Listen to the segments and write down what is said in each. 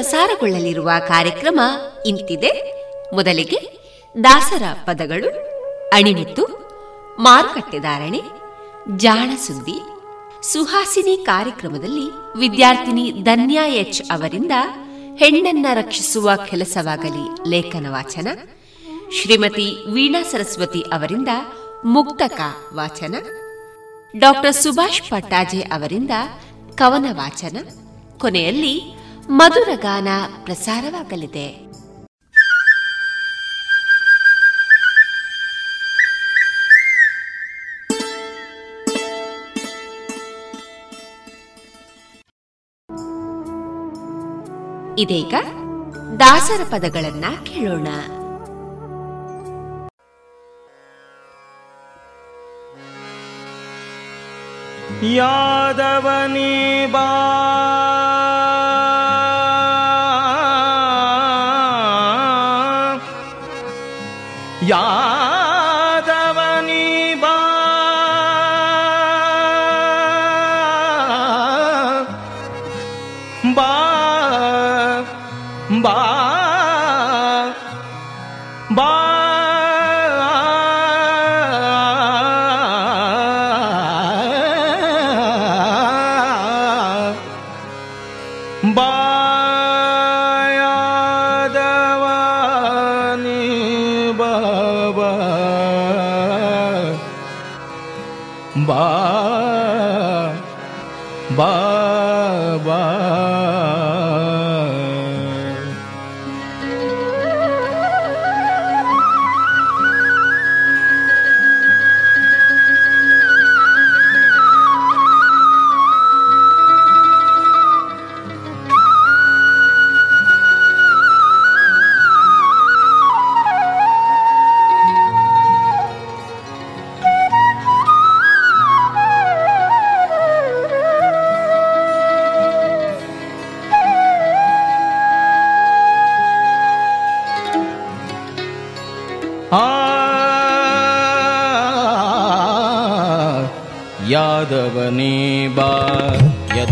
ಪ್ರಸಾರಗೊಳ್ಳಲಿರುವ ಕಾರ್ಯಕ್ರಮ ಇಂತಿದೆ. ಮೊದಲಿಗೆ ದಾಸರ ಪದಗಳು ಅಣಿಮಿತ್ತು ಮಾರುಕಟ್ಟೆದಾರಣೆ ಜಾಣಸುದ್ದಿ, ಸುಹಾಸಿನಿ ಕಾರ್ಯಕ್ರಮದಲ್ಲಿ ವಿದ್ಯಾರ್ಥಿನಿ ಧನ್ಯಾ ಎಚ್ ಅವರಿಂದ ಹೆಣ್ಣನ್ನ ರಕ್ಷಿಸುವ ಕೆಲಸವಾಗಲಿ ಲೇಖನ ವಾಚನ, ಶ್ರೀಮತಿ ವೀಣಾ ಸರಸ್ವತಿ ಅವರಿಂದ ಮುಕ್ತಕ ವಾಚನ, ಡಾಕ್ಟರ್ ಸುಭಾಷ್ ಪಟ್ಟಾಜೆ ಅವರಿಂದ ಕವನ ವಾಚನ, ಕೊನೆಯಲ್ಲಿ ಮಧುರ ಗಾನ ಪ್ರಸಾರವಾಗಲಿದೆ. ಇದೀಗ ದಾಸರ ಪದಗಳನ್ನ ಕೇಳೋಣ. ಯಾದವನೇ ಬಾ 呀。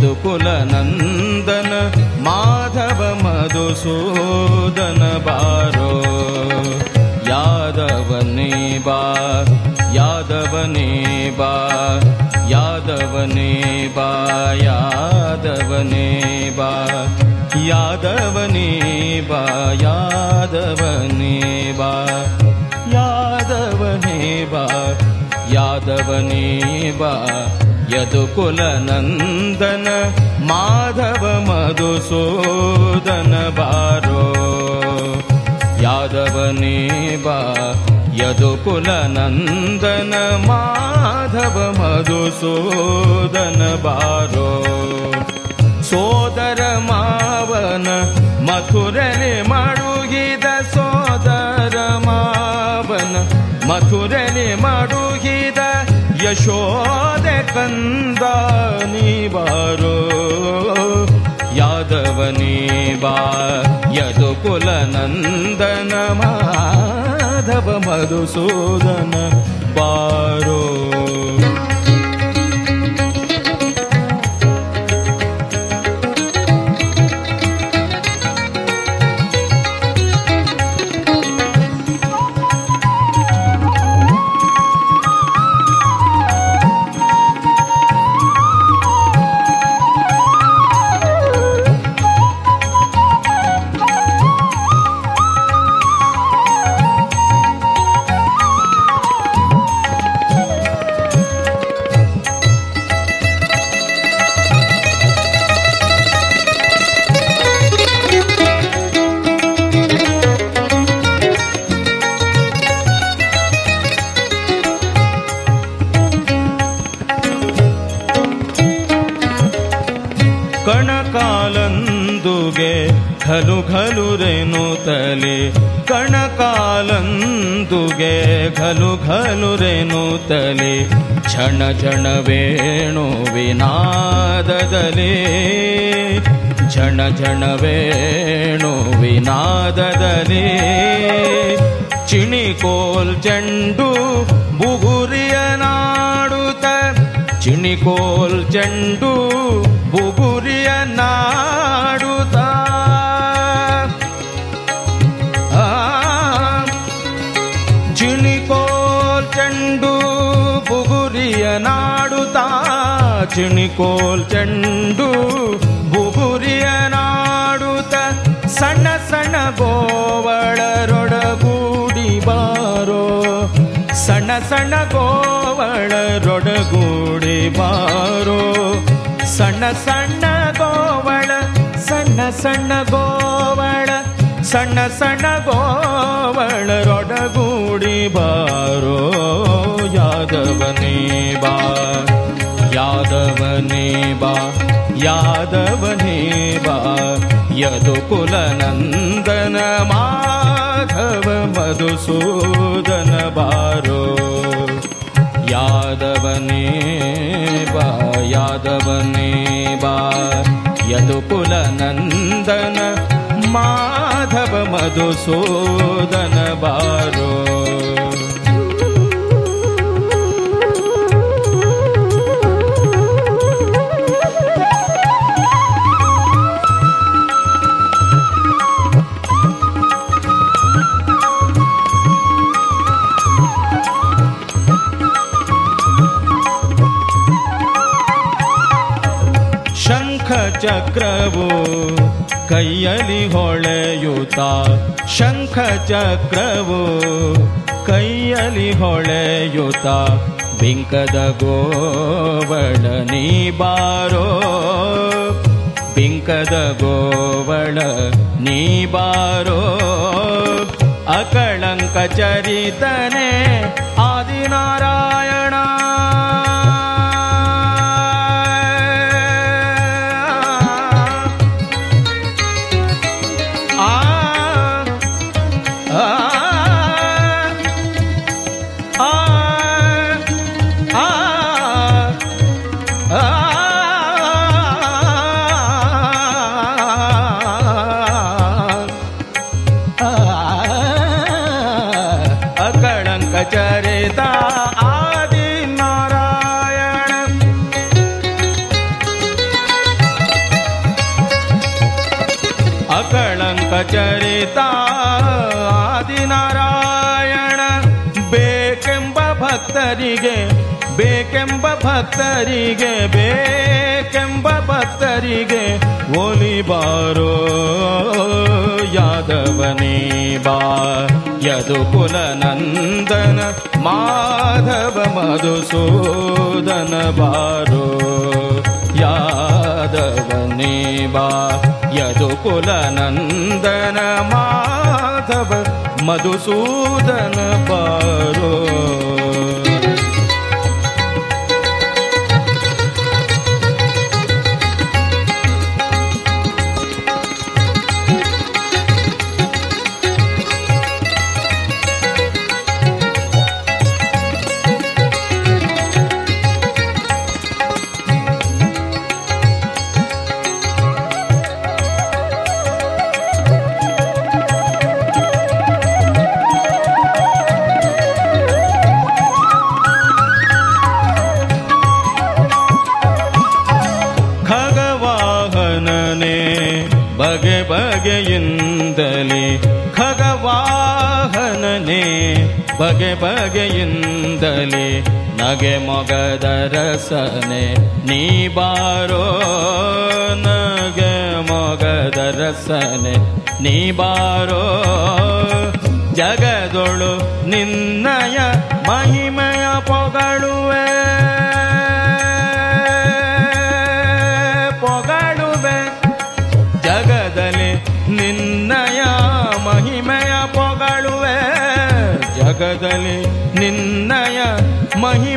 ुकुलनन्दन माधव मधुसूदनबारो यादवनिब यादवनिब यादवीबा यादवने वा यादवनीबा यादवने वा यादवने वा यादवनीवा यदुकुलनन्दन माधव मधुसूदन बारो यादवने बा यदुकुलनन्दन माधव मधुसूदन बारो सोदर मावन मथुरने मडुगिद सोदर मावन मथुरने मडुगिद शोदकन्दनी बारो यादवनी वा यदुकुलनन्दन माधव मधुसूदन बारो ಘಲು ರೆನುತಲೆ ಕ್ಷಣ ಕ್ಷಣ ವೇಣು ಕ್ಷಣ ಕ್ಷಣವೇಣು ವಿನಾದದಲೆ ವಿನಾದದಲೇ ಚಿಣಿಕೋಲ್ ಚೆಂಡು ಬುಗುರಿಯ ನಾಡುತ್ತ ಚಿಣಿಕೋಲ್ ಚೆಂಡು ಬುಗುರಿಯ ನಾಡುತ್ತ ಚಿಣಿಕೋಲ್ ಚೆಂಡು ಬುಗುರಿಯ ನಾಡುತ್ತ ಸಣ್ಣ ಸಣ್ಣ ಗೋವಳರೊಡಗೂಡಿ ಬಾರೋ. ಸಣ್ಣ ಸಣ್ಣ ಗೋವಳರೊಡಗೂಡಿ ಬಾರೋ. ಸಣ್ಣ ಸಣ್ಣ ಗೋವಳ, ಸಣ್ಣ ಸಣ್ಣ ಗೋವಳ, ಸಣ್ಣ ಸಣ್ಣ ಗೋವಳರೊಡಗೂಡಿ ಬಾರೋ. ಯಾದವನೇ ಬಾ. यादवने वा यदुकुलनन्दन माधव मधुसूदन बारो। यादवनेवा यादवनेवा यदुकुलनन्दन माधव मधुसूदन बारो। ಶಂಖ ಚಕ್ರವು ಕೈಯಲ್ಲಿ ಹೊಳೆಯುತ್ತ, ಬಿಂಕದ ಗೋವಳ ನೀ ಬಾರೋ. ಬಿಂಕದ ಗೋವಳ ನೀ ಬಾರೋ. ಅಕಳಂಕ ಚರಿತನೆ ಆದಿನಾರಾಯಣ ಭಕ್ತರಿಗೆ ಬೇಕೆಂಬ ಭಕ್ತರಿಗೆ ಒಲಿ ಬಾರೋ ಯಾದವನೇ ಬಾ. ಯದುಕುಲ ನಂದನ ಮಾಧವ ಮಧುಸೂದನ ಬಾರೋ ಯಾದವನೇ ಬಾ. ಯದುಕುಲ ನಂದನ ಮಾಧವ ಮಧುಸೂದನ ಬಾರೋ. ಬಗೆಯಿಂದಲೇ ಖಗವಾಹನೇ ಬಗೆ ಬಗೆಯಿಂದಲೇ ನಗೆ ಮೊಗದ ರಸನೆ, ನೀ ಬಾರೋ ನಗೆ ಮೊಗದ ರಸನೆ, ನೀ ಬಾರೋ ಜಗದೊಳು ನಿನ್ನಯ ಮಹಿಮೆಯ ನಿನ್ನಯ ಮಹಿಮೆಯ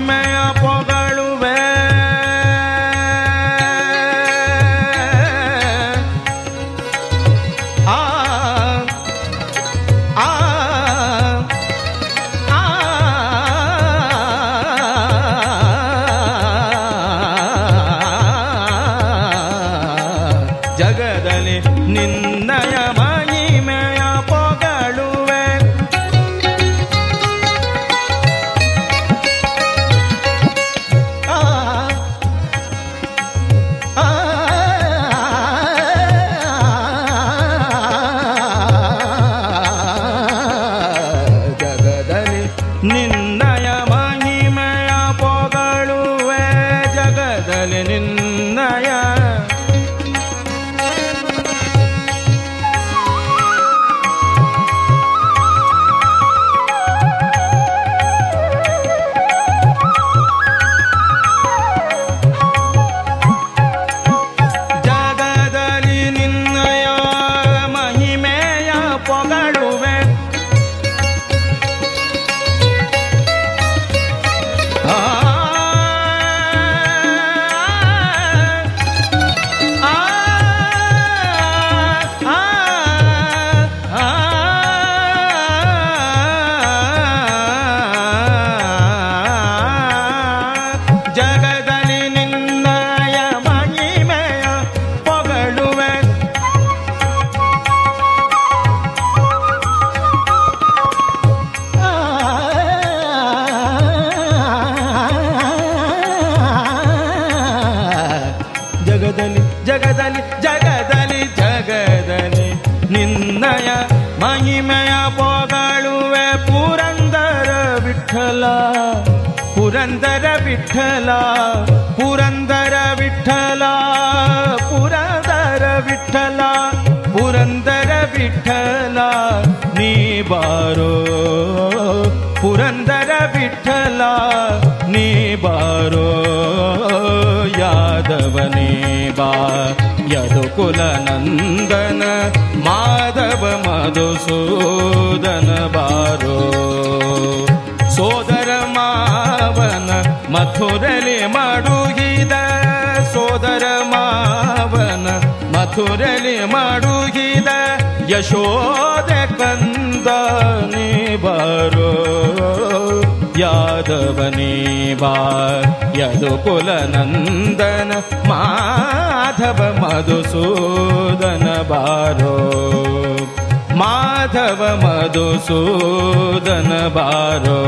ಮಧುಸೂದನ ಬಾರೋ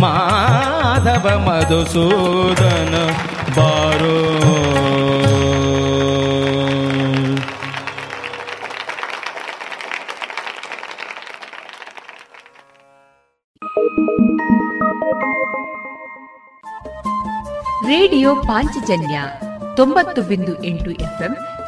ಮಾಧವ ಮಧುಸೂದನ ಬಾರೋ ರೇಡಿಯೋ ಪಾಂಚಜನ್ಯ ತೊಂಬತ್ತು ಬಿಂದು ಎಂಟು ಎಫ್ಎಂ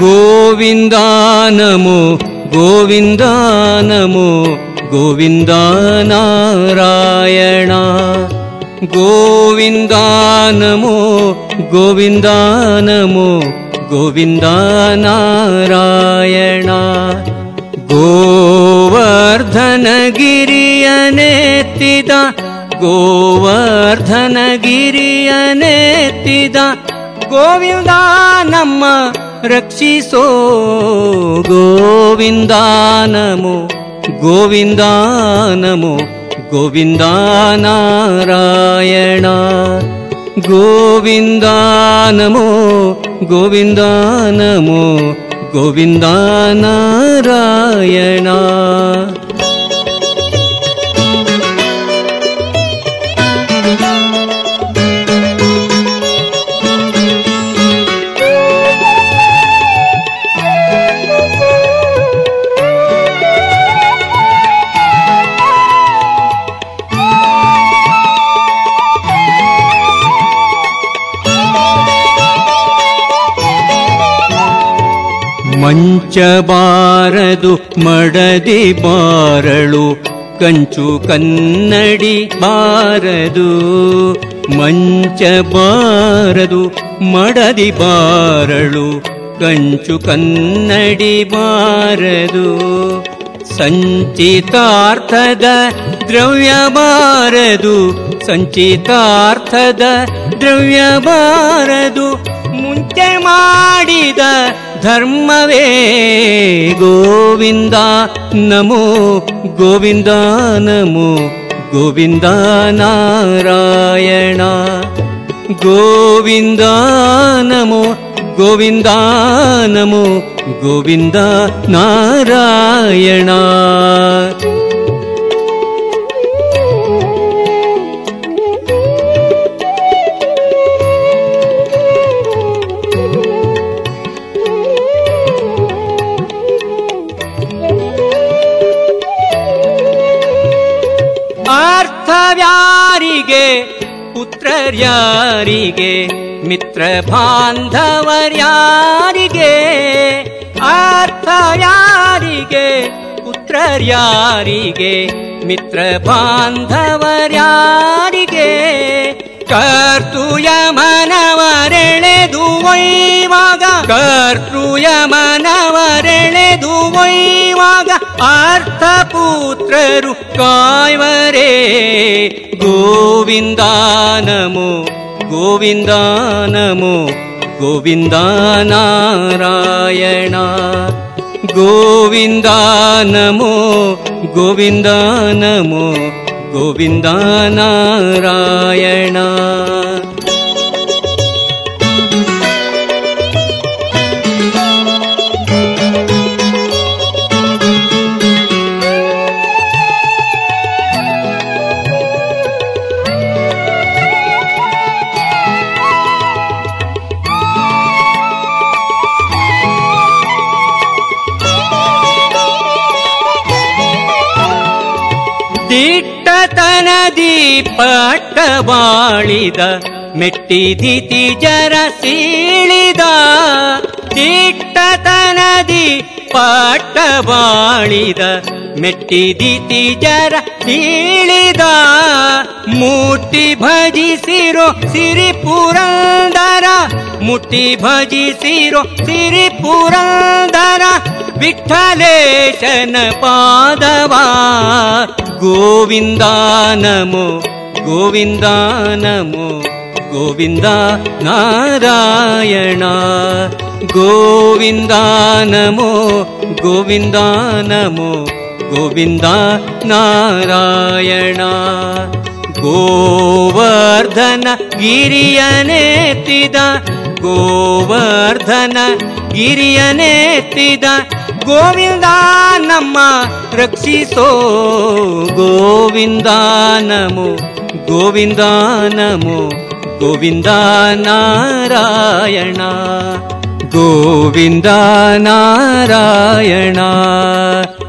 गोविन्द नमो गोविन्द नमो गोविन्द नारायणा गोविन्द नमो गोविन्द नमो गोविन्द नारायणा गोवर्धनगिरि अनेदा गोवर्धनगिरि अने रक्षिसो गोविन्द नमो गोविन्द नमो गोविन्द नारायणा गोविन्द नमो गोविन्द नमो गोविन्द नारायणा ಮಂಚ ಬಾರದು ಮಡದಿ ಬಾರಳು. ಕಂಚು ಕನ್ನಡಿ ಬಾರದು, ಮಂಚಬಾರದು, ಮಡದಿ ಬಾರಳು. ಕಂಚು ಕನ್ನಡಿ ಬಾರದು, ಸಂಚಿತಾರ್ಥದ ದ್ರವ್ಯ ಬಾರದು. ಸಂಚಿತಾರ್ಥದ ದ್ರವ್ಯ ಬಾರದು, ಮುಂಚೆ ಮಾಡಿದ धर्मवे गोविन्दा नमो गोविन्दा नमो गोविन्दा नारायणा। गोविन्दा नमो गोविन्दा नमो गोविन्दा नारायणा। ಅರ್ಥವ್ಯಾರಿಗೆ ಪುತ್ರರ್ಯಾರಿಗೆ ಮಿತ್ರ ಬಾಂಧವರ್ಯಾರಿಗೆ ಅರ್ಥವ್ಯಾರಿಗೆ ಪುತ್ರರ್ಯಾರಿಗೆ ಮಿತ್ರ ಬಾಂಧವರ್ಯಾರಿಗೆ ಕರ್ತೃಯ ಮನವರೆಳೆದು ಒಯ್ಯುವಾಗ ಕರ್ತೃಯ ಮನವರೆಳೆದು धुवैवाग अर्थपुत्ररु कायवरे। गोविन्दा नमो गोविन्दा नमो गोविन्द नारायणा गोविन्दा नमो गोविन्द नमो गोविन्द नारायणा ನಾರಾಯಣ ದಿಟ್ಟತನದಿ ಪಟ್ಟ ಬಾಳಿದ ಮೆಟ್ಟಿದಿತಿ ಜರ ಸೀಳಿದ ದಿಟ್ಟತನದಿ ಪಟ್ಟ ಬಾಳಿದ ಮೆಟ್ಟಿದಿತಿ ಜರ ಸೀಳಿದ ಮುಟ್ಟಿ ಭಜಿಸಿರೋ ಸಿರಿ ಪುರಂದರ, ಮುಟ್ಟಿ ಭಜಿಸಿರೋ ಸಿರಿ ಪುರಂದರ ವಿಠಲೇಶನ ಪಾದವಾ. ಗೋವಿಂದ ನಮೋ ಗೋವಿಂದ ನಮೋ, ಗೋವಿಂದ ನಾರಾಯಣ. ಗೋವಿಂದ ನಮೋ ಗೋವಿಂದ ನಮೋ ಗೋವಿಂದ ನಾರಾಯಣ. ಗೋವರ್ಧನ ಗಿರಿಯನೆತ್ತಿದ ಗೋವರ್ಧನ ಗಿರಿಯನೆತ್ತಿದ ಗೋವಿಂದ ನಮ್ಮ ರಕ್ಷಿಸೋ. ಗೋವಿಂದ ನಮೋ ಗೋವಿಂದ ನಮೋ, ಗೋವಿಂದ ನಾರಾಯಣ. ಗೋವಿಂದ ನಾರಾಯಣ.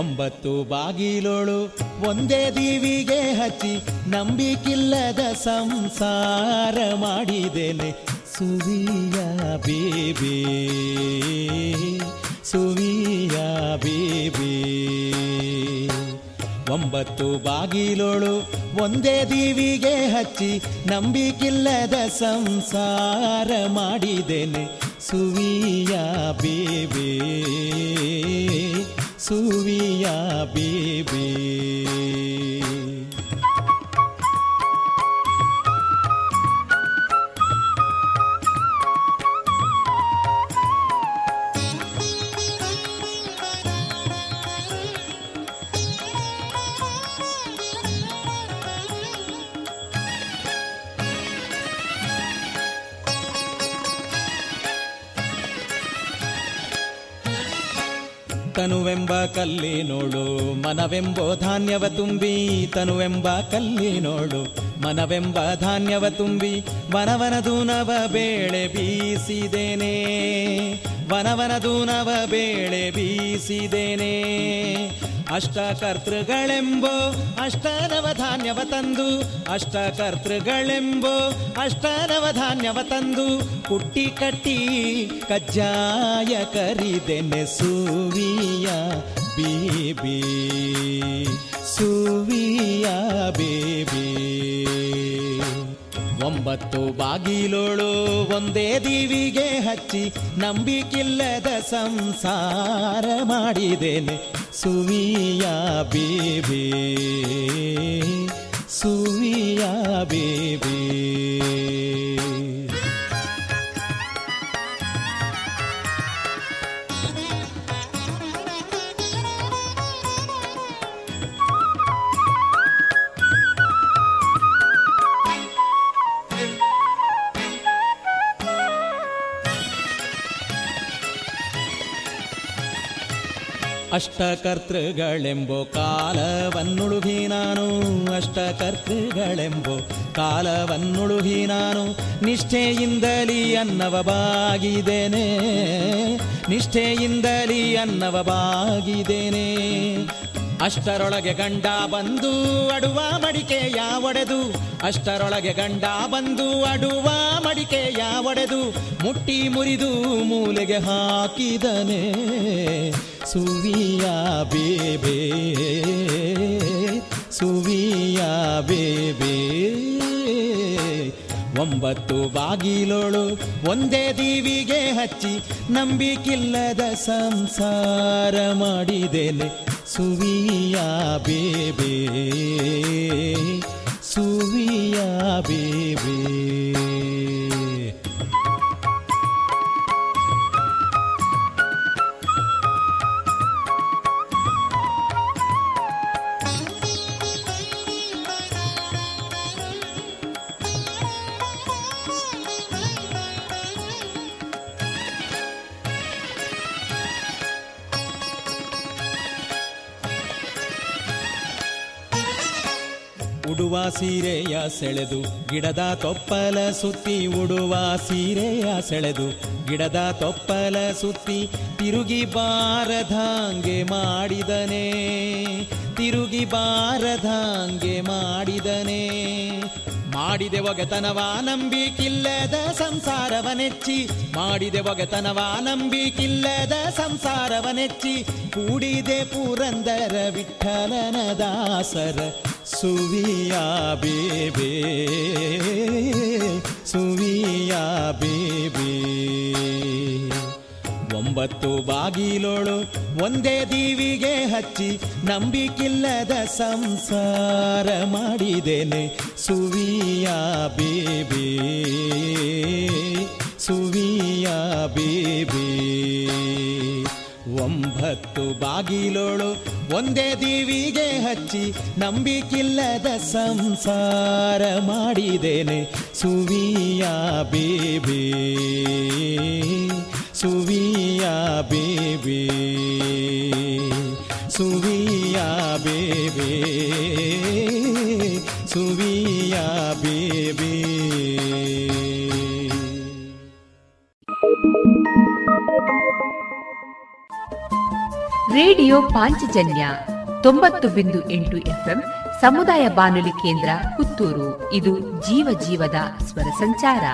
ಒಂಬತ್ತು ಬಾಗಿಲೋಳು ಒಂದೇ ದೀವಿಗೆ ಹಚ್ಚಿ ನಂಬಿಕಿಲ್ಲದ ಸಂಸಾರ ಮಾಡಿದೆನೆ ಸುವಿಯ ಬೇಬಿ ಸುವಿಯ ಬೇಬಿ. ಒಂಬತ್ತು ಬಾಗಿಲೋಳು ಒಂದೇ ದೀವಿಗೆ ಹಚ್ಚಿ ನಂಬಿಕಿಲ್ಲದ ಸಂಸಾರ ಮಾಡಿದೆನೆ ಸುವಿಯ ಬೇಬಿ. ಸುವಿಯ ಬೇಬಿ. ತನುವೆಂಬ ಕಲ್ಲಿನೋಳು ಮನವೆಂಬೋ ಧಾನ್ಯವ ತುಂಬಿ, ತನುವೆಂಬ ಕಲ್ಲಿನೋಳು ಮನವೆಂಬ ಧಾನ್ಯವ ತುಂಬಿ ವನವನದು ನವ ಬೇಳೆ ಬೀಸಿದೇನೆ ವನವನದು ನವ ಬೇಳೆ ಬೀಸಿದೇನೆ. ಅಷ್ಟಕರ್ತೃಗಳೆಂಬೋ ಅಷ್ಟನವ ಧಾನ್ಯವ ತಂದು, ಅಷ್ಟಕರ್ತೃಗಳೆಂಬೋ ಅಷ್ಟನವ ಧಾನ್ಯವ ತಂದು, ಕುಟ್ಟಿ ಕಟ್ಟಿ ಕಜ್ಜಾಯ ಕರಿದೆನೆ ಸೂವಿಯ ಬೇಬಿ, ಸುವಿಯ ಬೇಬಿ. ಒಂಬತ್ತು ಬಾಗಿಲೋಳು ಒಂದೇ ದೀವಿಗೆ ಹಚ್ಚಿ ನಂಬಿಕಿಲ್ಲದ ಸಂಸಾರ ಮಾಡಿದೇನೆ ಸುವಿಯ ಬೇಬಿ ಸುವಿಯ ಬೇಬಿ. ಅಷ್ಟಕರ್ತೃಗಳೆಂಬೋ ಕಾಲವನ್ನುಳುಗಿ ನಾನು ಅಷ್ಟಕರ್ತೃಗಳೆಂಬೋ ಕಾಲವನ್ನುಳುಗಿ ನಾನು. ನಿಷ್ಠೆಯಿಂದಲಿ ಅನ್ನವ ಬಾಗಿದ್ದೇನೆ ನಿಷ್ಠೆಯಿಂದಲಿ ಅನ್ನವ ಬಾಗಿದ್ದೇನೆ. ಅಷ್ಟರೊಳಗೆ ಗಂಡ ಬಂದು ಅಡುವ ಮಡಿಕೆಯ ಒಡೆದು. ಅಷ್ಟರೊಳಗೆ ಗಂಡ ಬಂದು ಅಡುವ ಮಡಿಕೆಯ ಒಡೆದು. ಮುಟ್ಟಿ ಮುರಿದು ಮೂಲೆಗೆ ಹಾಕಿದನೆ ಸುವಿಯ ಬೇಬೆ. ಸುವಿಯ ಬೇಬೆ. ಒಂಬತ್ತು ಬಾಗಿಲೋಳು ಒಂದೇ ದೀವಿಗೆ ಹಚ್ಚಿ ನಂಬಿಕಿಲ್ಲದ ಸಂಸಾರ ಮಾಡಿದೆಲೆ ಸುವಿಯ ಬೇಬೇ ಸುವಿಯ ಬೇಬೆ. ಉಡುವ ಸೀರೆಯ ಸೆಳೆದು, ಗಿಡದ ತೊಪ್ಪಲ ಸುತ್ತಿ ಉಡುವ ಸೀರೆಯ ಸೆಳೆದು, ಗಿಡದ ತೊಪ್ಪಲ ಸುತ್ತಿ ತಿರುಗಿ ಬಾರದಾಂಗೆ ಮಾಡಿದನೆ. ತಿರುಗಿ ಬಾರದಾಂಗೆ ಮಾಡಿದನೆ. ಮಾಡಿದೆ ಒಗೆತನವ ನಂಬಿಕಿಲ್ಲದ ಸಂಸಾರವ ನೆಚ್ಚಿ ಮಾಡಿದೆ ಒಗೆತನವ ನಂಬಿಕಿಲ್ಲದ ಸಂಸಾರವ ನೆಚ್ಚಿ ಕೂಡಿದೆ ಪುರಂದರ ವಿಠಲನ ದಾಸರ. ಸುವಿಯ ಬೇಬೆ, ಸುವಿಯಾ ಒಂಬತ್ತು ಬಾಗಿಲೋಳು ಒಂದೇ ದೀವಿಗೆ ಹಚ್ಚಿ ನಂಬಿಕಿಲ್ಲದ ಸಂಸಾರ ಮಾಡಿದ್ದೇನೆ ಸುವಿಯ ಬೇಬೆ ಸುವಿಯ ಬೇಬೆ. ಒಂಬತ್ತು ಬಾಗಿಲೋಳು ಒಂದೇ ದೇವಿಗೆ ಹಚ್ಚಿ ನಂಬಿಕಿಲ್ಲದ ಸಂಸಾರ ಮಾಡಿದೇನೆ. ಸುವಿಯ ಬೇಬಿ ಸುವಿಯ ಬೇಬಿ ಸುವಿಯ ಬೇಬಿ, ಸುವಿಯ ರೇಡಿಯೋ ಪಾಂಚಜನ್ಯ ತೊಂಬತ್ತು ಬಿಂದು ಎಂಟು ಎಫ್ಎಂ ಸಮುದಾಯ ಬಾನುಲಿ ಕೇಂದ್ರ ಪುತ್ತೂರು. ಇದು ಜೀವ ಜೀವದ ಸ್ವರ ಸಂಚಾರ.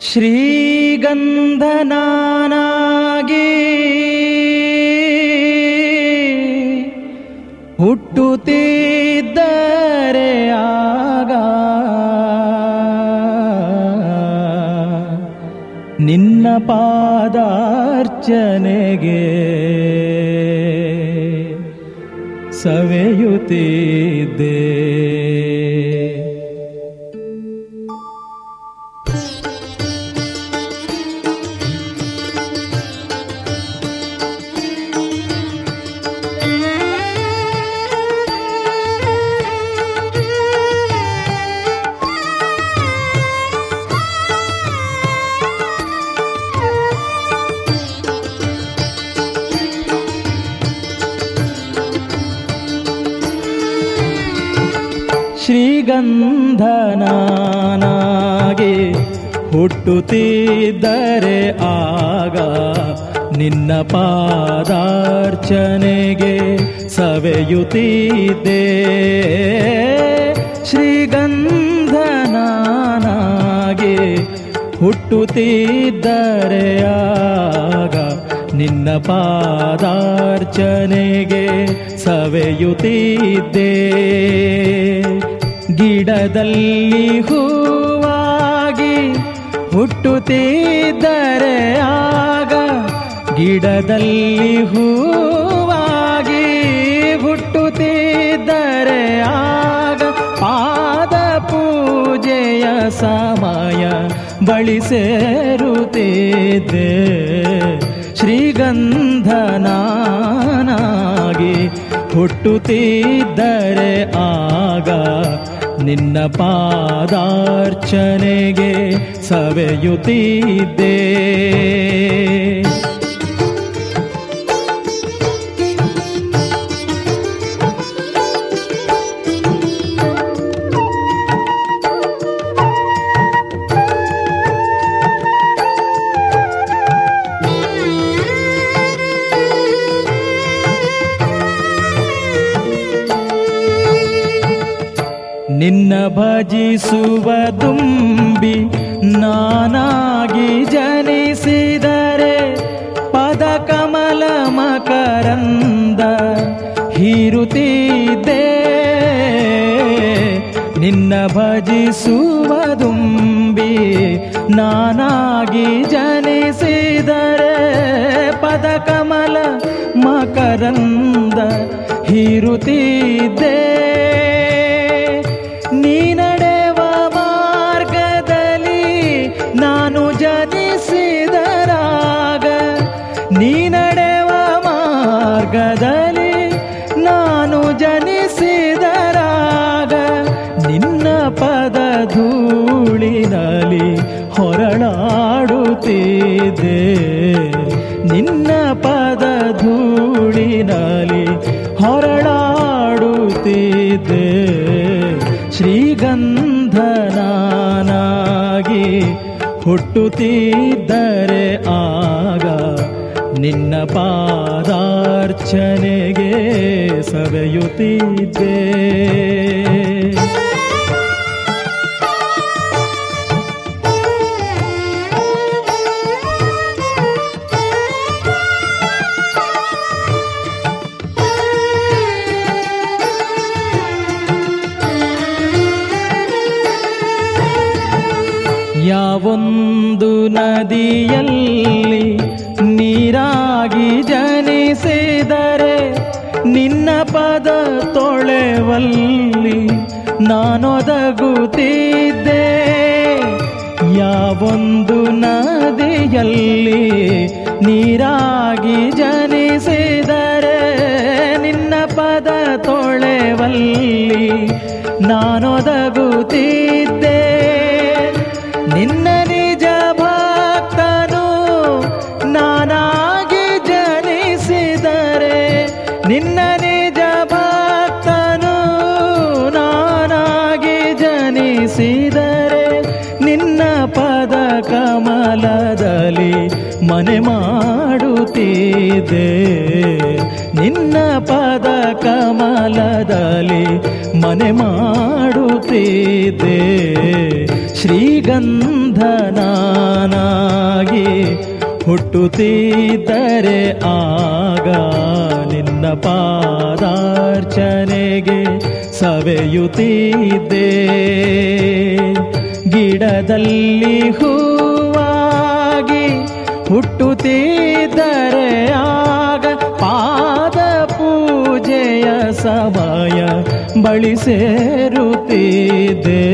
ಶ್ರೀಗಂಧನಾನಾಗಿ ಹುಟ್ಟುತ್ತಿದ್ದರೆ ಪಾದಾರ್ಚನೆಗೆ ಸವೆಯುತ್ತಿದ್ದೆ. ಹುಟ್ಟುತ್ತಿದ್ದರೆ ಆಗ ನಿನ್ನ ಪಾದಾರ್ಚನೆಗೆ ಸವೆಯುತ್ತಿದ್ದೆ. ಶ್ರೀಗಂಧನಾನಾಗೆ ಹುಟ್ಟುತ್ತಿದ್ದರೆ ಆಗ ನಿನ್ನ ಪಾದಾರ್ಚನೆಗೆ ಸವೆಯುತ್ತಿದ್ದೆ. ಗಿಡದಲ್ಲಿ ಹೂವಾಗಿ ಹುಟ್ಟುತ್ತಿದ್ದರೆ ಆಗ ಗಿಡದಲ್ಲಿ ಹೂವಾಗಿ ಹುಟ್ಟುತ್ತಿದ್ದರೆ ಆಗ ಪಾದ ಪೂಜೆಯ ಸಮಯ ಬಳಿ ಸೇರುತ್ತಿದ್ದೆ ಶ್ರೀಗಂಧನಾಗಿ ಹುಟ್ಟುತ್ತಿದ್ದರೆ ಆಗ ನಿನ್ನ ಪಾದಾರ್ಚನೆಗೆ ಸವೆಯುತ್ತಿದ್ದೆ ನಿನ್ನ ಭಜಿಸುವ ತುಂಬಿ ನಾನಾಗಿ ಜನಿಸಿದರೆ ಪದ ಕಮಲ ಮಕರಂದ ಹೀರುತ್ತಿದ್ದೆ. ನಿನ್ನ ಭಜಿಸುವ ದುಂಬಿ ನಾನಾಗಿ ಜನಿಸಿದರೆ ಪದ ಕಮಲ ಮಕರಂದ ಹೀರುತ್ತಿದ್ದೆ. ಹುಟ್ಟುತ್ತಿದ್ದರೆ ಆಗ ನಿನ್ನ ಪಾದಾರ್ಚನೆಗೆ ಸವೆಯುತ್ತಿದ್ದೆ. ನದಿಯಲ್ಲಿ ನೀರಾಗಿ ಜನಿಸಿದರೆ ನಿನ್ನ ಪದ ತೊಳೆವಲ್ಲಿ ನಾನೊದಗುತ್ತಿದ್ದೆ. ಯಾವೊಂದು ನದಿಯಲ್ಲಿ ನೀರಾಗಿ ಜನಿಸಿದರೆ ನಿನ್ನ ಪದ ತೊಳೆವಲ್ಲಿ ನಾನೊದಗುತ್ತಿದ್ದೆ. ಪದ ಕಮಲದಲ್ಲಿ ಮನೆ ಮಾಡುತ್ತಿದ್ದೆ. ಶ್ರೀಗಂಧನಾಗಿ ಹುಟ್ಟುತ್ತಿದ್ದರೆ ಆಗ ನಿನ್ನ ಪಾದಾರ್ಚನೆಗೆ ಸವೆಯುತ್ತಿದ್ದೆ. ಗಿಡದಲ್ಲಿ ಹೂವಾಗಿ ಸಮಯ ಬಳಿ ಸೇರುತ್ತಿದೆ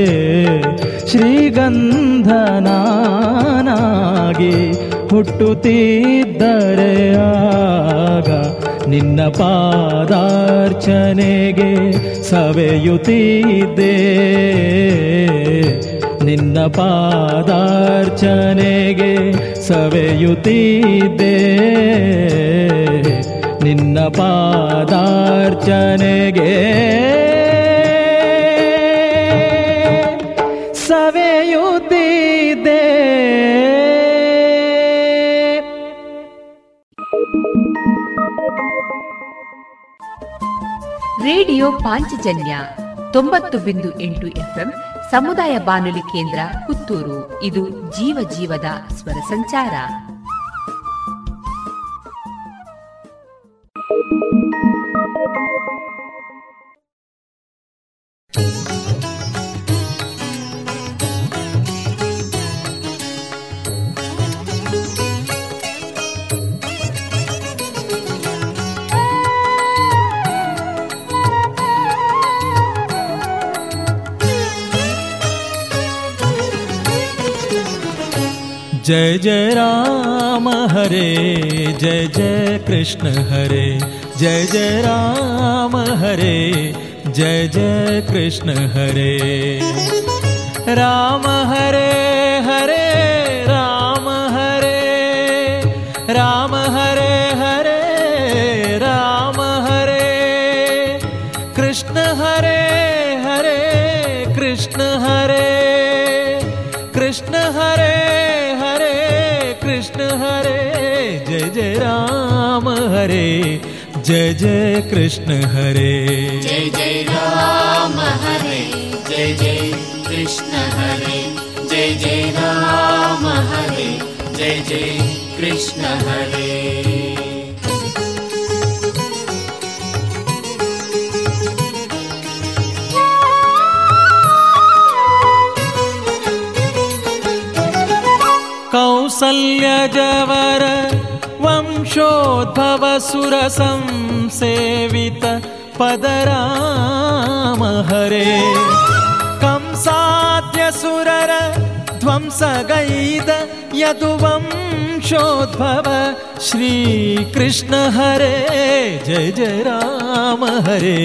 ಶ್ರೀಗಂಧನಾಗಿ ಹುಟ್ಟುತ್ತಿದ್ದರೆ ಆಗ ನಿನ್ನ ಪಾದಾರ್ಚನೆಗೆ ಸವೆಯುತ್ತಿದ್ದೆ. ನಿನ್ನ ಪಾದಾರ್ಚನೆಗೆ ಸವೆಯುತ್ತಿದ್ದೆ. ನಿನ್ನ ಪಾದಾರ್ಚನೆಗೆ. ಸವೆಯುತ್ತಿದ್ದೆ. ರೇಡಿಯೋ ಪಾಂಚಜನ್ಯ ತೊಂಬತ್ತು ಬಿಂದು ಎಂಟು ಎಫ್ಎಂ ಸಮುದಾಯ ಬಾನುಲಿ ಕೇಂದ್ರ ಪುತ್ತೂರು. ಇದು ಜೀವ ಜೀವದ ಸ್ವರ ಸಂಚಾರ. जय जय राम हरे जय जय कृष्ण हरे। जय जय राम हरे, जय जय कृष्ण हरे। राम हरे हरे, राम हरे। राम हरे हरे, राम हरे। कृष्ण हरे हरे, कृष्ण हरे। कृष्ण हरे हरे, कृष्ण हरे। जय जय राम हरे। जय जय कृष्ण हरे। जय जय राम हरे जय जय कृष्ण हरे जय जय राम हरे जय जय कृष्ण हरे। कौसल्यजवर वंशोद्भव सुरसंसेवित पदराम हरे कंसाद्यसुरर ध्वंसगैद यदुवंशोद्भव श्रीकृष्ण हरे जय जय राम हरे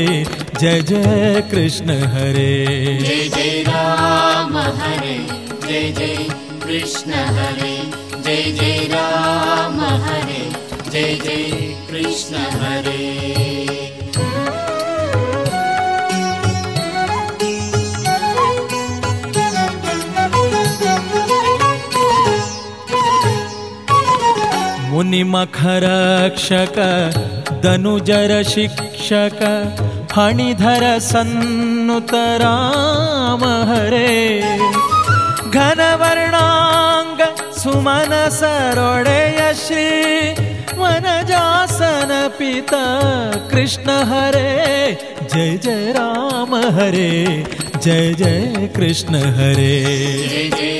जय जय कृष्ण हरे जय जय राम हरे जय जय कृष्ण हरे जय जय राम हरे जय जय कृष्ण हरे। मुनिमखरक्षक दनुजर शिक्षक फणिधर सन्नुत राम हरे। घनवर्णाङ्ग सुमन श्री वनजासन पिता कृष्ण हरे जय जय राम हरे जय जय कृष्ण हरे। जय जय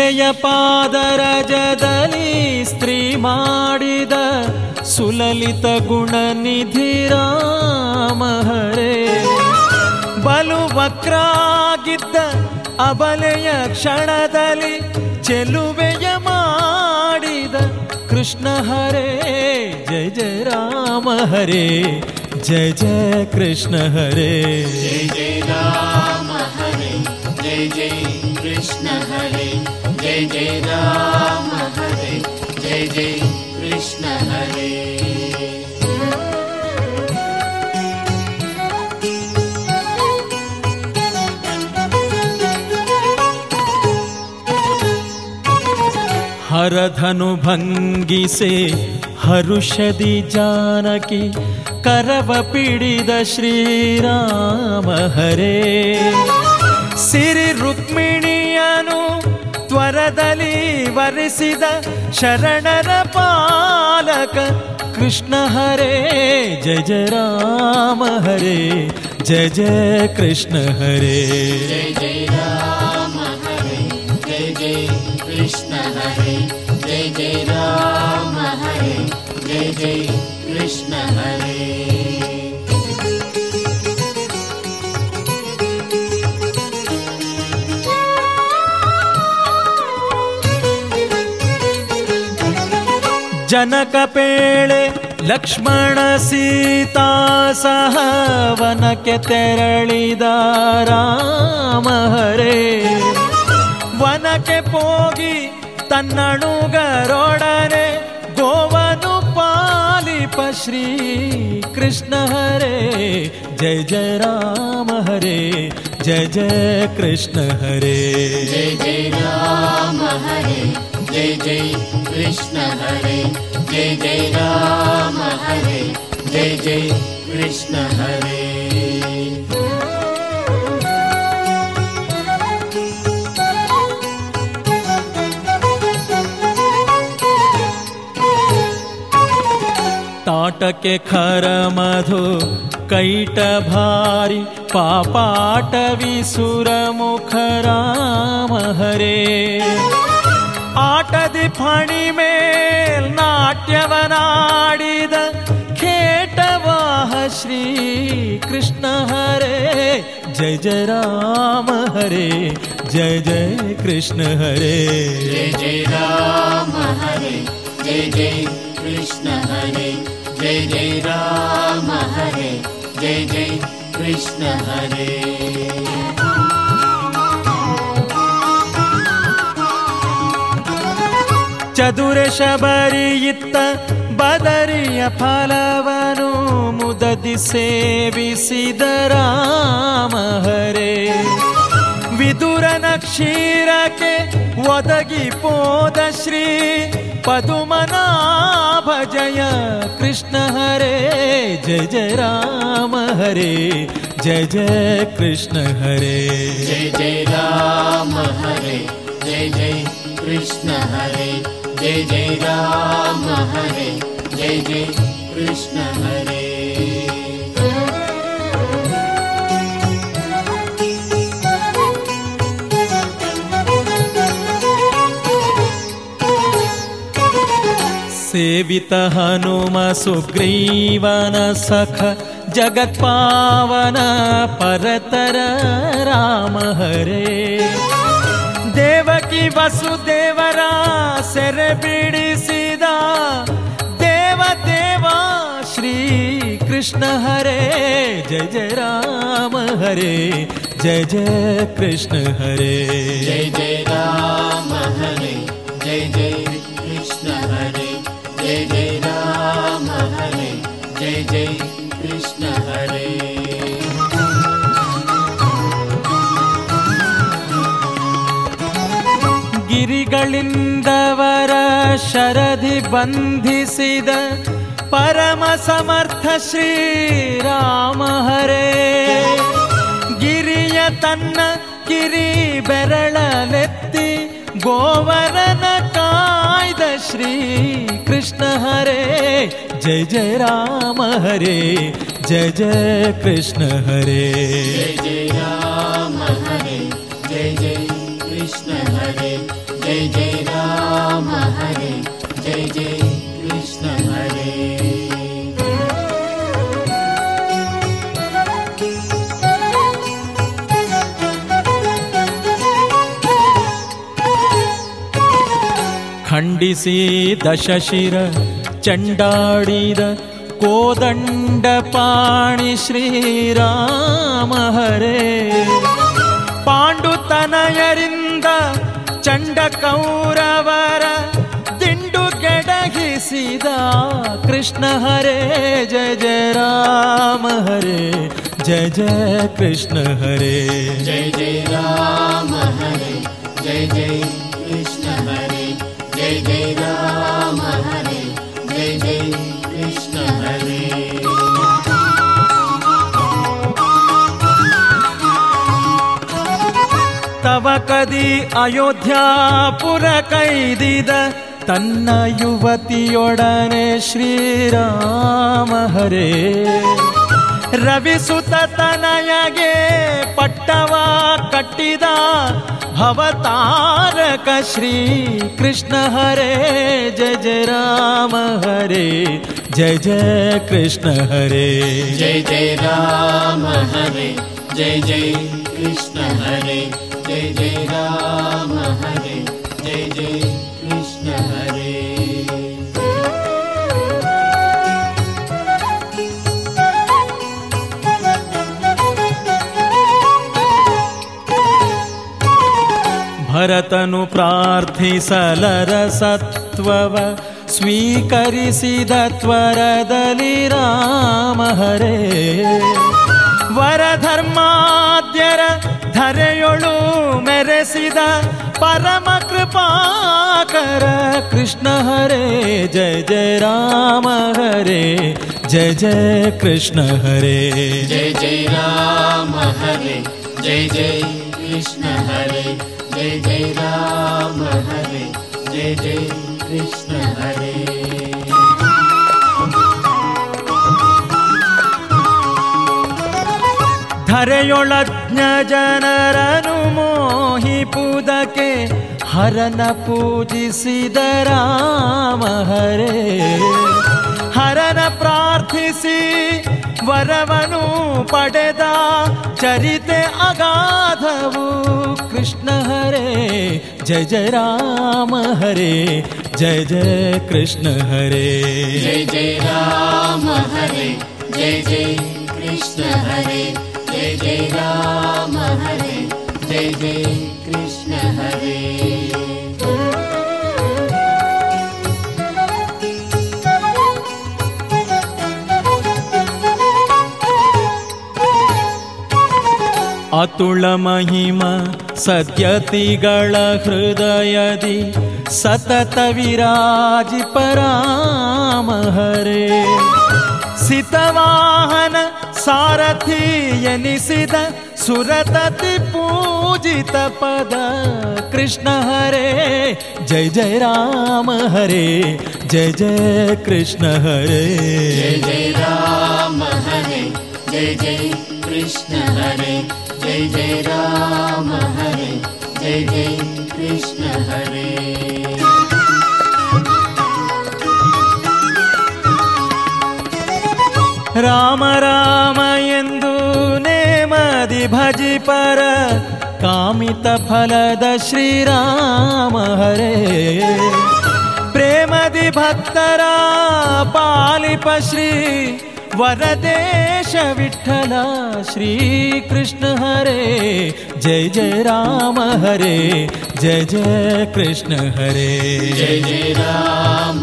ಶಿಲೆಯ ಪಾದರಜದಲ್ಲಿ ಸ್ತ್ರೀ ಮಾಡಿದ ಸುಲಲಿತ ಗುಣನಿಧಿ ರಾಮಹರೇ ಬಲು ವಕ್ರಾಗಿದ್ದ ಅಬಲೆಯ ಕ್ಷಣದಲ್ಲಿ ಚೆಲುವೆಯ ಮಾಡಿದ ಕೃಷ್ಣ ಹರೇ. ಜಯ ಜಯ ರಾಮ ಹರೇ, ಜಯ ಜಯ ಕೃಷ್ಣ ಹರೇ. ಜಯ ಜಯ ರಾಮ हरधनुभङ्गिसे हरुषदि जानकि करव पीडित श्रीराम हरे। सिरि रुक्मिण्यनु त्वरदली शरणर पालक। कृष्ण हरे जय जय राम हरे जय जय कृष्ण हरे। जय जय राम। हरे जय जय राम हरे जय जय कृष्ण हरे ಜನಕ ಪೇಳೆ ಲಕ್ಷ್ಮಣ ಸೀತಾ ಸಹ ವನಕ್ಕೆ ತೆರಳಿದ ರಾಮ ಹರೇ ವನಕ್ಕೆ ಹೋಗಿ तन्नु गरोणरे गोवनुपालिपश्री कृष्ण हरे जय जय राम हरे जय जय कृष्ण हरे जय जय राम हरे जय जय कृष्ण हरे जय जय राम हरे जय जय कृष्ण हरे केखर मधु कट भारि पापाट विसुरमुख राम हरे। आट दिफणी मे नाट्यनाडि वाह श्री कृष्ण हरे। जय जय राम हरे जय जय कृष्ण हरे। जय जय राम हरे जय जय कृष्ण हरे। जय जय राम हरे जय जय कृष्ण हरे ಚದುರ ಶಬರಿಯಿತ್ತ ಬದರಿಯ ಫಲವನು ಮುದದಿ ಸೇವಿಸಿದ ರಾಮ ಹರೇ नक्षीरके वदगि पोद श्री पदुमनाभ जय कृष्ण हरे जय जय राम हरे जय जय कृष्ण हरे जय जय राम हरे जय जय कृष्ण हरे जय जय राम हरे जय जय कृष्ण हरे सेवित हनुम सुग्रीवन सख जगत्पावन परतर राम हरे। देवकी वासुदेवरा सर्पिदा देव देवा श्रीकृष्ण हरे जय जय राम हरे जय जय कृष्ण हरे। जय जय राम हरे जय जय जय जय कृष्ण हरे ಗಿರಿಗಳಿಂದವರ ಶರಧಿ ಬಂಧಿಸಿದ ಪರಮ ಸಮರ್ಥ ಶ್ರೀರಾಮ ಹರೇ ಗಿರಿಯ ತನ್ನ ಕಿರಿ ಬೆರಳಲೆತ್ತಿ ಗೋವರನ ಕಾಯ್ದ ಶ್ರೀ ಕೃಷ್ಣ ಹರೇ ಜಯ ಜಯ ರಾಮ ಹರೇ ಜಯ ಜಯ ಕೃಷ್ಣ ಹರೇ जय जय राम हरे जय जय कृष्ण हरे जय जय राम हरे जय जय कृष्ण हरे ಖಂಡಿಸಿ ದಶಶಿರ ಚಂಡಾಡಿದ ಕೋದಂಡ ಪಾಣಿ ಶ್ರೀರಾಮ ಹರೇ. ಪಾಂಡುತನಯರಿಂದ ಚಂಡ ಕೌರವರ ದಿಂಡು ಕೆಡಗಿಸಿದ ಕೃಷ್ಣ ಹರೇ. ಜಯ ಜಯ ರಾಮ ಹರೇ, ಜಯ ಜಯ ಕೃಷ್ಣ ಹರೇ. ಜಯ ಜಯ ರಾಮ ಹರೇ, ಜಯ ಜಯ ತವ ಕದಿ ಅಯೋಧ್ಯಾಪುರ ಕೈದಿದ ತನ್ನ ಯುವತಿಯೊಡನೆ ಶ್ರೀರಾಮ ಹರೇ. ರವಿಸುತ ತನಯಗೆ ಪಟ್ಟವ ಕಟ್ಟಿದ ಭವತಾರಕ ಶ್ರೀ ಕೃಷ್ಣ ಹರೇ. ಜಯ ಜಯ ರಾಮ ಹರೇ, ಜಯ ಜಯ ಕೃಷ್ಣ ಹರೇ. ಜಯ ಜಯ ರಾಮ ಹರೇ, ಜಯ ಜಯ ಕೃಷ್ಣ ಹರೇ. जय जय राम हरे जय जय कृष्ण हरे ಭರತನು ಪ್ರಾರ್ಥಿಸಲರ ಸತ್ವವ ಸ್ವೀಕರಿಸಿದ ತ್ವರದಲ್ಲಿ ರಾಮ ಹರೇ ವರಧರ್ಮಾದ್ಯರ ಧರೆಯೊಳು ಮೆರೆಸಿದ ಪರಮ ಕೃಪಾಕರ ಕೃಷ್ಣ ಹರೇ ಜಯ ಜಯ ರಾಮ ಹರೇ ಜಯ ಜಯ ಕೃಷ್ಣ ಹರೇ जय जय राम हरे जय जय कृष्ण हरे जय जय राम हरे जय जय कृष्ण हरे ಧರೆಯೊಳಜ್ಞ ಜನರನು ಮೋಹಿಪುದಕ್ಕೆ ಹರನ ಪೂಜಿಸಿದ ರಾಮ ಹರೇ ಹರನ ಪ್ರಾರ್ಥಿಸಿ ವರವನು ಪಡೆದ ಚರಿತೆ ಅಗಾಧವು ಕೃಷ್ಣ ಹರೇ ಜಯ ಜಯ ರಾಮ ಹರೇ ಜಯ ಜಯ ಕೃಷ್ಣ ಹರೇ जय जय राम हरे जय जय कृष्ण हरे जय जय राम हरे जय जय कृष्ण हरे। अतुलमहिम सद्यति गळहृदयदि सततविराज पराम हरे। सितवाहन सारथी यनिसिद सुरतति पूजित पद। कृष्ण हरे, जय जय राम हरे, जय जय कृष्ण हरे। जय राम हरे, जय जय कृष्ण हरे, जय जय राम हरे, जय जय कृष्ण हरे। राम राम इन्दु नेमदि भजि पर कामितफलद श्रीराम हरे। प्रेमदि भक्तरा पालिप श्री वददेश विठ्ठल श्रीकृष्ण हरे। जय जय राम हरे जय जय कृष्ण हरे। जय जय राम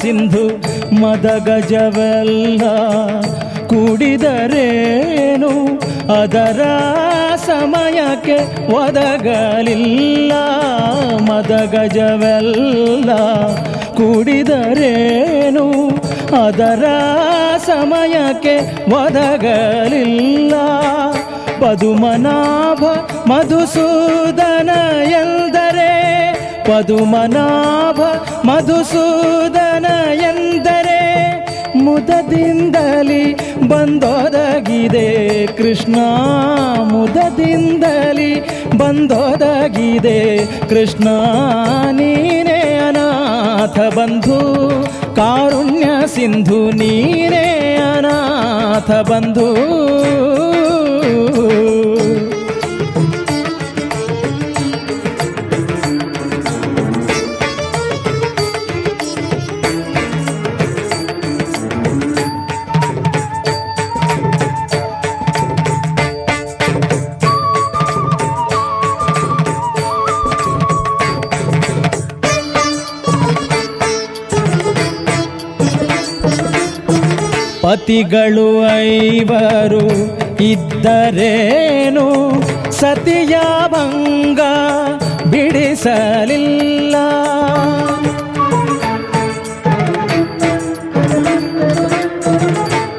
ಸಿಂಧು ಮದ ಗಜವೆಲ್ಲ ಕೂಡಿದರೇನು? ಅದರ ಸಮಯಕ್ಕೆ ಒದಗಲಿಲ್ಲ. ಮದಗಜವೆಲ್ಲ ಕುಡಿದರೇನು? ಅದರ ಸಮಯಕ್ಕೆ ಒದಗಲಿಲ್ಲ. ಪದುಮನಾಭ ಮಧುಸೂದನ ಎಂದರೆ ಪದುಮನಾಭ ಮಧುಸೂದನ ಮುದದಿಂದಲಿ ಬಂದೊದಗಿದೆ ಕೃಷ್ಣ ಮುದದಿಂದಲಿ ಬಂದೊದಗಿದೆ ಕೃಷ್ಣ ನೀನೇ ಅನಾಥ ಬಂಧು ಕಾರುಣ್ಯ ಸಿಂಧು ನೀನೇ ಅನಾಥ ಬಂಧು ಪತಿಗಳು ಐವರು ಇದ್ದರೇನು? ಸತಿಯ ಭಂಗ ಬಿಡಿಸಲಿಲ್ಲ.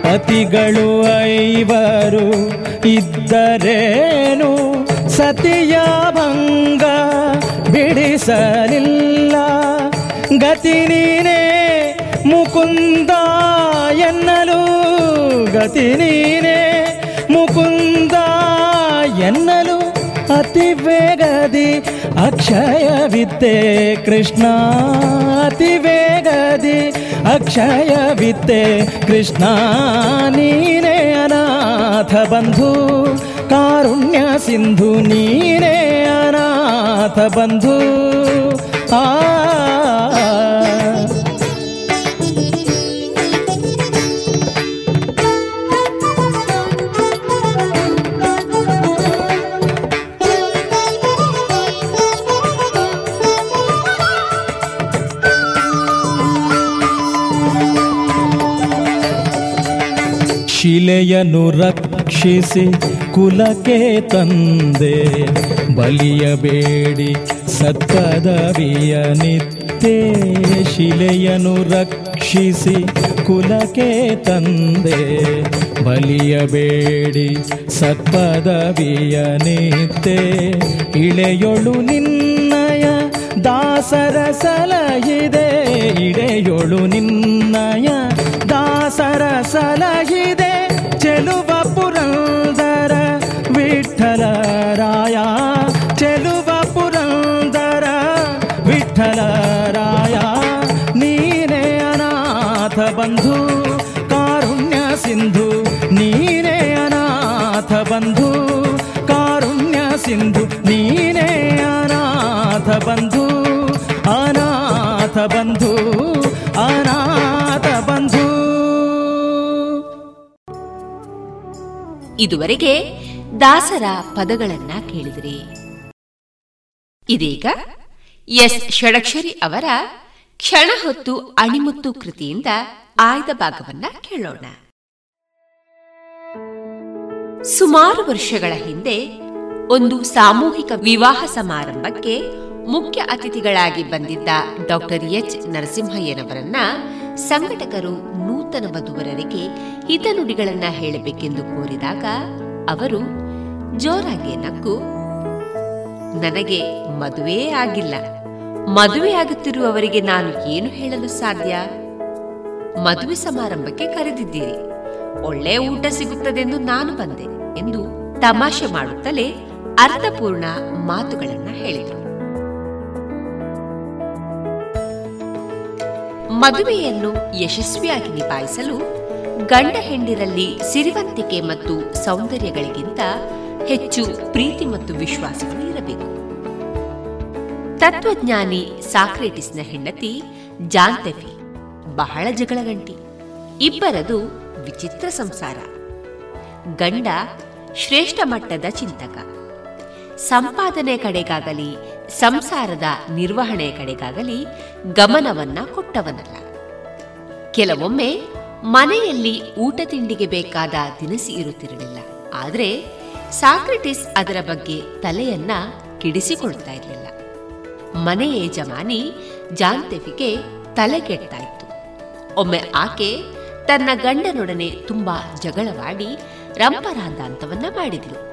ಪತಿಗಳು ಐವರು ಇದ್ದರೇನು? ಸತಿಯ ಭಂಗ ಬಿಡಿಸಲಿಲ್ಲ. ಗತಿ ನೀನೇ ಮುಕುಂದ ಎನ್ನಲು ಗತಿ ನೀನೇ ಮುಕುಂದ ಎನ್ನಲು ಅತಿ ವೇಗದಿ ಅಕ್ಷಯವಿದ್ದೆ ಕೃಷ್ಣ ಅತಿ ವೇಗದಿ ಅಕ್ಷಯವಿದ್ದೆ ಕೃಷ್ಣ ನೀನೇ ಅನಾಥ ಬಂಧು ಕಾರುಣ್ಯ ಸಿಂಧು ನೀನೇ ಅನಾಥ ಬಂಧು ಆ ಶಿಲೆಯನ್ನು ರಕ್ಷಿಸಿ ಕುಲಕ್ಕೆ ತಂದೆ. ಬಲಿಯಬೇಡಿ ಸತ್ಪದವಿಯ ನಿತ್ಯ ಶಿಲೆಯನ್ನು ರಕ್ಷಿಸಿ ಕುಲಕ್ಕೆ ತಂದೆ. ಬಲಿಯಬೇಡಿ ಸತ್ಪದವಿಯ ನಿತ್ಯ ಇಳೆಯೊಳು ನಿನ್ನಯ ದಾಸರ ಸಲಹಿದೆ. ಇಳೆಯೊಳು ನಿನ್ನಯ ದಾಸರ ಸಲಹಿದೆ. ವಿಠಲ ರಾಯ ಚೆಲುವ ಪುರಂದರ ವಿಠಲ ರಾಯ ನೀನೇ ಅನಾಥ ಬಂಧು ಕಾರುಣ್ಯ ಸಿಂಧು ನೀನೇ ಅನಾಥ ಬಂಧು ಕಾರುಣ್ಯ ಸಿಂಧು ನೀನೇ ಅನಾಥ ಬಂಧು ಅನಾಥ ಬಂಧು ಅನಾಥ ಬಂಧು ಇದುವರೆಗೆ ದಾಸರ ಪದಗಳನ್ನ ಕೇಳಿದ್ರಿ. ಇದೀಗ ಎಸ್. ಷಡಕ್ಷರಿ ಅವರ ಕ್ಷಣ ಹೊತ್ತು ಅಣಿಮುತ್ತು ಕೃತಿಯಿಂದ ಆಯ್ದ ಭಾಗವನ್ನ ಕೇಳೋಣ. ಸುಮಾರು ವರ್ಷಗಳ ಹಿಂದೆ ಒಂದು ಸಾಮೂಹಿಕ ವಿವಾಹ ಸಮಾರಂಭಕ್ಕೆ ಮುಖ್ಯ ಅತಿಥಿಗಳಾಗಿ ಬಂದಿದ್ದ ಡಾಕ್ಟರ್ ಎಚ್. ನರಸಿಂಹಯ್ಯನವರನ್ನ ಸಂಘಟಕರು ನೂತನ ವಧುವರರಿಗೆ ಹಿತನುಡಿಗಳನ್ನ ಹೇಳಬೇಕೆಂದು ಕೋರಿದಾಗ ಅವರು ಜೋರಾಗಿ ನಕ್ಕು, ನನಗೆ ಮದುವೆ ಆಗಿಲ್ಲ. ಮದುವೆ ಆಗುತ್ತಿರುವವರಿಗೆ ನಾನು ಏನು ಹೇಳಲು ಸಾಧ್ಯ? ಮದುವೆ ಸಮಾರಂಭಕ್ಕೆ ಕರೆದಿದ್ದೀರಿ. ಒಳ್ಳೆ ಊಟ ಸಿಗುತ್ತದೆಂದು ನಾನು ಬಂದೆ ಎಂದು ತಮಾಷೆ ಮಾಡುತ್ತಲೇ ಅರ್ಥಪೂರ್ಣ ಮಾತುಗಳನ್ನು ಹೇಳಿದರು. ಮದುವೆಯನ್ನು ಯಶಸ್ವಿಯಾಗಿ ನಿಭಾಯಿಸಲು ಗಂಡ ಹೆಂಡಿರಲ್ಲಿ ಸಿರಿವಂತಿಕೆ ಮತ್ತು ಸೌಂದರ್ಯಗಳಿಗಿಂತ ಹೆಚ್ಚು ಪ್ರೀತಿ ಮತ್ತು ವಿಶ್ವಾಸಗಳು ಇರಬೇಕು. ತತ್ವಜ್ಞಾನಿ ಸಾಕ್ರೆಟಿಸ್ನ ಹೆಂಡತಿ ಜಾಂತವಿ, ಬಹಳ ಜಗಳಗಂಟಿ ಇಬ್ಬರದು ವಿಚಿತ್ರ ಸಂಸಾರ. ಗಂಡ ಶ್ರೇಷ್ಠ ಮಟ್ಟದ ಚಿಂತಕ. ಸಂಪಾದನೆ ಕಡೆಗಾಗಲಿ, ಸಂಸಾರದ ನಿರ್ವಹಣೆ ಕಡೆಗಾಗಲಿ ಗಮನವನ್ನ ಕೊಟ್ಟವನಲ್ಲ. ಕೆಲವೊಮ್ಮೆ ಮನೆಯಲ್ಲಿ ಊಟ ತಿಂಡಿಗೆ ಬೇಕಾದ ದಿನಸಿ ಇರುತ್ತಿರಲಿಲ್ಲ. ಆದರೆ ಸಾಕ್ರೆಟಿಸ್ ಅದರ ಬಗ್ಗೆ ತಲೆಯನ್ನ ಕೆಡಿಸಿಕೊಳ್ತಾ ಇರಲಿಲ್ಲ. ಮನೆ ಯಜಮಾನಿ ಜಾಂತೆಫಿಗೆ ತಲೆ ಕೆಡ್ತಾ ಇತ್ತು. ಒಮ್ಮೆ ಆಕೆ ತನ್ನ ಗಂಡನೊಡನೆ ತುಂಬಾ ಜಗಳವಾಡಿ ರಂಪರಾಂತಾಂತವನ್ನ ಮಾಡಿದಳು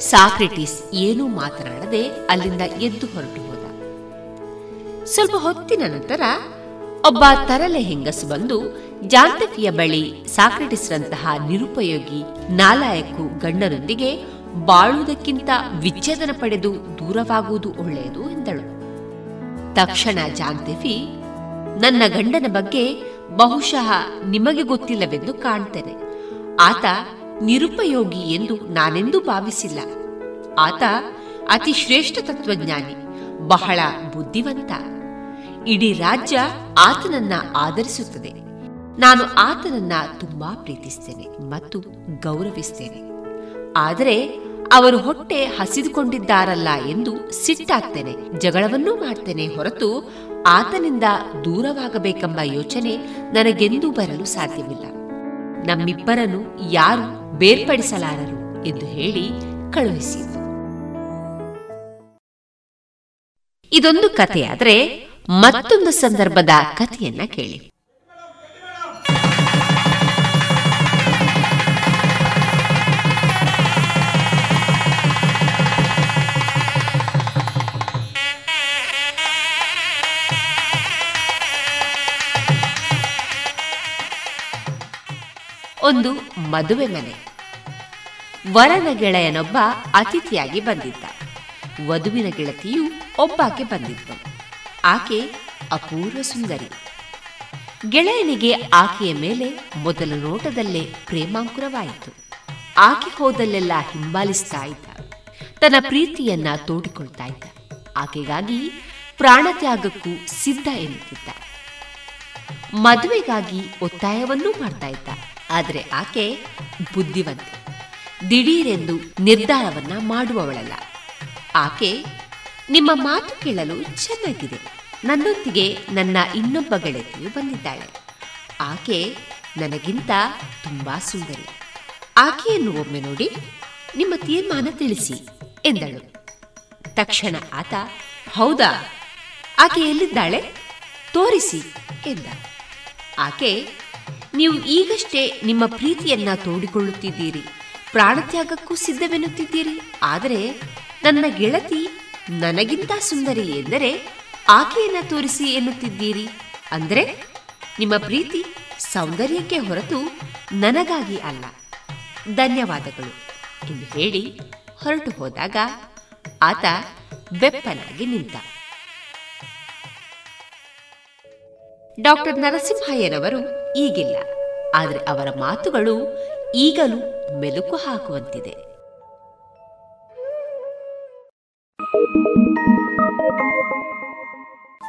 ಸಾಕ್ರೆಟಿಸ್ ಏನೂ ಮಾತನಾಡದೆ ಅಲ್ಲಿಂದ ಎದ್ದು ಹೊರಟು ಹೋದ. ಸ್ವಲ್ಪ ಹೊತ್ತಿನ ನಂತರ ಒಬ್ಬ ತರಲೆ ಹೆಂಗಸು ಬಂದು ಜಾಂತಕಿಯ ಬಳಿ ಸಾಕಟಿಸಿದಂತಹ ನಿರುಪಯೋಗಿ ನಾಲಾಯಕು ಗಂಡನೊಂದಿಗೆ ಬಾಳುವುದಕ್ಕಿಂತ ವಿಚ್ಛೇದನ ಪಡೆದು ದೂರವಾಗುವುದು ಒಳ್ಳೆಯದು ಎಂದಳು. ತಕ್ಷಣ ಜಾಂತಿಫಿ ನನ್ನ ಗಂಡನ ಬಗ್ಗೆ ಬಹುಶಃ ನಿಮಗೆ ಗೊತ್ತಿಲ್ಲವೆಂದು ಕಾಣ್ತೇನೆ. ಆತ ನಿರುಪಯೋಗಿ ಎಂದು ನಾನೆಂದೂ ಭಾವಿಸಿಲ್ಲ. ಆತ ಅತಿ ಶ್ರೇಷ್ಠ ತತ್ವಜ್ಞಾನಿ, ಬಹಳ ಬುದ್ಧಿವಂತ. ಇಡೀ ರಾಜ್ಯ ಆತನನ್ನ ಆಧರಿಸುತ್ತದೆ. ನಾನು ಆತನನ್ನ ತುಂಬಾ ಪ್ರೀತಿಸ್ತೇನೆ ಮತ್ತು ಗೌರವಿಸ್ತೇನೆ. ಆದರೆ ಅವರು ಹೊಟ್ಟೆ ಹಸಿದುಕೊಂಡಿದ್ದಾರಲ್ಲ ಎಂದು ಸಿಟ್ಟಾಗ್ತೇನೆ, ಜಗಳವನ್ನೂ ಮಾಡ್ತೇನೆ ಹೊರತು ಆತನಿಂದ ದೂರವಾಗಬೇಕೆಂಬ ಯೋಚನೆ ನನಗೆಂದೂ ಬರಲು ಸಾಧ್ಯವಿಲ್ಲ. ನಮ್ಮಿಬ್ಬರನ್ನು ಯಾರು ಬೇರ್ಪಡಿಸಲಾರರು ಎಂದು ಹೇಳಿ ಕಳುಹಿಸಿತು ಇದೊಂದು ಕಥೆಯಾದರೆ ಮತ್ತೊಂದು ಸಂದರ್ಭದ ಕಥೆಯನ್ನ ಕೇಳಿ. ಒಂದು ಮದುವೆ ಮನೆ. ವರನ ಗೆಳೆಯನೊಬ್ಬ ಅತಿಥಿಯಾಗಿ ಬಂದಿದ್ದ. ವಧುವಿನ ಗೆಳತಿಯು ಒಬ್ಬಾಕೆ ಬಂದಿದ್ದ ಆಕೆ ಅಪೂರ್ವ ಸುಂದರಿ. ಗೆಳೆಯನಿಗೆ ಆಕೆಯ ಮೇಲೆ ಮೊದಲ ನೋಟದಲ್ಲೇ ಪ್ರೇಮಾಂಕುರವಾಯಿತು. ಆಕೆ ಹೋದಲ್ಲೆಲ್ಲ ಹಿಂಬಾಲಿಸ್ತಾ ಇದ್ದ. ತನ್ನ ಪ್ರೀತಿಯನ್ನ ತೋಡಿಕೊಳ್ತಾ ಇದ್ದ. ಆಕೆಗಾಗಿ ಪ್ರಾಣತ್ಯಾಗಕ್ಕೂ ಸಿದ್ಧ ಎನ್ನುತ್ತಿದ್ದ. ಮದುವೆಗಾಗಿ ಒತ್ತಾಯವನ್ನೂ ಮಾಡ್ತಾ ಇದ್ದ. ಆದರೆ ಆಕೆ ಬುದ್ಧಿವಂತೆ. ದಿಢೀರೆಂದು ನಿರ್ಧಾರವನ್ನ ಮಾಡುವವಳಲ್ಲ. ಆಕೆ ನಿಮ್ಮ ಮಾತು ಕೇಳಲು ಚೆನ್ನಾಗಿದೆ. ನನ್ನೊತ್ತಿಗೆ ನನ್ನ ಇನ್ನೊಬ್ಬ ಗೆಳತಿಯು ಬಂದಿದ್ದಾಳೆ. ಆಕೆ ನನಗಿಂತ ತುಂಬಾ ಸುಂದರಿ. ಆಕೆಯನ್ನು ಒಮ್ಮೆ ನೋಡಿ ನಿಮ್ಮ ತೀರ್ಮಾನ ತಿಳಿಸಿ ಎಂದಳು. ತಕ್ಷಣ ಆತ, ಹೌದಾ? ಆಕೆ ಎಲ್ಲಿದ್ದಾಳೆ? ತೋರಿಸಿ ಎಂದ. ಆಕೆ, ನೀವು ಈಗಷ್ಟೇ ನಿಮ್ಮ ಪ್ರೀತಿಯನ್ನ ತೋಡಿಕೊಳ್ಳುತ್ತಿದ್ದೀರಿ. ಪ್ರಾಣತ್ಯಾಗಕ್ಕೂ ಸಿದ್ಧವೆನ್ನುತ್ತಿದ್ದೀರಿ. ಆದರೆ ನನ್ನ ಗೆಳತಿ ನನಗಿಂತ ಸುಂದರಿ ಎಂದರೆ ಆಕೆಯನ್ನ ತೋರಿಸಿ ಎನ್ನುತ್ತಿದ್ದೀರಿ? ಅಂದ್ರೆ ನಿಮ್ಮ ಪ್ರೀತಿ ಸೌಂದರ್ಯಕ್ಕೆ ಹೊರತು ನನಗಾಗಿ ಅಲ್ಲ. ಧನ್ಯವಾದಗಳು. ಎಂದು ಹೇಳಿ ಹೊರಟು ಹೋದಾಗ ಆತ ಬೆಪ್ಪನಾಗಿ ನಿಂತ. ಡಾಕ್ಟರ್ ನರಸಿಂಹಯ್ಯನವರು ಈಗಿಲ್ಲ, ಆದರೆ ಅವರ ಮಾತುಗಳು ಈಗಲೂ ಮೆಲುಕು ಹಾಕುವಂತಿದೆ.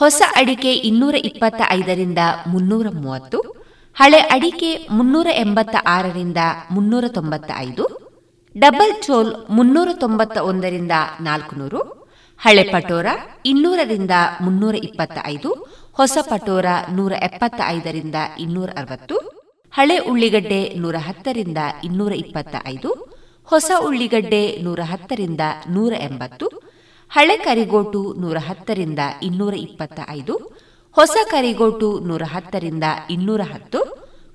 ಹೊಸ ಅಡಿಕೆ ಇನ್ನೂರ ಇಪ್ಪತ್ತ ಐದರಿಂದ ಮುನ್ನೂರ ಮೂವತ್ತು, ಹಳೆ ಅಡಿಕೆ ಮುನ್ನೂರ ಎಂಬತ್ತ ಆರರಿಂದ ಮುನ್ನೂರ ತೊಂಬತ್ತ ಐದು, ಡಬಲ್ ಚೋಲ್ ಮುನ್ನೂರ ತೊಂಬತ್ತ ಒಂದರಿಂದ ನಾಲ್ಕುನೂರು ಹಳೆ ಪಟೋರ ಇನ್ನೂರರಿಂದ ಮುನ್ನೂರ ಇಪ್ಪತ್ತ ಐದು, ಹೊಸ ಪಟೋರ ನೂರ ಎಪ್ಪತ್ತ ಐದರಿಂದ ಇನ್ನೂರ ಅರವತ್ತು, ಹಳೆ ಉಳ್ಳಿಗಡ್ಡೆ ನೂರ ಹತ್ತರಿಂದ ಇನ್ನೂರ ಇಪ್ಪತ್ತ ಐದು, ಹೊಸ ಉಳ್ಳಿಗಡ್ಡೆ ನೂರ ಹತ್ತರಿಂದ ನೂರ ಎಂಬತ್ತು ಹಳೆ ಕರಿಗೋಟು ನೂರ ಹತ್ತರಿಂದ ಇನ್ನೂರ ಇಪ್ಪತ್ತ ಐದು ಹೊಸ ಕರಿಗೋಟು ನೂರ ಹತ್ತರಿಂದ ಇನ್ನೂರ ಹತ್ತು,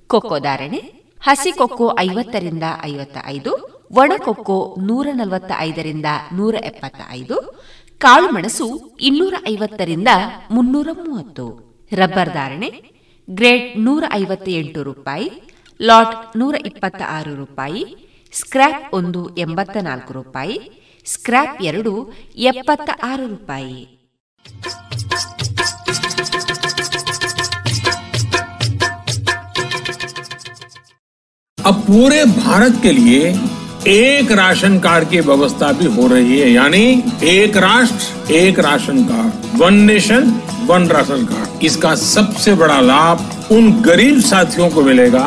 ಕೊಕ್ಕೋ ಧಾರಣೆ ಹಸಿ ಕೊಕ್ಕೋ ಐವತ್ತರಿಂದ ಐವತ್ತ ಐದು ಒಣಕೊಕ್ಕೋ ನೂರ ನಲವತ್ತ ಐದರಿಂದ ನೂರ ಎಪ್ಪತ್ತ ಐದು ಕಾಳುಮೆಣಸು ಇನ್ನೂರ ಐವತ್ತರಿಂದ ಮುನ್ನೂರ ಮೂವತ್ತು. ರಬ್ಬರ್ ಧಾರಣೆ ಗ್ರೇಡ್ ನೂರ ಐವತ್ತ ಎಂಟು ರೂಪಾಯಿ, ಲಾಟ್ ನೂರ ಇಪ್ಪತ್ತ ಆರು ರೂಪಾಯಿ ಸ್ಕ್ರಾಪ್ ಒಂದು ಎಂಬತ್ತ ನಾಲ್ಕು ರೂಪಾಯಿ ಸ್ಕ್ರಾಪ್ ಎರಡು ಎಪ್ಪತ್ತ ಆರು ರೂಪಾಯಿ अब पूरे भारत के लिए एक राशन कार्ड की व्यवस्था भी हो रही है यानी एक राष्ट्र एक ration card one nation one ration card इसका सबसे बड़ा लाभ उन गरीब साथियों को मिलेगा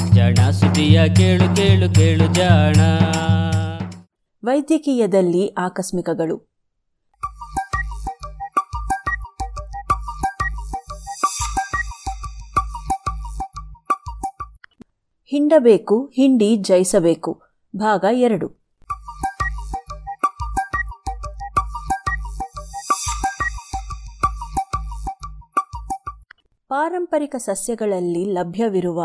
ಜಾಣ ಸುದಿಯ ಕೇಳು ಕೇಳು ಕೇಳು ಜಾಣ. ವೈದ್ಯಕೀಯದಲ್ಲಿ ಆಕಸ್ಮಿಕಗಳು. ಹಿಂಡಬೇಕು, ಹಿಂಡಿ ಜಯಿಸಬೇಕು, ಭಾಗ ಎರಡು. ಪಾರಂಪರಿಕ ಸಸ್ಯಗಳಲ್ಲಿ ಲಭ್ಯವಿರುವ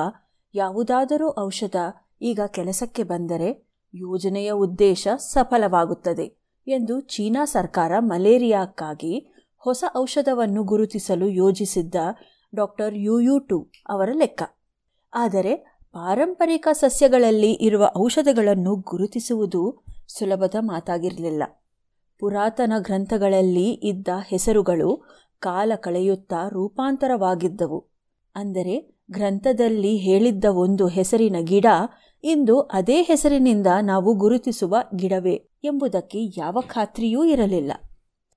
ಯಾವುದಾದರೂ ಔಷಧ ಈಗ ಕೆಲಸಕ್ಕೆ ಬಂದರೆ ಯೋಜನೆಯ ಉದ್ದೇಶ ಸಫಲವಾಗುತ್ತದೆ ಎಂದು ಚೀನಾ ಸರ್ಕಾರ ಮಲೇರಿಯಾಕ್ಕಾಗಿ ಹೊಸ ಔಷಧವನ್ನು ಗುರುತಿಸಲು ಯೋಜಿಸಿದ್ದ ಡಾಕ್ಟರ್ ಯುಯು ಟು ಅವರ ಲೆಕ್ಕ. ಆದರೆ ಪಾರಂಪರಿಕ ಸಸ್ಯಗಳಲ್ಲಿ ಇರುವ ಔಷಧಗಳನ್ನು ಗುರುತಿಸುವುದು ಸುಲಭದ ಮಾತಾಗಿರಲಿಲ್ಲ. ಪುರಾತನ ಗ್ರಂಥಗಳಲ್ಲಿ ಇದ್ದ ಹೆಸರುಗಳು ಕಾಲ ಕಳೆಯುತ್ತಾ ರೂಪಾಂತರವಾಗಿದ್ದವು. ಅಂದರೆ ಗ್ರಂಥದಲ್ಲಿ ಹೇಳಿದ್ದ ಒಂದು ಹೆಸರಿನ ಗಿಡ ಇಂದು ಅದೇ ಹೆಸರಿನಿಂದ ನಾವು ಗುರುತಿಸುವ ಗಿಡವೇ ಎಂಬುದಕ್ಕೆ ಯಾವ ಖಾತ್ರಿಯೂ ಇರಲಿಲ್ಲ.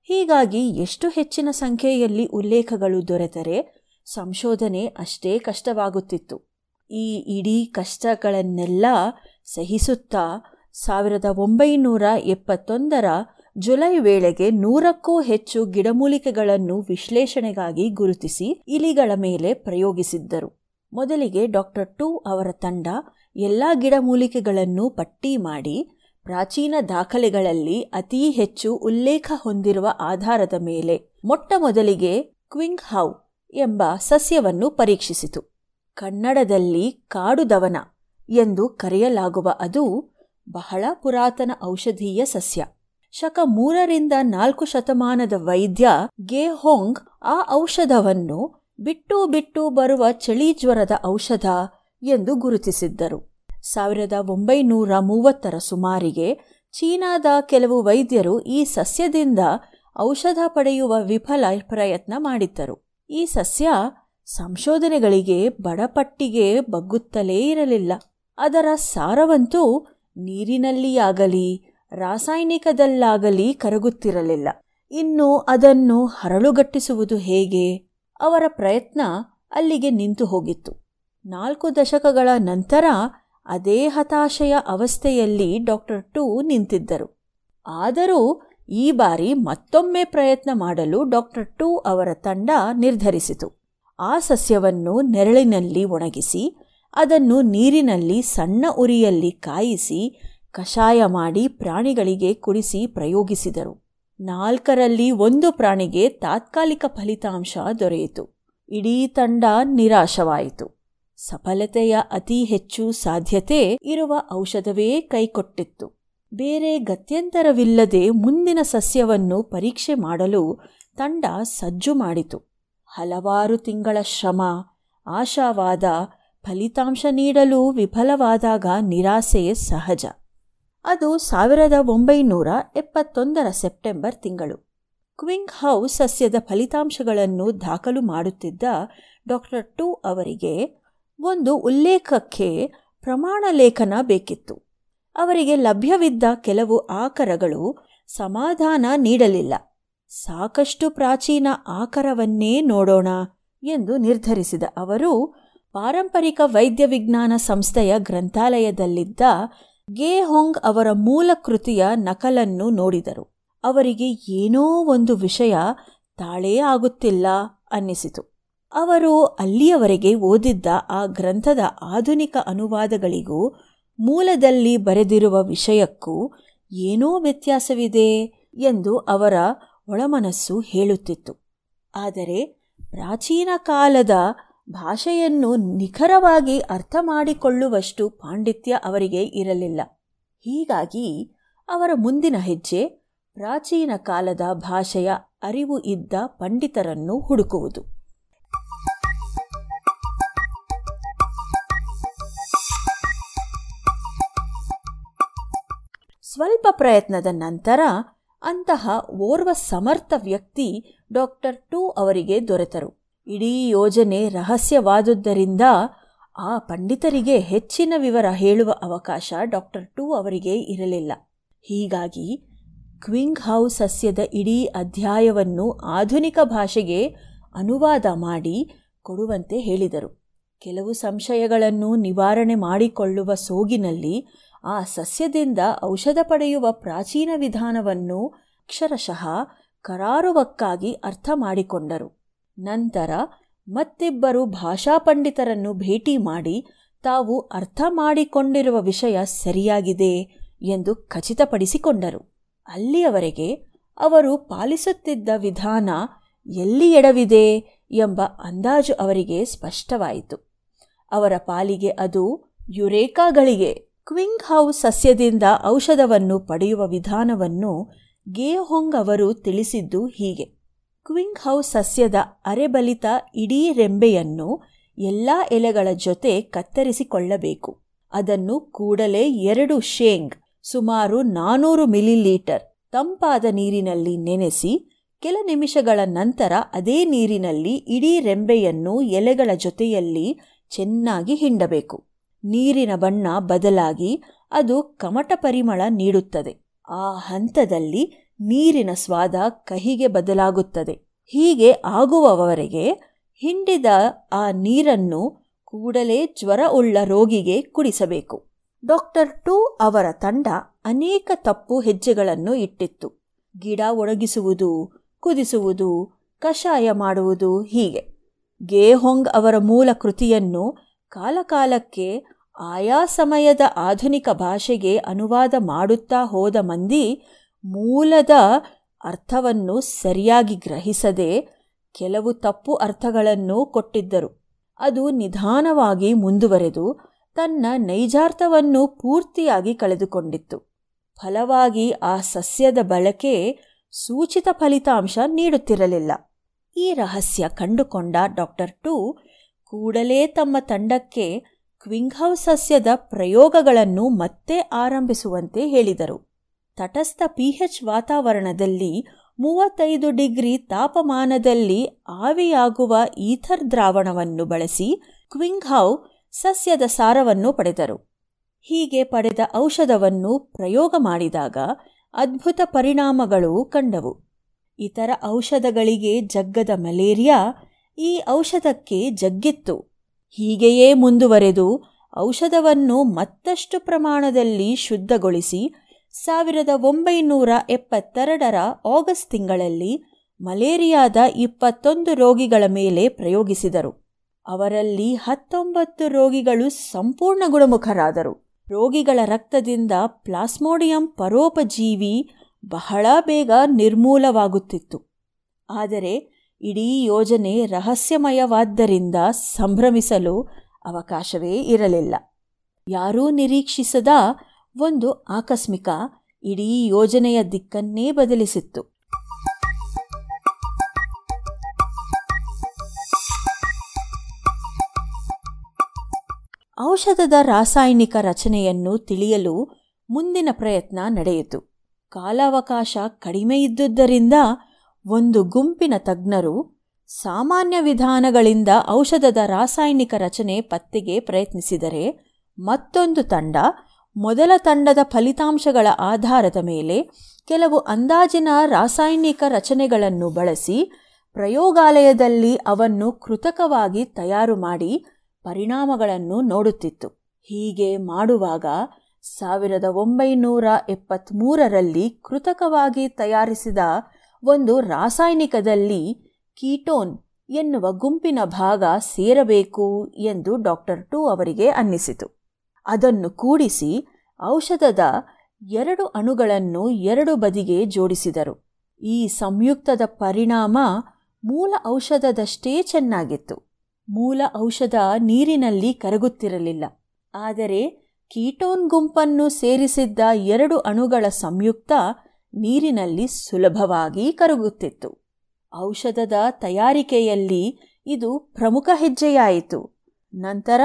ಹೀಗಾಗಿ ಎಷ್ಟು ಹೆಚ್ಚಿನ ಸಂಖ್ಯೆಯಲ್ಲಿ ಉಲ್ಲೇಖಗಳು ದೊರೆತರೆ ಸಂಶೋಧನೆ ಅಷ್ಟೇ ಕಷ್ಟವಾಗುತ್ತಿತ್ತು. ಈ ಇಡೀ ಕಷ್ಟಗಳನ್ನೆಲ್ಲ ಸಹಿಸುತ್ತಾ ಸಾವಿರದ ಒಂಬೈನೂರ ಎಪ್ಪತ್ತೊಂದರ ಜುಲೈ ವೇಳೆಗೆ ನೂರಕ್ಕೂ ಹೆಚ್ಚು ಗಿಡಮೂಲಿಕೆಗಳನ್ನು ವಿಶ್ಲೇಷಣೆಗಾಗಿ ಗುರುತಿಸಿ ಇಲಿಗಳ ಮೇಲೆ ಪ್ರಯೋಗಿಸಿದ್ದರು. ಮೊದಲಿಗೆ ಡಾಕ್ಟರ್ ಟು ಅವರ ತಂಡ ಎಲ್ಲ ಗಿಡಮೂಲಿಕೆಗಳನ್ನು ಪಟ್ಟಿ ಮಾಡಿ ಪ್ರಾಚೀನ ದಾಖಲೆಗಳಲ್ಲಿ ಅತೀ ಹೆಚ್ಚು ಉಲ್ಲೇಖ ಹೊಂದಿರುವ ಆಧಾರದ ಮೇಲೆ ಮೊಟ್ಟ ಮೊದಲಿಗೆ ಕ್ವಿಂಗ್ ಹೌ ಎಂಬ ಸಸ್ಯವನ್ನು ಪರೀಕ್ಷಿಸಿತು. ಕನ್ನಡದಲ್ಲಿ ಕಾಡುದವನ ಎಂದು ಕರೆಯಲಾಗುವ ಅದು ಬಹಳ ಪುರಾತನ ಔಷಧೀಯ ಸಸ್ಯ. ಶಕ ಮೂರರಿಂದ ನಾಲ್ಕು ಶತಮಾನದ ವೈದ್ಯ ಗೆ ಹೋಂಗ್ ಆ ಔಷಧವನ್ನು ಬಿಟ್ಟು ಬಿಟ್ಟು ಬರುವ ಚಳಿ ಜ್ವರದ ಔಷಧ ಎಂದು ಗುರುತಿಸಿದ್ದರು. ಸಾವಿರದ ಒಂಬೈನೂರ ಮೂವತ್ತರ ಸುಮಾರಿಗೆ ಚೀನಾದ ಕೆಲವು ವೈದ್ಯರು ಈ ಸಸ್ಯದಿಂದ ಔಷಧ ಪಡೆಯುವ ವಿಫಲ ಪ್ರಯತ್ನ ಮಾಡಿದ್ದರು. ಈ ಸಸ್ಯ ಸಂಶೋಧನೆಗಳಿಗೆ ಬಡಪಟ್ಟಿಗೆ ಬಗ್ಗುತ್ತಲೇ ಇರಲಿಲ್ಲ. ಅದರ ಸಾರವಂತೂ ನೀರಿನಲ್ಲಿಯಾಗಲಿ, ರಾಸಾಯನಿಕದಲ್ಲಾಗಲಿ ಕರಗುತ್ತಿರಲಿಲ್ಲ. ಇನ್ನು ಅದನ್ನು ಹರಳುಗಟ್ಟಿಸುವುದು ಹೇಗೆ? ಅವರ ಪ್ರಯತ್ನ ಅಲ್ಲಿಗೆ ನಿಂತು ಹೋಗಿತ್ತು. ನಾಲ್ಕು ದಶಕಗಳ ನಂತರ ಅದೇ ಹತಾಶೆಯ ಅವಸ್ಥೆಯಲ್ಲಿ ಡಾಕ್ಟರ್ ಟು ನಿಂತಿದ್ದರು. ಆದರೂ ಈ ಬಾರಿ ಮತ್ತೊಮ್ಮೆ ಪ್ರಯತ್ನ ಮಾಡಲು ಡಾಕ್ಟರ್ ಟು ಅವರ ತಂಡ ನಿರ್ಧರಿಸಿತು. ಆ ಸಸ್ಯವನ್ನು ನೆರಳಿನಲ್ಲಿ ಒಣಗಿಸಿ, ಅದನ್ನು ನೀರಿನಲ್ಲಿ ಸಣ್ಣ ಉರಿಯಲ್ಲಿ ಕಾಯಿಸಿ, ಕಷಾಯ ಮಾಡಿ ಪ್ರಾಣಿಗಳಿಗೆ ಕುಡಿಸಿ ಪ್ರಯೋಗಿಸಿದರು. ನಾಲ್ಕರಲ್ಲಿ ಒಂದು ಪ್ರಾಣಿಗೆ ತಾತ್ಕಾಲಿಕ ಫಲಿತಾಂಶ ದೊರೆಯಿತು. ಇಡೀ ತಂಡ ನಿರಾಶವಾಯಿತು. ಸಫಲತೆಯ ಅತಿ ಹೆಚ್ಚು ಸಾಧ್ಯತೆ ಇರುವ ಔಷಧವೇ ಕೈಕೊಟ್ಟಿತ್ತು. ಬೇರೆ ಗತ್ಯಂತರವಿಲ್ಲದೆ ಮುಂದಿನ ಸಸ್ಯವನ್ನು ಪರೀಕ್ಷೆ ಮಾಡಲು ತಂಡ ಸಜ್ಜು ಮಾಡಿತು. ಹಲವಾರು ತಿಂಗಳ ಶ್ರಮ, ಆಶಾವಾದ, ಫಲಿತಾಂಶ ನೀಡಲು ವಿಫಲವಾದಾಗ ನಿರಾಸೆ ಸಹಜ. ಅದು ಸಾವಿರದ ಒಂಬೈನೂರ ಎಪ್ಪತ್ತೊಂದರ ಸೆಪ್ಟೆಂಬರ್ ತಿಂಗಳು. ಕ್ವಿಂಗ್ ಹೌಸ್ ಸಸ್ಯದ ಫಲಿತಾಂಶಗಳನ್ನು ದಾಖಲು ಮಾಡುತ್ತಿದ್ದ ಡಾಕ್ಟರ್ ಟು ಅವರಿಗೆ ಒಂದು ಉಲ್ಲೇಖಕ್ಕೆ ಪ್ರಮಾಣ ಲೇಖನ ಬೇಕಿತ್ತು. ಅವರಿಗೆ ಲಭ್ಯವಿದ್ದ ಕೆಲವು ಆಕರಗಳು ಸಮಾಧಾನ ನೀಡಲಿಲ್ಲ. ಸಾಕಷ್ಟು ಪ್ರಾಚೀನ ಆಕರವನ್ನೇ ನೋಡೋಣ ಎಂದು ನಿರ್ಧರಿಸಿದ ಅವರು, ಪಾರಂಪರಿಕ ವೈದ್ಯ ವಿಜ್ಞಾನ ಸಂಸ್ಥೆಯ ಗ್ರಂಥಾಲಯದಲ್ಲಿದ್ದ ಗೆ ಹೊಂಗ್ ಅವರ ಮೂಲ ಕೃತಿಯ ನಕಲನ್ನು ನೋಡಿದರು. ಅವರಿಗೆ ಏನೋ ಒಂದು ವಿಷಯ ತಾಳೇ ಆಗುತ್ತಿಲ್ಲ ಅನ್ನಿಸಿತು. ಅವರು ಅಲ್ಲಿಯವರೆಗೆ ಓದಿದ್ದ ಆ ಗ್ರಂಥದ ಆಧುನಿಕ ಅನುವಾದಗಳಿಗೂ ಮೂಲದಲ್ಲಿ ಬರೆದಿರುವ ವಿಷಯಕ್ಕೂ ಏನೋ ವ್ಯತ್ಯಾಸವಿದೆ ಎಂದು ಅವರ ಒಳಮನಸ್ಸು ಹೇಳುತ್ತಿತ್ತು. ಆದರೆ ಪ್ರಾಚೀನ ಕಾಲದ ಭಾಷೆಯನ್ನು ನಿಖರವಾಗಿ ಅರ್ಥ ಮಾಡಿಕೊಳ್ಳುವಷ್ಟು ಪಾಂಡಿತ್ಯ ಅವರಿಗೆ ಇರಲಿಲ್ಲ. ಹೀಗಾಗಿ ಅವರ ಮುಂದಿನ ಹೆಜ್ಜೆ ಪ್ರಾಚೀನ ಕಾಲದ ಭಾಷೆಯ ಅರಿವು ಇದ್ದ ಪಂಡಿತರನ್ನು ಹುಡುಕುವುದು. ಸ್ವಲ್ಪ ಪ್ರಯತ್ನದ ನಂತರ ಅಂತಹ ಓರ್ವ ಸಮರ್ಥ ವ್ಯಕ್ತಿ ಡಾಕ್ಟರ್ ಟೂ ಅವರಿಗೆ ದೊರೆತರು. ಇಡೀ ಯೋಜನೆ ರಹಸ್ಯವಾದುದರಿಂದ ಆ ಪಂಡಿತರಿಗೆ ಹೆಚ್ಚಿನ ವಿವರ ಹೇಳುವ ಅವಕಾಶ ಡಾಕ್ಟರ್ ಟು ಅವರಿಗೆ ಇರಲಿಲ್ಲ. ಹೀಗಾಗಿ ಕ್ವಿಂಗ್ ಹೌಸ್ ಸಸ್ಯದ ಇಡೀ ಅಧ್ಯಾಯವನ್ನು ಆಧುನಿಕ ಭಾಷೆಗೆ ಅನುವಾದ ಮಾಡಿ ಕೊಡುವಂತೆ ಹೇಳಿದರು. ಕೆಲವು ಸಂಶಯಗಳನ್ನು ನಿವಾರಣೆ ಮಾಡಿಕೊಳ್ಳುವ ಸೋಗಿನಲ್ಲಿ ಆ ಸಸ್ಯದಿಂದ ಔಷಧ ಪಡೆಯುವ ಪ್ರಾಚೀನ ವಿಧಾನವನ್ನು ಅಕ್ಷರಶಃ ಕರಾರುವಕ್ಕಾಗಿ ಅರ್ಥ ಮಾಡಿಕೊಂಡರು. ನಂತರ ಮತ್ತಿಬ್ಬರು ಭಾಷಾ ಪಂಡಿತರನ್ನು ಭೇಟಿ ಮಾಡಿ ತಾವು ಅರ್ಥ ಮಾಡಿಕೊಂಡಿರುವ ವಿಷಯ ಸರಿಯಾಗಿದೆ ಎಂದು ಖಚಿತಪಡಿಸಿಕೊಂಡರು. ಅಲ್ಲಿಯವರೆಗೆ ಅವರು ಪಾಲಿಸುತ್ತಿದ್ದ ವಿಧಾನ ಎಲ್ಲಿ ಎಡವಿದೆ ಎಂಬ ಅಂದಾಜು ಅವರಿಗೆ ಸ್ಪಷ್ಟವಾಯಿತು. ಅವರ ಪಾಲಿಗೆ ಅದು ಯುರೇಕಾಗಳಿಗೆ, ಕ್ವಿಂಗ್ ಹೌಸ್ ಸಸ್ಯದಿಂದ ಔಷಧವನ್ನು ಪಡೆಯುವ ವಿಧಾನವನ್ನು ಗೇಹೊಂಗ್ ಅವರು ತಿಳಿಸಿದ್ದು ಹೀಗೆ. ಕ್ವಿಂಗ್ ಹೌಸ್ ಸಸ್ಯದ ಅರೆಬಲಿತ ಇಡೀ ರೆಂಬೆಯನ್ನು ಎಲ್ಲ ಎಲೆಗಳ ಜೊತೆ ಕತ್ತರಿಸಿಕೊಳ್ಳಬೇಕು. ಅದನ್ನು ಕೂಡಲೇ ಎರಡು ಶೇಂಗ್, ಸುಮಾರು ನಾನೂರು ಮಿಲಿಲೀಟರ್ ತಂಪಾದ ನೀರಿನಲ್ಲಿ ನೆನೆಸಿ, ಕೆಲ ನಿಮಿಷಗಳ ನಂತರ ಅದೇ ನೀರಿನಲ್ಲಿ ಇಡೀ ರೆಂಬೆಯನ್ನು ಎಲೆಗಳ ಜೊತೆಯಲ್ಲಿ ಚೆನ್ನಾಗಿ ಹಿಂಡಬೇಕು. ನೀರಿನ ಬಣ್ಣ ಬದಲಾಗಿ ಅದು ಕಮಟ ಪರಿಮಳ ನೀಡುತ್ತದೆ. ಆ ಹಂತದಲ್ಲಿ ನೀರಿನ ಸ್ವಾದ ಕಹಿಗೆ ಬದಲಾಗುತ್ತದೆ. ಹೀಗೆ ಆಗುವವರೆಗೆ ಹಿಂಡಿದ ಆ ನೀರನ್ನು ಕೂಡಲೇ ಜ್ವರ ಉಳ್ಳ ರೋಗಿಗೆ ಕುಡಿಸಬೇಕು. ಡಾಕ್ಟರ್ ಟು ಅವರ ತಂಡ ಅನೇಕ ತಪ್ಪು ಹೆಜ್ಜೆಗಳನ್ನು ಇಟ್ಟಿತ್ತು. ಗಿಡ ಒಣಗಿಸುವುದು, ಕುದಿಸುವುದು, ಕಷಾಯ ಮಾಡುವುದು ಹೀಗೆ. ಗೇಹೊಂಗ್ ಅವರ ಮೂಲ ಕೃತಿಯನ್ನು ಕಾಲಕಾಲಕ್ಕೆ ಆಯಾ ಸಮಯದ ಆಧುನಿಕ ಭಾಷೆಗೆ ಅನುವಾದ ಮಾಡುತ್ತಾ ಹೋದ ಮಂದಿ ಮೂಲದ ಅರ್ಥವನ್ನು ಸರಿಯಾಗಿ ಗ್ರಹಿಸದೆ ಕೆಲವು ತಪ್ಪು ಅರ್ಥಗಳನ್ನು ಕೊಟ್ಟಿದ್ದರು. ಅದು ನಿಧಾನವಾಗಿ ಮುಂದುವರೆದು ತನ್ನ ನೈಜಾರ್ಥವನ್ನು ಪೂರ್ತಿಯಾಗಿ ಕಳೆದುಕೊಂಡಿತ್ತು. ಫಲವಾಗಿ ಆ ಸಸ್ಯದ ಬಳಕೆ ಸೂಚಿತ ಫಲಿತಾಂಶ ನೀಡುತ್ತಿರಲಿಲ್ಲ. ಈ ರಹಸ್ಯ ಕಂಡುಕೊಂಡ ಡಾಕ್ಟರ್ ಟು ಕೂಡಲೇ ತಮ್ಮ ತಂಡಕ್ಕೆ ಕ್ವಿಂಗ್ಹೌಸ್ ಸಸ್ಯದ ಪ್ರಯೋಗಗಳನ್ನು ಮತ್ತೆ ಆರಂಭಿಸುವಂತೆ ಹೇಳಿದರು. ತಟಸ್ಥ ಪಿಎಚ್ ವಾತಾವರಣದಲ್ಲಿ ಮೂವತ್ತೈದು ಡಿಗ್ರಿ ತಾಪಮಾನದಲ್ಲಿ ಆವಿಯಾಗುವ ಈಥರ್ ದ್ರಾವಣವನ್ನು ಬಳಸಿ ಕ್ವಿಂಗ್ಹೌ ಸಸ್ಯದ ಸಾರವನ್ನು ಪಡೆದರು. ಹೀಗೆ ಪಡೆದ ಔಷಧವನ್ನು ಪ್ರಯೋಗ ಮಾಡಿದಾಗ ಅದ್ಭುತ ಪರಿಣಾಮಗಳು ಕಂಡವು. ಇತರ ಔಷಧಗಳಿಗೆ ಜಗ್ಗದ ಮಲೇರಿಯಾ ಈ ಔಷಧಕ್ಕೆ ಜಗ್ಗಿತ್ತು. ಹೀಗೆಯೇ ಮುಂದುವರೆದು ಔಷಧವನ್ನು ಮತ್ತಷ್ಟು ಪ್ರಮಾಣದಲ್ಲಿ ಶುದ್ಧಗೊಳಿಸಿ ಸಾವಿರದ ಒಂಬೈನೂರ ಎಪ್ಪತ್ತೆರಡರ ಆಗಸ್ಟ್ ತಿಂಗಳಲ್ಲಿ ಮಲೇರಿಯಾದ ಇಪ್ಪತ್ತೊಂದು ರೋಗಿಗಳ ಮೇಲೆ ಪ್ರಯೋಗಿಸಿದರು. ಅವರಲ್ಲಿ ಹತ್ತೊಂಬತ್ತು ರೋಗಿಗಳು ಸಂಪೂರ್ಣ ಗುಣಮುಖರಾದರು. ರೋಗಿಗಳ ರಕ್ತದಿಂದ ಪ್ಲಾಸ್ಮೋಡಿಯಂ ಪರೋಪಜೀವಿ ಬಹಳ ಬೇಗ ನಿರ್ಮೂಲವಾಗುತ್ತಿತ್ತು. ಆದರೆ ಇಡೀ ಯೋಜನೆ ರಹಸ್ಯಮಯವಾದ್ದರಿಂದ ಸಂಭ್ರಮಿಸಲು ಅವಕಾಶವೇ ಇರಲಿಲ್ಲ. ಯಾರೂ ನಿರೀಕ್ಷಿಸದ ಒಂದು ಆಕಸ್ಮಿಕ, ಇಡೀ ಯೋಜನೆಯ ದಿಕ್ಕನ್ನೇ ಬದಲಿಸಿತ್ತು. ಔಷಧದ ರಾಸಾಯನಿಕ ರಚನೆಯನ್ನು ತಿಳಿಯಲು ಮುಂದಿನ ಪ್ರಯತ್ನ ನಡೆಯಿತು. ಕಾಲಾವಕಾಶ ಕಡಿಮೆ ಇದ್ದುದರಿಂದ ಒಂದು ಗುಂಪಿನ ತಜ್ಞರು ಸಾಮಾನ್ಯ ವಿಧಾನಗಳಿಂದ ಔಷಧದ ರಾಸಾಯನಿಕ ರಚನೆ ಪತ್ತೆಗೆ ಪ್ರಯತ್ನಿಸಿದರೆ ಮತ್ತೊಂದು ತಂಡ ಮೊದಲ ತಂಡದ ಫಲಿತಾಂಶಗಳ ಆಧಾರದ ಮೇಲೆ ಕೆಲವು ಅಂದಾಜಿನ ರಾಸಾಯನಿಕ ರಚನೆಗಳನ್ನು ಬಳಸಿ ಪ್ರಯೋಗಾಲಯದಲ್ಲಿ ಅವನ್ನು ಕೃತಕವಾಗಿ ತಯಾರು ಮಾಡಿ ಪರಿಣಾಮಗಳನ್ನು ನೋಡುತ್ತಿತ್ತು. ಹೀಗೆ ಮಾಡುವಾಗ ಸಾವಿರದ ಒಂಬೈನೂರ ಎಪ್ಪತ್ತ್ಮೂರರಲ್ಲಿ ಕೃತಕವಾಗಿ ತಯಾರಿಸಿದ ಒಂದು ರಾಸಾಯನಿಕದಲ್ಲಿ ಕೀಟೋನ್ ಎನ್ನುವ ಗುಂಪಿನ ಭಾಗ ಸೇರಬೇಕು ಎಂದು ಡಾಕ್ಟರ್ ಟು ಅವರಿಗೆ ಅನ್ನಿಸಿತು. ಅದನ್ನು ಕೂಡಿಸಿ ಔಷಧದ ಎರಡು ಅಣುಗಳನ್ನು ಎರಡು ಬದಿಗೆ ಜೋಡಿಸಿದರು. ಈ ಸಂಯುಕ್ತದ ಪರಿಣಾಮ ಮೂಲ ಔಷಧದಷ್ಟೇ ಚೆನ್ನಾಗಿತ್ತು. ಮೂಲ ಔಷಧ ನೀರಿನಲ್ಲಿ ಕರಗುತ್ತಿರಲಿಲ್ಲ. ಆದರೆ ಕೀಟೋನ್ ಗುಂಪನ್ನು ಸೇರಿಸಿದ್ದ ಎರಡು ಅಣುಗಳ ಸಂಯುಕ್ತ ನೀರಿನಲ್ಲಿ ಸುಲಭವಾಗಿ ಕರಗುತ್ತಿತ್ತು. ಔಷಧದ ತಯಾರಿಕೆಯಲ್ಲಿ ಇದು ಪ್ರಮುಖ ಹೆಜ್ಜೆಯಾಯಿತು. ನಂತರ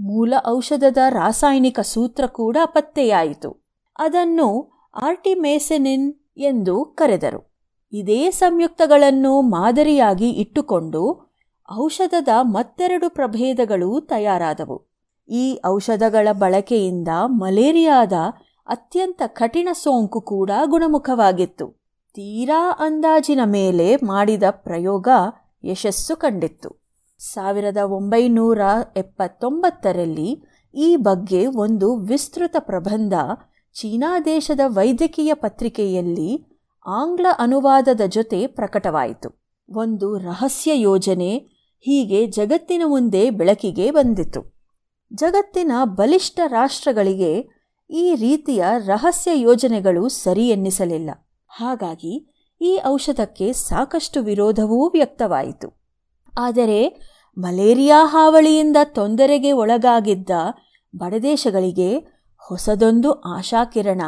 ಮೂಲ ಔಷಧದ ರಾಸಾಯನಿಕ ಸೂತ್ರ ಕೂಡ ಪತ್ತೆಯಾಯಿತು. ಅದನ್ನು ಆರ್ಟಿಮೇಸೆನಿನ್ ಎಂದು ಕರೆದರು. ಇದೇ ಸಂಯುಕ್ತಗಳನ್ನು ಮಾದರಿಯಾಗಿ ಇಟ್ಟುಕೊಂಡು ಔಷಧದ ಮತ್ತೆರಡು ಪ್ರಭೇದಗಳು ತಯಾರಾದವು. ಈ ಔಷಧಗಳ ಬಳಕೆಯಿಂದ ಮಲೇರಿಯಾದ ಅತ್ಯಂತ ಕಠಿಣ ಸೋಂಕು ಕೂಡ ಗುಣಮುಖವಾಗಿತ್ತು. ತೀರಾ ಅಂದಾಜಿನ ಮೇಲೆ ಮಾಡಿದ ಪ್ರಯೋಗ ಯಶಸ್ಸು ಕಂಡಿತ್ತು. ಸಾವಿರದ ಒಂಬೈನೂರ ಎಪ್ಪತ್ತೊಂಬತ್ತರಲ್ಲಿ ಈ ಬಗ್ಗೆ ಒಂದು ವಿಸ್ತೃತ ಪ್ರಬಂಧ ಚೀನಾ ದೇಶದ ವೈದ್ಯಕೀಯ ಪತ್ರಿಕೆಯಲ್ಲಿ ಆಂಗ್ಲ ಅನುವಾದದ ಜೊತೆ ಪ್ರಕಟವಾಯಿತು. ಒಂದು ರಹಸ್ಯ ಯೋಜನೆ ಹೀಗೆ ಜಗತ್ತಿನ ಮುಂದೆ ಬೆಳಕಿಗೆ ಬಂದಿತು. ಜಗತ್ತಿನ ಬಲಿಷ್ಠ ರಾಷ್ಟ್ರಗಳಿಗೆ ಈ ರೀತಿಯ ರಹಸ್ಯ ಯೋಜನೆಗಳು ಸರಿ ಎನ್ನಿಸಲಿಲ್ಲ. ಹಾಗಾಗಿ ಈ ಔಷಧಕ್ಕೆ ಸಾಕಷ್ಟು ವಿರೋಧವೂ ವ್ಯಕ್ತವಾಯಿತು. ಆದರೆ ಮಲೇರಿಯಾ ಹಾವಳಿಯಿಂದ ತೊಂದರೆಗೆ ಒಳಗಾಗಿದ್ದ ಬಡದೇಶಗಳಿಗೆ ಹೊಸದೊಂದು ಆಶಾಕಿರಣ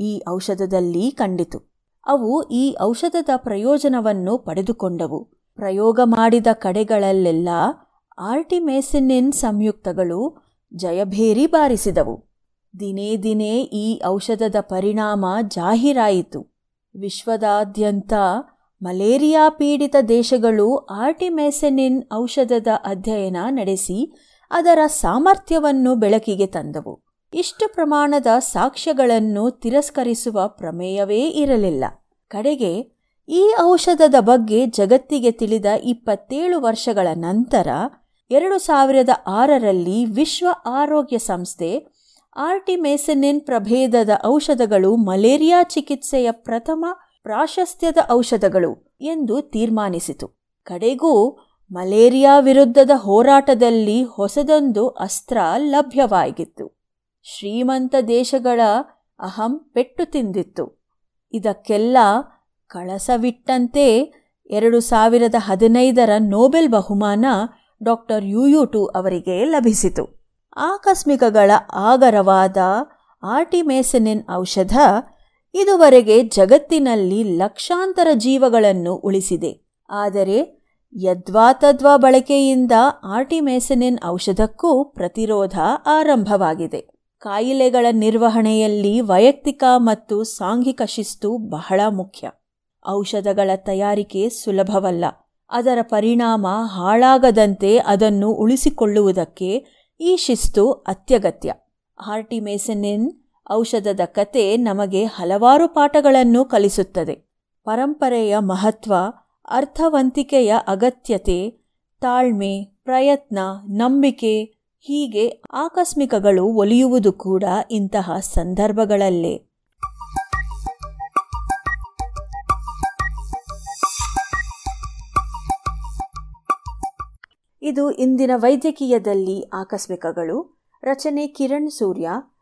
ಈ ಔಷಧದಲ್ಲಿ ಕಂಡಿತು. ಅವು ಈ ಔಷಧದ ಪ್ರಯೋಜನವನ್ನು ಪಡೆದುಕೊಂಡವು. ಪ್ರಯೋಗ ಮಾಡಿದ ಕಡೆಗಳಲ್ಲೆಲ್ಲ ಆರ್ಟಿಮೇಸಿನಿನ್ ಸಂಯುಕ್ತಗಳು ಜಯಭೇರಿ ಬಾರಿಸಿದವು. ದಿನೇ ದಿನೇ ಈ ಔಷಧದ ಪರಿಣಾಮ ಜಾಹೀರಾಯಿತು. ವಿಶ್ವದಾದ್ಯಂತ ಮಲೇರಿಯಾ ಪೀಡಿತ ದೇಶಗಳು ಆರ್ಟಿಮೆಸೆನಿನ್ ಔಷಧದ ಅಧ್ಯಯನ ನಡೆಸಿ ಅದರ ಸಾಮರ್ಥ್ಯವನ್ನು ಬೆಳಕಿಗೆ ತಂದವು. ಇಷ್ಟು ಪ್ರಮಾಣದ ಸಾಕ್ಷ್ಯಗಳನ್ನು ತಿರಸ್ಕರಿಸುವ ಪ್ರಮೇಯವೇ ಇರಲಿಲ್ಲ. ಕಡೆಗೆ ಈ ಔಷಧದ ಬಗ್ಗೆ ಜಗತ್ತಿಗೆ ತಿಳಿದ ಇಪ್ಪತ್ತೇಳು ವರ್ಷಗಳ ನಂತರ ಎರಡು ಸಾವಿರದ ಆರರಲ್ಲಿ ವಿಶ್ವ ಆರೋಗ್ಯ ಸಂಸ್ಥೆ ಆರ್ಟಿಮೆಸೆನಿನ್ ಪ್ರಭೇದದ ಔಷಧಗಳು ಮಲೇರಿಯಾ ಚಿಕಿತ್ಸೆಯ ಪ್ರಥಮ ಪ್ರಾಶಸ್ತ್ಯದ ಔಷಧಗಳು ಎಂದು ತೀರ್ಮಾನಿಸಿತು. ಕಡೆಗೂ ಮಲೇರಿಯಾ ವಿರುದ್ಧದ ಹೋರಾಟದಲ್ಲಿ ಹೊಸದೊಂದು ಅಸ್ತ್ರ ಲಭ್ಯವಾಗಿತ್ತು. ಶ್ರೀಮಂತ ದೇಶಗಳ ಅಹಂ ಪೆಟ್ಟು ತಿಂದಿತ್ತು. ಇದಕ್ಕೆಲ್ಲ ಕಳಸವಿಟ್ಟಂತೆ ಎರಡು ಸಾವಿರದ ಹದಿನೈದರ ನೋಬೆಲ್ ಬಹುಮಾನ ಡಾಕ್ಟರ್ ಯುಯುಟು ಅವರಿಗೆ ಲಭಿಸಿತು. ಆಕಸ್ಮಿಕಗಳ ಆಗರವಾದ ಆರ್ಟಿಮೇಸನಿನ್ ಔಷಧ ಇದುವರೆಗೆ ಜಗತ್ತಿನಲ್ಲಿ ಲಕ್ಷಾಂತರ ಜೀವಗಳನ್ನು ಉಳಿಸಿದೆ. ಆದರೆ ಯದ್ವಾತದ್ವಾ ಬಳಕೆಯಿಂದ ಆರ್ಟಿಮೇಸನಿನ್ ಔಷಧಕ್ಕೂ ಪ್ರತಿರೋಧ ಆರಂಭವಾಗಿದೆ. ಕಾಯಿಲೆಗಳ ನಿರ್ವಹಣೆಯಲ್ಲಿ ವೈಯಕ್ತಿಕ ಮತ್ತು ಸಾಂಘಿಕ ಶಿಸ್ತು ಬಹಳ ಮುಖ್ಯ. ಔಷಧಗಳ ತಯಾರಿಕೆ ಸುಲಭವಲ್ಲ. ಅದರ ಪರಿಣಾಮ ಹಾಳಾಗದಂತೆ ಅದನ್ನು ಉಳಿಸಿಕೊಳ್ಳುವುದಕ್ಕೆ ಈ ಶಿಸ್ತು ಅತ್ಯಗತ್ಯ. ಆರ್ಟಿಮೇಸೆನಿನ್ ಔಷಧದ ಕತೆ ನಮಗೆ ಹಲವಾರು ಪಾಠಗಳನ್ನು ಕಲಿಸುತ್ತದೆ. ಪರಂಪರೆಯ ಮಹತ್ವ, ಅರ್ಥವಂತಿಕೆಯ ಅಗತ್ಯತೆ, ತಾಳ್ಮೆ, ಪ್ರಯತ್ನ, ನಂಬಿಕೆ, ಹೀಗೆ ಆಕಸ್ಮಿಕಗಳು ಒಲಿಯುವುದು ಕೂಡ ಇಂತಹ ಸಂದರ್ಭಗಳಲ್ಲೇ. ಇದು ಇಂದಿನ ವೈದ್ಯಕೀಯದಲ್ಲಿ ಆಕಸ್ಮಿಕಗಳು. ರಚನೆ ಕಿರಣ್ ಸೂರ್ಯ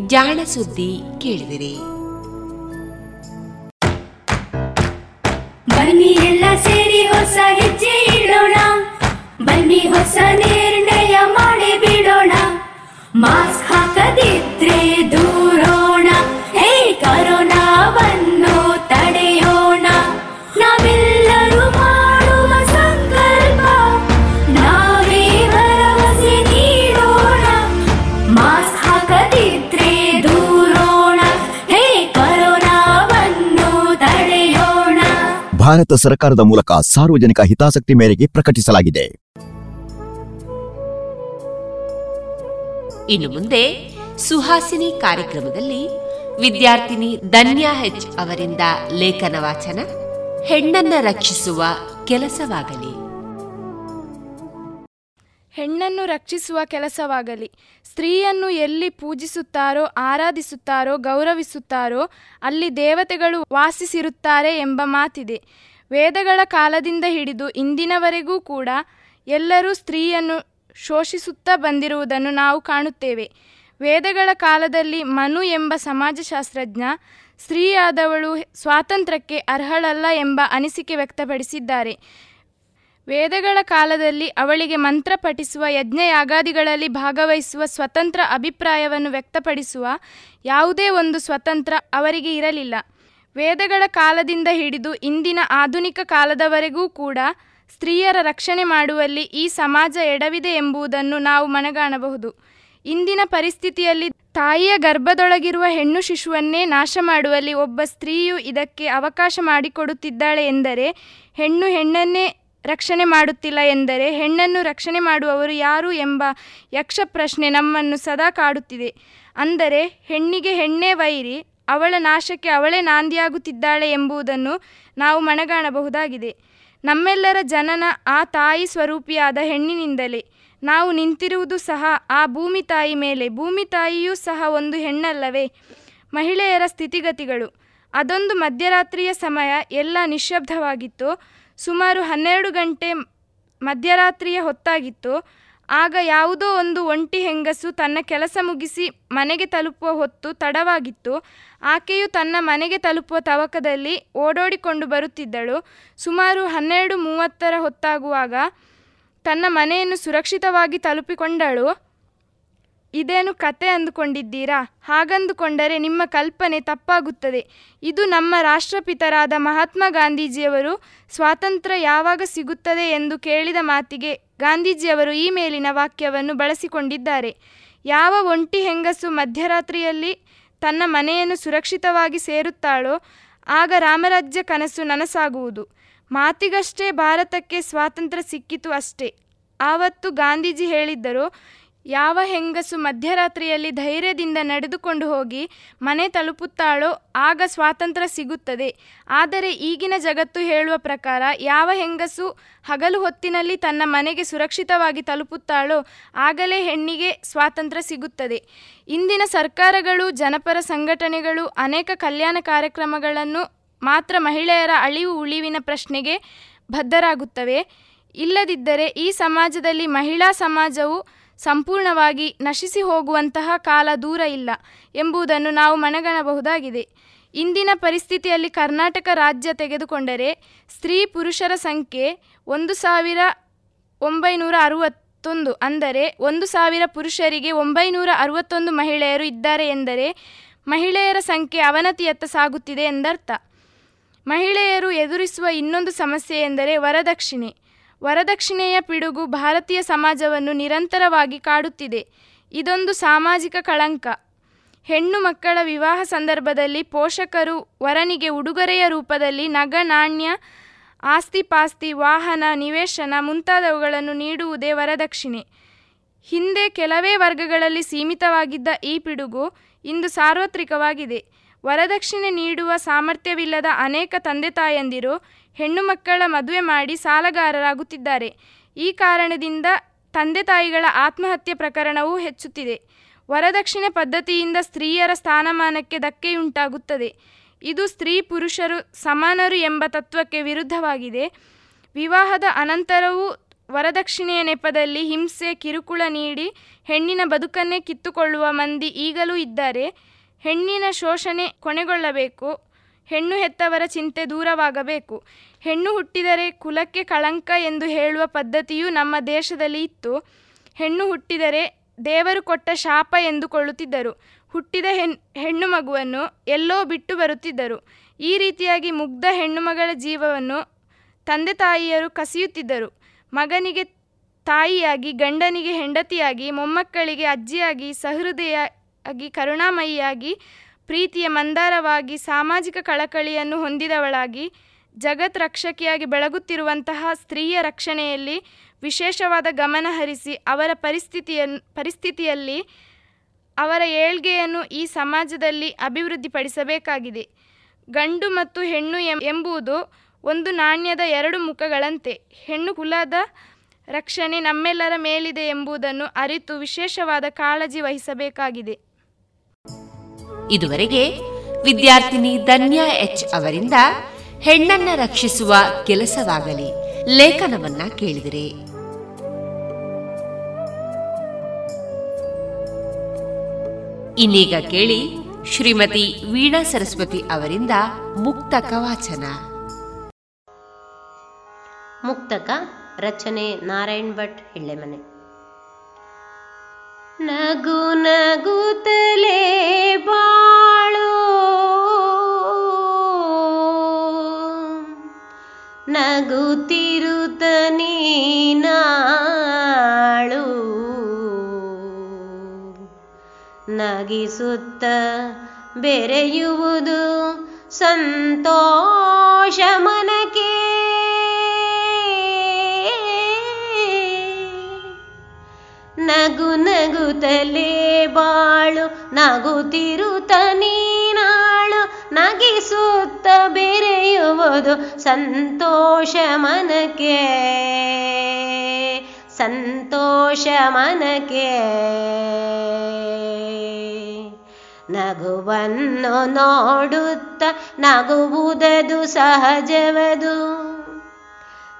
ಜಾಣ ಸುದ್ದಿ ಕೇಳಿದಿರಿ. ಬನ್ನಿ ಎಲ್ಲ ಸೇರಿ ಹೊಸ ಹೆಜ್ಜೆ ಇಡೋಣ. ಬನ್ನಿ ಹೊಸ ನಿರ್ಣಯ ಮಾಡಿ ಬಿಡೋಣ. ಮಾಸ್ಕ್ ಹಾಕದಿದ್ರೆ ಕದಿದ್ರೆ ಭಾರತ ಸರ್ಕಾರದ ಮೂಲಕ ಸಾರ್ವಜನಿಕ ಹಿತಾಸಕ್ತಿ ಮೇರೆಗೆ ಪ್ರಕಟಿಸಲಾಗಿದೆ. ಇನ್ನು ಮುಂದೆ ಸುಹಾಸಿನಿ ಕಾರ್ಯಕ್ರಮದಲ್ಲಿ ವಿದ್ಯಾರ್ಥಿನಿ ಧನ್ಯಾ ಹೆಚ್ ಅವರಿಂದ ಲೇಖನ ವಾಚನ, ಹೆಣ್ಣನ್ನ ರಕ್ಷಿಸುವ ಕೆಲಸವಾಗಲಿ. ಹೆಣ್ಣನ್ನು ರಕ್ಷಿಸುವ ಕೆಲಸವಾಗಲಿ. ಸ್ತ್ರೀಯನ್ನು ಎಲ್ಲಿ ಪೂಜಿಸುತ್ತಾರೋ, ಆರಾಧಿಸುತ್ತಾರೋ, ಗೌರವಿಸುತ್ತಾರೋ, ಅಲ್ಲಿ ದೇವತೆಗಳು ವಾಸಿಸಿರುತ್ತಾರೆ ಎಂಬ ಮಾತಿದೆ. ವೇದಗಳ ಕಾಲದಿಂದ ಹಿಡಿದು ಇಂದಿನವರೆಗೂ ಕೂಡ ಎಲ್ಲರೂ ಸ್ತ್ರೀಯನ್ನು ಶೋಷಿಸುತ್ತಾ ಬಂದಿರುವುದನ್ನು ನಾವು ಕಾಣುತ್ತೇವೆ. ವೇದಗಳ ಕಾಲದಲ್ಲಿ ಮನು ಎಂಬ ಸಮಾಜಶಾಸ್ತ್ರಜ್ಞ, ಸ್ತ್ರೀಯಾದವಳು ಸ್ವಾತಂತ್ರ್ಯಕ್ಕೆ ಅರ್ಹಳಲ್ಲ ಎಂಬ ಅನಿಸಿಕೆ ವ್ಯಕ್ತಪಡಿಸಿದ್ದಾರೆ. ವೇದಗಳ ಕಾಲದಲ್ಲಿ ಅವಳಿಗೆ ಮಂತ್ರ ಪಠಿಸುವ ಯಜ್ಞಯಾಗಾದಿಗಳಲ್ಲಿ ಭಾಗವಹಿಸುವ ಸ್ವತಂತ್ರ ಅಭಿಪ್ರಾಯವನ್ನು ವ್ಯಕ್ತಪಡಿಸುವ ಯಾವುದೇ ಒಂದು ಸ್ವತಂತ್ರ ಅವರಿಗೆ ಇರಲಿಲ್ಲ. ವೇದಗಳ ಕಾಲದಿಂದ ಹಿಡಿದು ಇಂದಿನ ಆಧುನಿಕ ಕಾಲದವರೆಗೂ ಕೂಡ ಸ್ತ್ರೀಯರ ರಕ್ಷಣೆ ಮಾಡುವಲ್ಲಿ ಈ ಸಮಾಜ ಎಡವಿದೆ ಎಂಬುದನ್ನು ನಾವು ಮನಗಾಣಬಹುದು. ಇಂದಿನ ಪರಿಸ್ಥಿತಿಯಲ್ಲಿ ತಾಯಿಯ ಗರ್ಭದೊಳಗಿರುವ ಹೆಣ್ಣು ಶಿಶುವನ್ನೇ ನಾಶ ಮಾಡುವಲ್ಲಿ ಒಬ್ಬ ಸ್ತ್ರೀಯು ಇದಕ್ಕೆ ಅವಕಾಶ ಮಾಡಿಕೊಡುತ್ತಿದ್ದಾಳೆ ಎಂದರೆ ಹೆಣ್ಣು ಹೆಣ್ಣನ್ನೇ ರಕ್ಷಣೆ ಮಾಡುತ್ತಿಲ್ಲ ಎಂದರೆ ಹೆಣ್ಣನ್ನು ರಕ್ಷಣೆ ಮಾಡುವವರು ಯಾರು ಎಂಬ ಯಕ್ಷ ಪ್ರಶ್ನೆ ನಮ್ಮನ್ನು ಸದಾ ಕಾಡುತ್ತಿದೆ. ಅಂದರೆ ಹೆಣ್ಣಿಗೆ ಹೆಣ್ಣೇ ವೈರಿ, ಅವಳ ನಾಶಕ್ಕೆ ಅವಳೇ ನಾಂದಿಯಾಗುತ್ತಿದ್ದಾಳೆ ಎಂಬುದನ್ನು ನಾವು ಮನಗಾಣಬಹುದಾಗಿದೆ. ನಮ್ಮೆಲ್ಲರ ಜನನ ಆ ತಾಯಿ ಸ್ವರೂಪಿಯಾದ ಹೆಣ್ಣಿನಿಂದಲೇ. ನಾವು ನಿಂತಿರುವುದು ಸಹ ಆ ಭೂಮಿ ತಾಯಿ ಮೇಲೆ. ಭೂಮಿ ತಾಯಿಯೂ ಸಹ ಒಂದು ಹೆಣ್ಣಲ್ಲವೇ? ಮಹಿಳೆಯರ ಸ್ಥಿತಿಗತಿಗಳು. ಅದೊಂದು ಮಧ್ಯರಾತ್ರಿಯ ಸಮಯ, ಎಲ್ಲ ನಿಶ್ಶಬ್ದವಾಗಿತ್ತು ಸುಮಾರು ಹನ್ನೆರಡು ಗಂಟೆ ಮಧ್ಯರಾತ್ರಿಯ ಹೊತ್ತಾಗಿತ್ತು. ಆಗ ಯಾವುದೋ ಒಂದು ಒಂಟಿ ಹೆಂಗಸು ತನ್ನ ಕೆಲಸ ಮುಗಿಸಿ ಮನೆಗೆ ತಲುಪುವ ಹೊತ್ತು ತಡವಾಗಿತ್ತು. ಆಕೆಯು ತನ್ನ ಮನೆಗೆ ತಲುಪುವ ತವಕದಲ್ಲಿ ಓಡೋಡಿಕೊಂಡು ಬರುತ್ತಿದ್ದಳು. ಸುಮಾರು ಹನ್ನೆರಡು ಮೂವತ್ತರ ಹೊತ್ತಾಗುವಾಗ ತನ್ನ ಮನೆಯನ್ನು ಸುರಕ್ಷಿತವಾಗಿ ತಲುಪಿಕೊಂಡಳು. ಇದೇನು ಕತೆ ಅಂದುಕೊಂಡಿದ್ದೀರಾ? ಹಾಗಂದುಕೊಂಡರೆ ನಿಮ್ಮ ಕಲ್ಪನೆ ತಪ್ಪಾಗುತ್ತದೆ. ಇದು ನಮ್ಮ ರಾಷ್ಟ್ರಪಿತರಾದ ಮಹಾತ್ಮ ಗಾಂಧೀಜಿಯವರು ಸ್ವಾತಂತ್ರ್ಯ ಯಾವಾಗ ಸಿಗುತ್ತದೆ ಎಂದು ಕೇಳಿದ ಮಾತಿಗೆ ಗಾಂಧೀಜಿಯವರು ಈ ಮೇಲಿನ ವಾಕ್ಯವನ್ನು ಬಳಸಿಕೊಂಡಿದ್ದಾರೆ. ಯಾವ ಒಂಟಿ ಹೆಂಗಸು ಮಧ್ಯರಾತ್ರಿಯಲ್ಲಿ ತನ್ನ ಮನೆಯನ್ನು ಸುರಕ್ಷಿತವಾಗಿ ಸೇರುತ್ತಾಳೋ, ಆಗ ರಾಮರಾಜ್ಯ ಕನಸು ನನಸಾಗುವುದು. ಮಾತಿಗಷ್ಟೇ ಭಾರತಕ್ಕೆ ಸ್ವಾತಂತ್ರ್ಯ ಸಿಕ್ಕಿತು ಅಷ್ಟೇ. ಆವತ್ತು ಗಾಂಧೀಜಿ ಹೇಳಿದ್ದರು ಯಾವ ಹೆಂಗಸು ಮಧ್ಯರಾತ್ರಿಯಲ್ಲಿ ಧೈರ್ಯದಿಂದ ನಡೆದುಕೊಂಡು ಹೋಗಿ ಮನೆ ತಲುಪುತ್ತಾಳೋ ಆಗ ಸ್ವಾತಂತ್ರ್ಯ ಸಿಗುತ್ತದೆ. ಆದರೆ ಈಗಿನ ಜಗತ್ತು ಹೇಳುವ ಪ್ರಕಾರ ಯಾವ ಹೆಂಗಸು ಹಗಲು ಹೊತ್ತಿನಲ್ಲಿ ತನ್ನ ಮನೆಗೆ ಸುರಕ್ಷಿತವಾಗಿ ತಲುಪುತ್ತಾಳೋ ಆಗಲೇ ಹೆಣ್ಣಿಗೆ ಸ್ವಾತಂತ್ರ್ಯ ಸಿಗುತ್ತದೆ. ಇಂದಿನ ಸರ್ಕಾರಗಳು, ಜನಪರ ಸಂಘಟನೆಗಳು, ಅನೇಕ ಕಲ್ಯಾಣ ಕಾರ್ಯಕ್ರಮಗಳನ್ನು ಮಾತ್ರ ಮಹಿಳೆಯರ ಅಳಿವು ಉಳಿವಿನ ಪ್ರಶ್ನೆಗೆ ಬದ್ಧರಾಗುತ್ತವೆ. ಇಲ್ಲದಿದ್ದರೆ ಈ ಸಮಾಜದಲ್ಲಿ ಮಹಿಳಾ ಸಮಾಜವು ಸಂಪೂರ್ಣವಾಗಿ ನಶಿಸಿ ಹೋಗುವಂತಹ ಕಾಲ ದೂರ ಇಲ್ಲ ಎಂಬುದನ್ನು ನಾವು ಮನಗಣಬಹುದಾಗಿದೆ. ಇಂದಿನ ಪರಿಸ್ಥಿತಿಯಲ್ಲಿ ಕರ್ನಾಟಕ ರಾಜ್ಯ ತೆಗೆದುಕೊಂಡರೆ ಸ್ತ್ರೀ ಪುರುಷರ ಸಂಖ್ಯೆ ಒಂದು ಸಾವಿರ ಒಂಬೈನೂರ ಅರುವತ್ತೊಂದು ಅಂದರೆ ಒಂದು ಸಾವಿರ ಪುರುಷರಿಗೆ ಒಂಬೈನೂರ ಅರುವತ್ತೊಂದು ಮಹಿಳೆಯರು ಇದ್ದಾರೆ ಎಂದರೆ ಮಹಿಳೆಯರ ಸಂಖ್ಯೆ ಅವನತಿಯತ್ತ ಸಾಗುತ್ತಿದೆ ಎಂದರ್ಥ. ಮಹಿಳೆಯರು ಎದುರಿಸುವ ಇನ್ನೊಂದು ಸಮಸ್ಯೆ ಎಂದರೆ ವರದಕ್ಷಿಣೆ. ವರದಕ್ಷಿಣೆಯ ಪಿಡುಗು ಭಾರತೀಯ ಸಮಾಜವನ್ನು ನಿರಂತರವಾಗಿ ಕಾಡುತ್ತಿದೆ. ಇದೊಂದು ಸಾಮಾಜಿಕ ಕಳಂಕ. ಹೆಣ್ಣು ಮಕ್ಕಳ ವಿವಾಹ ಸಂದರ್ಭದಲ್ಲಿ ಪೋಷಕರು ವರನಿಗೆ ಉಡುಗೊರೆಯ ರೂಪದಲ್ಲಿ ನಗ, ನಾಣ್ಯ ಆಸ್ತಿ ವಾಹನ, ನಿವೇಶನ ಮುಂತಾದವುಗಳನ್ನು ನೀಡುವುದೇ ವರದಕ್ಷಿಣೆ. ಹಿಂದೆ ಕೆಲವೇ ವರ್ಗಗಳಲ್ಲಿ ಸೀಮಿತವಾಗಿದ್ದ ಈ ಪಿಡುಗು ಇಂದು ಸಾರ್ವತ್ರಿಕವಾಗಿದೆ. ವರದಕ್ಷಿಣೆ ನೀಡುವ ಸಾಮರ್ಥ್ಯವಿಲ್ಲದ ಅನೇಕ ತಂದೆ ತಾಯಂದಿರು ಹೆಣ್ಣು ಮಕ್ಕಳ ಮದುವೆ ಮಾಡಿ ಸಾಲಗಾರರಾಗುತ್ತಿದ್ದಾರೆ. ಈ ಕಾರಣದಿಂದ ತಂದೆ ತಾಯಿಗಳ ಆತ್ಮಹತ್ಯೆ ಪ್ರಕರಣವೂ ಹೆಚ್ಚುತ್ತಿದೆ. ವರದಕ್ಷಿಣೆ ಪದ್ಧತಿಯಿಂದ ಸ್ತ್ರೀಯರ ಸ್ಥಾನಮಾನಕ್ಕೆ ಧಕ್ಕೆಯುಂಟಾಗುತ್ತದೆ. ಇದು ಸ್ತ್ರೀ ಪುರುಷರು ಸಮಾನರು ಎಂಬ ತತ್ವಕ್ಕೆ ವಿರುದ್ಧವಾಗಿದೆ. ವಿವಾಹದ ಅನಂತರವೂ ವರದಕ್ಷಿಣೆಯ ನೆಪದಲ್ಲಿ ಹಿಂಸೆ, ಕಿರುಕುಳ ನೀಡಿ ಹೆಣ್ಣಿನ ಬದುಕನ್ನೇ ಕಿತ್ತುಕೊಳ್ಳುವ ಮಂದಿ ಈಗಲೂ ಇದ್ದಾರೆ. ಹೆಣ್ಣಿನ ಶೋಷಣೆ ಕೊನೆಗೊಳ್ಳಬೇಕು. ಹೆಣ್ಣು ಹೆತ್ತವರ ಚಿಂತೆ ದೂರವಾಗಬೇಕು. ಹೆಣ್ಣು ಹುಟ್ಟಿದರೆ ಕುಲಕ್ಕೆ ಕಳಂಕ ಎಂದು ಹೇಳುವ ಪದ್ಧತಿಯೂ ನಮ್ಮ ದೇಶದಲ್ಲಿ ಇತ್ತು. ಹೆಣ್ಣು ಹುಟ್ಟಿದರೆ ದೇವರು ಕೊಟ್ಟ ಶಾಪ ಎಂದುಕೊಳ್ಳುತ್ತಿದ್ದರು. ಹುಟ್ಟಿದ ಹೆಣ್, ಹೆಣ್ಣು ಮಗುವನ್ನು ಎಲ್ಲೋ ಬಿಟ್ಟು ಬರುತ್ತಿದ್ದರು. ಈ ರೀತಿಯಾಗಿ ಮುಗ್ಧ ಹೆಣ್ಣುಮಗಳ ಜೀವವನ್ನು ತಂದೆ ತಾಯಿಯರು ಕಸಿಯುತ್ತಿದ್ದರು. ಮಗನಿಗೆ ತಾಯಿಯಾಗಿ, ಗಂಡನಿಗೆ ಹೆಂಡತಿಯಾಗಿ, ಮೊಮ್ಮಕ್ಕಳಿಗೆ ಅಜ್ಜಿಯಾಗಿ ಸಹೃದಯಾಗಿ ಕರುಣಾಮಯಿಯಾಗಿ ಪ್ರೀತಿಯ ಮಂದಾರವಾಗಿ ಸಾಮಾಜಿಕ ಕಳಕಳಿಯನ್ನು ಹೊಂದಿದವಳಾಗಿ ಜಗತ್ ರಕ್ಷಕಿಯಾಗಿ ಬೆಳಗುತ್ತಿರುವಂತಹ ಸ್ತ್ರೀಯ ರಕ್ಷಣೆಯಲ್ಲಿ ವಿಶೇಷವಾದ ಗಮನ ಹರಿಸಿ ಅವರ ಪರಿಸ್ಥಿತಿಯನ್ನು ಪರಿಸ್ಥಿತಿಯಲ್ಲಿ ಅವರ ಏಳ್ಗೆಯನ್ನು ಈ ಸಮಾಜದಲ್ಲಿ ಅಭಿವೃದ್ಧಿಪಡಿಸಬೇಕಾಗಿದೆ. ಗಂಡು ಮತ್ತು ಹೆಣ್ಣು ಎಂಬುದು ಒಂದು ನಾಣ್ಯದ ಎರಡು ಮುಖಗಳಂತೆ. ಹೆಣ್ಣು ಕುಲದ ರಕ್ಷಣೆ ನಮ್ಮೆಲ್ಲರ ಮೇಲಿದೆ ಎಂಬುದನ್ನು ಅರಿತು ವಿಶೇಷವಾದ ಕಾಳಜಿ ವಹಿಸಬೇಕಾಗಿದೆ. ಇದುವರೆಗೆ ವಿದ್ಯಾರ್ಥಿನಿ ಧನ್ಯಾ ಎಚ್ ಅವರಿಂದ ಹೆಣ್ಣನ್ನ ರಕ್ಷಿಸುವ ಕೆಲಸವಾಗಲಿ ಲೇಖನವನ್ನ ಕೇಳಿದಿರಿ. ಇನ್ನೀಗ ಕೇಳಿ ಶ್ರೀಮತಿ ವೀಣಾ ಸರಸ್ವತಿ ಅವರಿಂದ ಮುಕ್ತ ಕವಾಚನ ಮುಕ್ತಕ ರಚನೆ ನಾರಾಯಣ್ ಭಟ್ ಹಿಳ್ಳೆಮನೆ ನಗು ನಗುತ್ತಲೇ ಬಾಳು. ನಗುತ್ತಿರುತ್ತ ನೀನಾಳು ನಗಿಸುತ್ತ ಬೆರೆಯುವುದು ಸಂತೋಷ ಮನಕ್ಕೆ. ನಗು ನಗುತ್ತಲೇ ಬಾಳು ನಗುತ್ತಿರುತ್ತ ನೀನಾಳು ನಗಿಸುತ್ತ ಬೆರೆಯುವುದು ಸಂತೋಷ ಮನಕ್ಕೆ. ಸಂತೋಷ ಮನಕ್ಕೆ. ನಗುವನ್ನು ನೋಡುತ್ತ ನಗುವುದದು ಸಹಜವದು.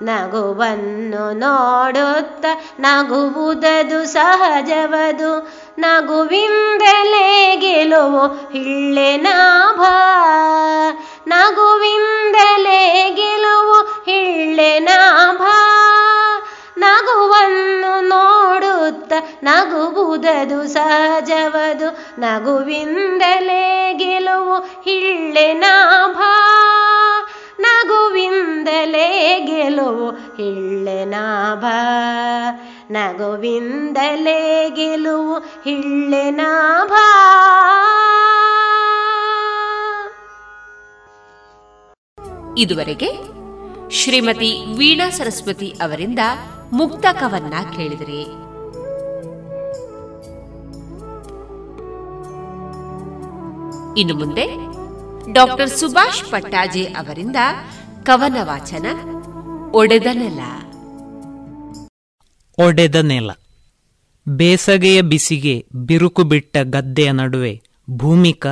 ನಗುವನ್ನು ನೋಡುತ್ತ ನಗುವುದದು ಸಹಜವದು. ನಗುವಿಂದಲೇ ಗೆಲುವು ಹಿಳ್ಳೆನಾಭ ನಗುವಿಂದಲೇ ಗೆಲುವು ಹಿಳ್ಳೆನಾಭ ನಗುವನ್ನು ನೋಡುತ್ತ ನಗುವುದದು ಸಹಜವದು. ನಗುವಿಂದಲೇ ಗೆಲುವು ಹಿಳ್ಳೆನಾಭ ನಗುವಿಂದಲೇ ಗೆಲುವು ಹಿಳ್ಳೆನಾಭ ನಗುವಿಂದಲೇ ಗೆಲುವು ಹಿಳ್ಳೆನಾಭ ಇದುವರೆಗೆ ಶ್ರೀಮತಿ ವೀಣಾ ಸರಸ್ವತಿ ಅವರಿಂದ ಮುಕ್ತಕವನ್ನ ಕೇಳಿದ್ರಿ. ಇನ್ನು ಮುಂದೆ ಡಾಕ್ಟರ್ ಸುಭಾಷ್ ಪಟ್ಟಾಜೆ ಅವರಿಂದ ಕವನ ವಾಚನ ಒಡೆದ ನೆಲ. ಒಡೆದ ನೆಲ. ಬೇಸಗೆಯ ಬಿಸಿಗೆ ಬಿರುಕು ಬಿಟ್ಟ ಗದ್ದೆಯ ನಡುವೆ ಭೂಮಿಕ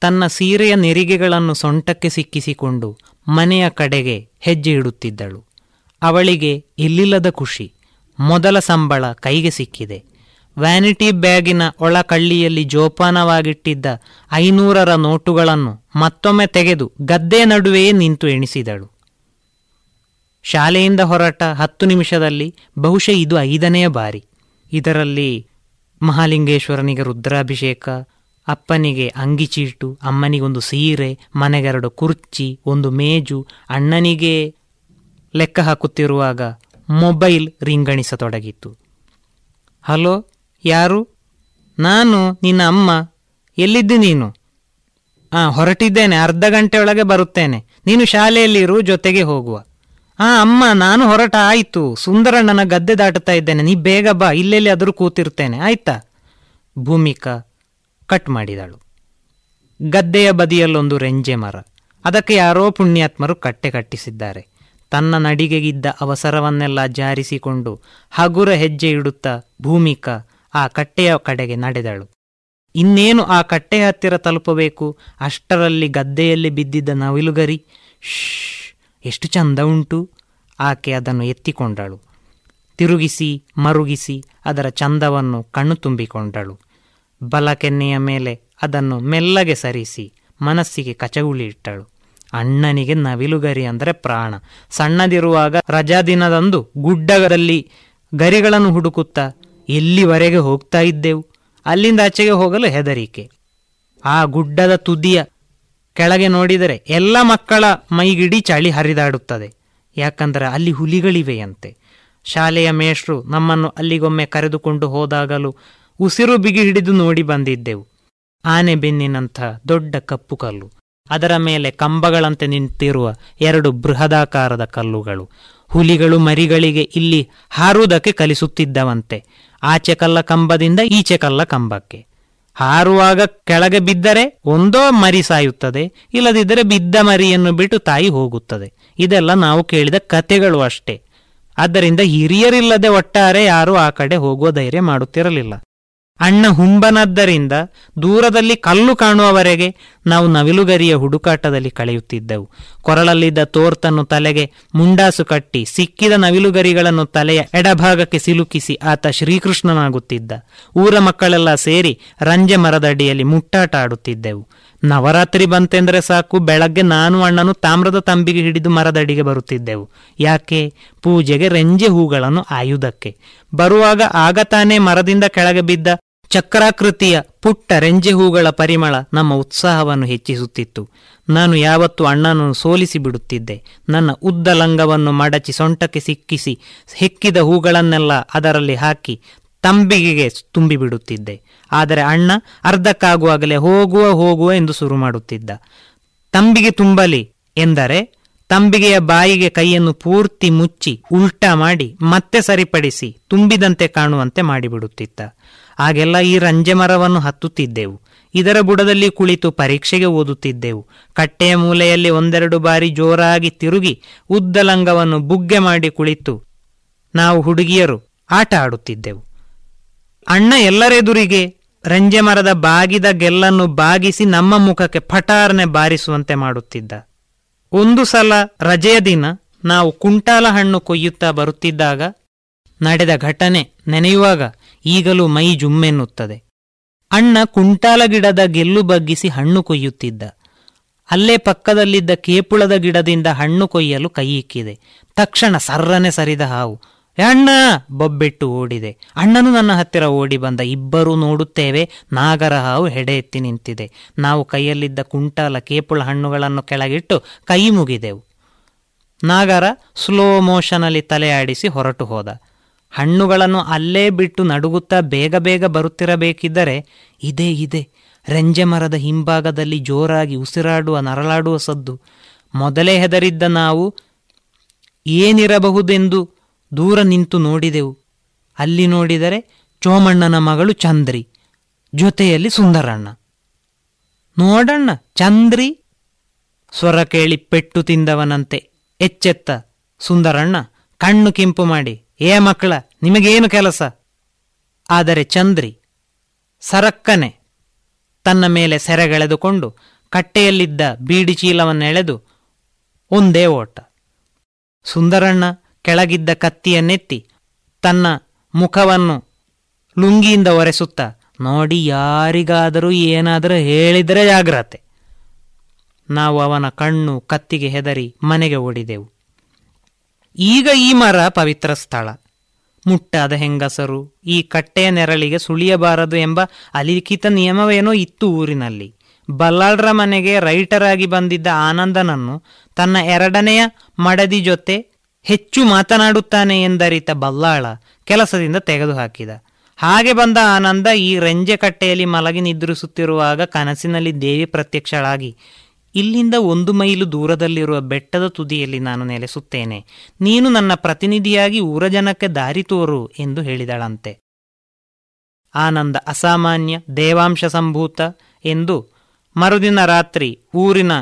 ತನ್ನ ಸೀರೆಯ ನೆರಿಗೆಗಳನ್ನು ಸೊಂಟಕ್ಕೆ ಸಿಕ್ಕಿಸಿಕೊಂಡು ಮನೆಯ ಕಡೆಗೆ ಹೆಜ್ಜೆ ಇಡುತ್ತಿದ್ದಳು. ಅವಳಿಗೆ ಇಲ್ಲಿಲ್ಲದ ಖುಷಿ, ಮೊದಲ ಸಂಬಳ ಕೈಗೆ ಸಿಕ್ಕಿದೆ. ವ್ಯಾನಿಟಿ ಬ್ಯಾಗಿನ ಒಳಕಳ್ಳಿಯಲ್ಲಿ ಜೋಪಾನವಾಗಿಟ್ಟಿದ್ದ ಐನೂರರ ನೋಟುಗಳನ್ನು ಮತ್ತೊಮ್ಮೆ ತೆಗೆದು ಗದ್ದೆ ನಡುವೆಯೇ ನಿಂತು ಎಣಿಸಿದಳು. ಶಾಲೆಯಿಂದ ಹೊರಟ ಹತ್ತು ನಿಮಿಷದಲ್ಲಿ ಬಹುಶಃ ಇದು ಐದನೆಯ ಬಾರಿ. ಇದರಲ್ಲಿ ಮಹಾಲಿಂಗೇಶ್ವರನಿಗೆ ರುದ್ರಾಭಿಷೇಕ, ಅಪ್ಪನಿಗೆ ಅಂಗಿಚೀಟು ಅಮ್ಮನಿಗೊಂದು ಸೀರೆ, ಮನೆಗೆರಡು ಕುರ್ಚಿ, ಒಂದು ಮೇಜು, ಅಣ್ಣನಿಗೆ ಲೆಕ್ಕ ಹಾಕುತ್ತಿರುವಾಗ ಮೊಬೈಲ್ ರಿಂಗಣಿಸತೊಡಗಿತ್ತು ಹಲೋ ಯಾರು? ನಾನು, ನಿನ್ನ ಅಮ್ಮ. ಎಲ್ಲಿದ್ದಿ ನೀನು? ಆ, ಹೊರಟಿದ್ದೇನೆ, ಅರ್ಧ ಗಂಟೆಯೊಳಗೆ ಬರುತ್ತೇನೆ. ನೀನು ಶಾಲೆಯಲ್ಲಿರು, ಜೊತೆಗೆ ಹೋಗುವ. ಆ, ಅಮ್ಮ, ನಾನು ಹೊರಟ ಆಯಿತು ಸುಂದರಣ್ಣನ ಗದ್ದೆ ದಾಟುತ್ತಾ ಇದ್ದೇನೆ. ನೀ ಬೇಗ ಬಾ, ಇಲ್ಲೆಲ್ಲಿ ಆದರೂ ಕೂತಿರ್ತೇನೆ. ಆಯ್ತಾ? ಭೂಮಿಕಾ ಕಟ್ ಮಾಡಿದಳು. ಗದ್ದೆಯ ಬದಿಯಲ್ಲೊಂದು ರೆಂಜೆ ಮರ. ಅದಕ್ಕೆ ಯಾರೋ ಪುಣ್ಯಾತ್ಮರು ಕಟ್ಟೆ ಕಟ್ಟಿಸಿದ್ದಾರೆ. ತನ್ನ ನಡಿಗೆಗಿದ್ದ ಅವಸರವನ್ನೆಲ್ಲ ಜಾರಿಸಿಕೊಂಡು ಹಗುರ ಹೆಜ್ಜೆ ಇಡುತ್ತಾ ಭೂಮಿಕಾ ಆ ಕಟ್ಟೆಯ ಕಡೆಗೆ ನಡೆದಳು. ಇನ್ನೇನು ಆ ಕಟ್ಟೆಯ ಹತ್ತಿರ ತಲುಪಬೇಕು? ಅಷ್ಟರಲ್ಲಿ ಗದ್ದೆಯಲ್ಲಿ ಬಿದ್ದಿದ್ದ ನವಿಲುಗರಿ ಶ್ ಎಷ್ಟು ಚಂದ ಉಂಟು. ಆಕೆ ಅದನ್ನು ಎತ್ತಿಕೊಂಡಳು. ತಿರುಗಿಸಿ, ಮರುಗಿಸಿ ಅದರ ಚಂದವನ್ನು ಕಣ್ಣು ತುಂಬಿಕೊಂಡಳು. ಬಲ ಕೆನ್ನೆಯ ಮೇಲೆ ಅದನ್ನು ಮೆಲ್ಲಗೆ ಸರಿಸಿ ಮನಸ್ಸಿಗೆ ಕಚಗುಳಿ ಇಟ್ಟಳು. ಅಣ್ಣನಿಗೆ ನವಿಲುಗರಿ ಅಂದರೆ ಪ್ರಾಣ. ಸಣ್ಣದಿರುವಾಗ ರಜಾ ದಿನದಂದು ಗುಡ್ಡದಲ್ಲಿ ಗರಿಗಳನ್ನು ಹುಡುಕುತ್ತಾ ಎಲ್ಲಿವರೆಗೆ ಹೋಗ್ತಾ ಇದ್ದೆವು? ಅಲ್ಲಿಂದ ಆಚೆಗೆ ಹೋಗಲು ಹೆದರಿಕೆ. ಆ ಗುಡ್ಡದ ತುದಿಯ ಕೆಳಗೆ ನೋಡಿದರೆ ಎಲ್ಲ ಮಕ್ಕಳ ಮೈಗಿಡಿ ಚಳಿ ಹರಿದಾಡುತ್ತದೆ. ಯಾಕಂದರೆ ಅಲ್ಲಿ ಹುಲಿಗಳಿವೆಯಂತೆ. ಶಾಲೆಯ ಮೇಷ್ರು ನಮ್ಮನ್ನು ಅಲ್ಲಿಗೊಮ್ಮೆ ಕರೆದುಕೊಂಡು ಹೋದಾಗಲೂ ಉಸಿರು ಬಿಗಿ ಹಿಡಿದು ನೋಡಿ ಬಂದಿದ್ದೆವು. ಆನೆ ಬೆನ್ನಿನಂಥ ದೊಡ್ಡ ಕಪ್ಪು ಕಲ್ಲು. ಅದರ ಮೇಲೆ ಕಂಬಗಳಂತೆ ನಿಂತಿರುವ ಎರಡು ಬೃಹದಾಕಾರದ ಕಲ್ಲುಗಳು. ಹುಲಿಗಳು ಮರಿಗಳಿಗೆ ಇಲ್ಲಿ ಹಾರುವುದಕ್ಕೆ ಕಲಿಸುತ್ತಿದ್ದವಂತೆ. ಆಚೆ ಕಲ್ಲ ಕಂಬದಿಂದ ಈಚೆ ಕಲ್ಲ ಕಂಬಕ್ಕೆ. ಹಾರುವಾಗ ಕೆಳಗೆ ಬಿದ್ದರೆ ಒಂದೋ ಮರಿ ಸಾಯುತ್ತದೆ, ಇಲ್ಲದಿದ್ದರೆ ಬಿದ್ದ ಮರಿಯನ್ನು ಬಿಟ್ಟು ತಾಯಿ ಹೋಗುತ್ತದೆ. ಇದೆಲ್ಲ ನಾವು ಕೇಳಿದ ಕಥೆಗಳು ಅಷ್ಟೇ. ಆದ್ದರಿಂದ ಹಿರಿಯರಿಲ್ಲದೆ ಒಟ್ಟಾರೆ ಯಾರೂ ಆ ಕಡೆ ಹೋಗುವ ಧೈರ್ಯ ಮಾಡುತ್ತಿರಲಿಲ್ಲ. ಅಣ್ಣ ಹುಂಬನದ್ದರಿಂದ ದೂರದಲ್ಲಿ ಕಲ್ಲು ಕಾಣುವವರೆಗೆ ನಾವು ನವಿಲುಗರಿಯ ಹುಡುಕಾಟದಲ್ಲಿ ಕಳೆಯುತ್ತಿದ್ದೆವು. ಕೊರಳಲ್ಲಿದ್ದ ತೋರ್ತನ್ನು ತಲೆಗೆ ಮುಂಡಾಸು ಕಟ್ಟಿ ಸಿಕ್ಕಿದ ನವಿಲುಗರಿಗಳನ್ನು ತಲೆಯ ಎಡಭಾಗಕ್ಕೆ ಸಿಲುಕಿಸಿ ಆತ ಶ್ರೀಕೃಷ್ಣನಾಗುತ್ತಿದ್ದ. ಊರ ಮಕ್ಕಳೆಲ್ಲ ಸೇರಿ ರಂಜೆ ಮರದಡಿಯಲ್ಲಿ ಮುಟ್ಟಾಟ ಆಡುತ್ತಿದ್ದೆವು. ನವರಾತ್ರಿ ಬಂತೆಂದರೆ ಸಾಕು, ಬೆಳಗ್ಗೆ ನಾನು ಅಣ್ಣನು ತಾಮ್ರದ ತಂಬಿಗೆ ಹಿಡಿದು ಮರದಡಿಗೆ ಬರುತ್ತಿದ್ದೆವು. ಯಾಕೆ? ಪೂಜೆಗೆ ರೆಂಜೆ ಹೂಗಳನ್ನು ಆಯುಧಕ್ಕೆ ಬರುವಾಗ ಆಗ ತಾನೇ ಮರದಿಂದ ಕೆಳಗೆ ಬಿದ್ದ ಚಕ್ರಾಕೃತಿಯ ಪುಟ್ಟ ರೆಂಜೆ ಹೂಗಳ ಪರಿಮಳ ನಮ್ಮ ಉತ್ಸಾಹವನ್ನು ಹೆಚ್ಚಿಸುತ್ತಿತ್ತು. ನಾನು ಯಾವತ್ತೂ ಅಣ್ಣನನ್ನು ಸೋಲಿಸಿ ಬಿಡುತ್ತಿದ್ದೆ. ನನ್ನ ಉದ್ದ ಲಂಗವನ್ನು ಮಡಚಿ ಸೊಂಟಕ್ಕೆ ಸಿಕ್ಕಿಸಿ ಹೆಕ್ಕಿದ ಹೂಗಳನ್ನೆಲ್ಲ ಅದರಲ್ಲಿ ಹಾಕಿ ತಂಬಿಗೆಗೆ ತುಂಬಿಬಿಡುತ್ತಿದ್ದೆ. ಆದರೆ ಅಣ್ಣ ಅರ್ಧಕ್ಕಾಗುವಾಗಲೇ ಹೋಗುವ ಹೋಗುವ ಎಂದು ಶುರು ಮಾಡುತ್ತಿದ್ದ. ತಂಬಿಗೆ ತುಂಬಲಿ ಎಂದರೆ ತಂಬಿಗೆಯ ಬಾಯಿಗೆ ಕೈಯನ್ನು ಪೂರ್ತಿ ಮುಚ್ಚಿ ಉಲ್ಟಾ ಮಾಡಿ ಮತ್ತೆ ಸರಿಪಡಿಸಿ ತುಂಬಿದಂತೆ ಕಾಣುವಂತೆ ಮಾಡಿಬಿಡುತ್ತಿದ್ದ. ಆಗೆಲ್ಲ ಈ ರಂಜೆ ಮರವನ್ನು ಹತ್ತುತ್ತಿದ್ದೆವು. ಇದರ ಬುಡದಲ್ಲಿ ಕುಳಿತು ಪರೀಕ್ಷೆಗೆ ಓದುತ್ತಿದ್ದೆವು. ಕಟ್ಟೆಯ ಮೂಲೆಯಲ್ಲಿ ಒಂದೆರಡು ಬಾರಿ ಜೋರಾಗಿ ತಿರುಗಿ ಉದ್ದ ಲಂಗವನ್ನು ಬುಗ್ಗೆ ಮಾಡಿ ಕುಳಿತು ನಾವು ಹುಡುಗಿಯರು ಆಟ ಆಡುತ್ತಿದ್ದೆವು. ಅಣ್ಣ ಎಲ್ಲರೆದುರಿಗೆ ರಂಜೆ ಮರದ ಬಾಗಿದ ಗೆಲ್ಲನ್ನು ಬಾಗಿಸಿ ನಮ್ಮ ಮುಖಕ್ಕೆ ಪಟಾರನೆ ಬಾರಿಸುವಂತೆ ಮಾಡುತ್ತಿದ್ದ. ಒಂದು ಸಲ ರಜೆಯ ದಿನ ನಾವು ಕುಂಟಾಲ ಹಣ್ಣು ಕೊಯ್ಯುತ್ತಾ ಬರುತ್ತಿದ್ದಾಗ ನಡೆದ ಘಟನೆ ನೆನೆಯುವಾಗ ಈಗಲೂ ಮೈ ಜುಮ್ಮೆನ್ನುತ್ತದೆ. ಅಣ್ಣ ಕುಂಟಾಲ ಗಿಡದ ಗೆಲ್ಲು ಬಗ್ಗಿಸಿ ಹಣ್ಣು ಕೊಯ್ಯುತ್ತಿದ್ದ. ಅಲ್ಲೇ ಪಕ್ಕದಲ್ಲಿದ್ದ ಕೇಪುಳದ ಗಿಡದಿಂದ ಹಣ್ಣು ಕೊಯ್ಯಲು ಕೈ ಇಕ್ಕಿದೆ. ತಕ್ಷಣ ಸರ್ರನೆ ಸರಿದ ಹಾವು. ಅಣ್ಣ! ಬೊಬ್ಬೆಟ್ಟು ಓಡಿದೆ. ಅಣ್ಣನು ನನ್ನ ಹತ್ತಿರ ಓಡಿ ಬಂದ. ಇಬ್ಬರೂ ನೋಡುತ್ತೇವೆ. ನಾಗರ ಹಾವು ಹೆಡೆ ಎತ್ತಿ ನಿಂತಿದೆ. ನಾವು ಕೈಯಲ್ಲಿದ್ದ ಕುಂಟಾಲ ಕೇಪುಳ ಹಣ್ಣುಗಳನ್ನು ಕೆಳಗಿಟ್ಟು ಕೈ ಮುಗಿದೆವು. ನಾಗರ ಸ್ಲೋ ಮೋಷನಲ್ಲಿ ತಲೆ ಆಡಿಸಿ ಹೊರಟು ಹೋದ. ಹಣ್ಣುಗಳನ್ನು ಅಲ್ಲೇ ಬಿಟ್ಟು ನಡುಗುತ್ತಾ ಬೇಗ ಬೇಗ ಬರುತ್ತಿರಬೇಕಿದ್ದರೆ ಇದೇ ಇದೆ. ರೆಂಜೆ ಮರದ ಹಿಂಭಾಗದಲ್ಲಿ ಜೋರಾಗಿ ಉಸಿರಾಡುವ ನರಳಾಡುವ ಸದ್ದು. ಮೊದಲೇ ಹೆದರಿದ್ದ ನಾವು ಏನಿರಬಹುದೆಂದು ದೂರ ನಿಂತು ನೋಡಿದೆವು. ಅಲ್ಲಿ ನೋಡಿದರೆ ಚೋಮಣ್ಣನ ಮಗಳು ಚಂದ್ರಿ, ಜೊತೆಯಲ್ಲಿ ಸುಂದರಣ್ಣ. ನೋಡಣ್ಣ, ಚಂದ್ರಿ? ಸ್ವರ ಕೇಳಿ ಪೆಟ್ಟು ತಿಂದವನಂತೆ. ಎಚ್ಚೆತ್ತ, ಸುಂದರಣ್ಣ, ಕಣ್ಣು ಕೆಂಪು ಮಾಡಿ. ಏ ಮಕ್ಕಳ, ನಿಮಗೇನು ಕೆಲಸ? ಆದರೆ ಚಂದ್ರಿ, ಸರಕ್ಕನೆ, ತನ್ನ ಮೇಲೆ ಸೆರೆಗೆಳೆದುಕೊಂಡು ಕಟ್ಟೆಯಲ್ಲಿದ್ದ ಬೀಡಿ ಚೀಲವನ್ನೆಳೆದು ಒಂದೇ ಓಟ. ಸುಂದರಣ್ಣ ಕೆಳಗಿದ್ದ ಕತ್ತಿಯನ್ನೆತ್ತಿ ತನ್ನ ಮುಖವನ್ನು ಲುಂಗಿಯಿಂದ ಒರೆಸುತ್ತ, ನೋಡಿ, ಯಾರಿಗಾದರೂ ಏನಾದರೂ ಹೇಳಿದರೆ ಜಾಗ್ರತೆ. ನಾವು ಅವನ ಕಣ್ಣು ಕತ್ತಿಗೆ ಹೆದರಿ ಮನೆಗೆ ಓಡಿದೆವು. ಈಗ ಈ ಮರ ಪವಿತ್ರ ಸ್ಥಳ. ಮುಟ್ಟಾದ ಹೆಂಗಸರು, ಈ ಕಟ್ಟೆಯ ನೆರಳಿಗೆ ಸುಳಿಯಬಾರದು ಎಂಬ ಅಲಿಖಿತ ನಿಯಮವೇನೋ ಇತ್ತು ಊರಿನಲ್ಲಿ. ಬಲ್ಲಾಳ್ರ ಮನೆಗೆ ರೈಟರ್ ಆಗಿ ಬಂದಿದ್ದ ಆನಂದನನ್ನು ತನ್ನ ಎರಡನೆಯ ಮಡದಿ ಜೊತೆ ಹೆಚ್ಚು ಮಾತನಾಡುತ್ತಾನೆ ಎಂದರಿತ ಬಲ್ಲಾಳ ಕೆಲಸದಿಂದ ತೆಗೆದುಹಾಕಿದ. ಹಾಗೆ ಬಂದ ಆನಂದ ಈ ರಂಜೆ ಕಟ್ಟೆಯಲ್ಲಿ ಮಲಗಿ ನಿದ್ರಿಸುತ್ತಿರುವಾಗ ಕನಸಿನಲ್ಲಿ ದೇವಿ ಪ್ರತ್ಯಕ್ಷಳಾಗಿ ಇಲ್ಲಿಂದ ಒಂದು ಮೈಲು ದೂರದಲ್ಲಿರುವ ಬೆಟ್ಟದ ತುದಿಯಲ್ಲಿ ನಾನು ನೆಲೆಸುತ್ತೇನೆ. ನೀನು ನನ್ನ ಪ್ರತಿನಿಧಿಯಾಗಿ ಊರ ಜನಕ್ಕೆ ದಾರಿ ತೋರು ಎಂದು ಹೇಳಿದಳಂತೆ. ಆನಂದ ಅಸಾಮಾನ್ಯ, ದೇವಾಂಶ ಸಂಭೂತ ಎಂದು ಮರುದಿನ ರಾತ್ರಿ ಊರಿನ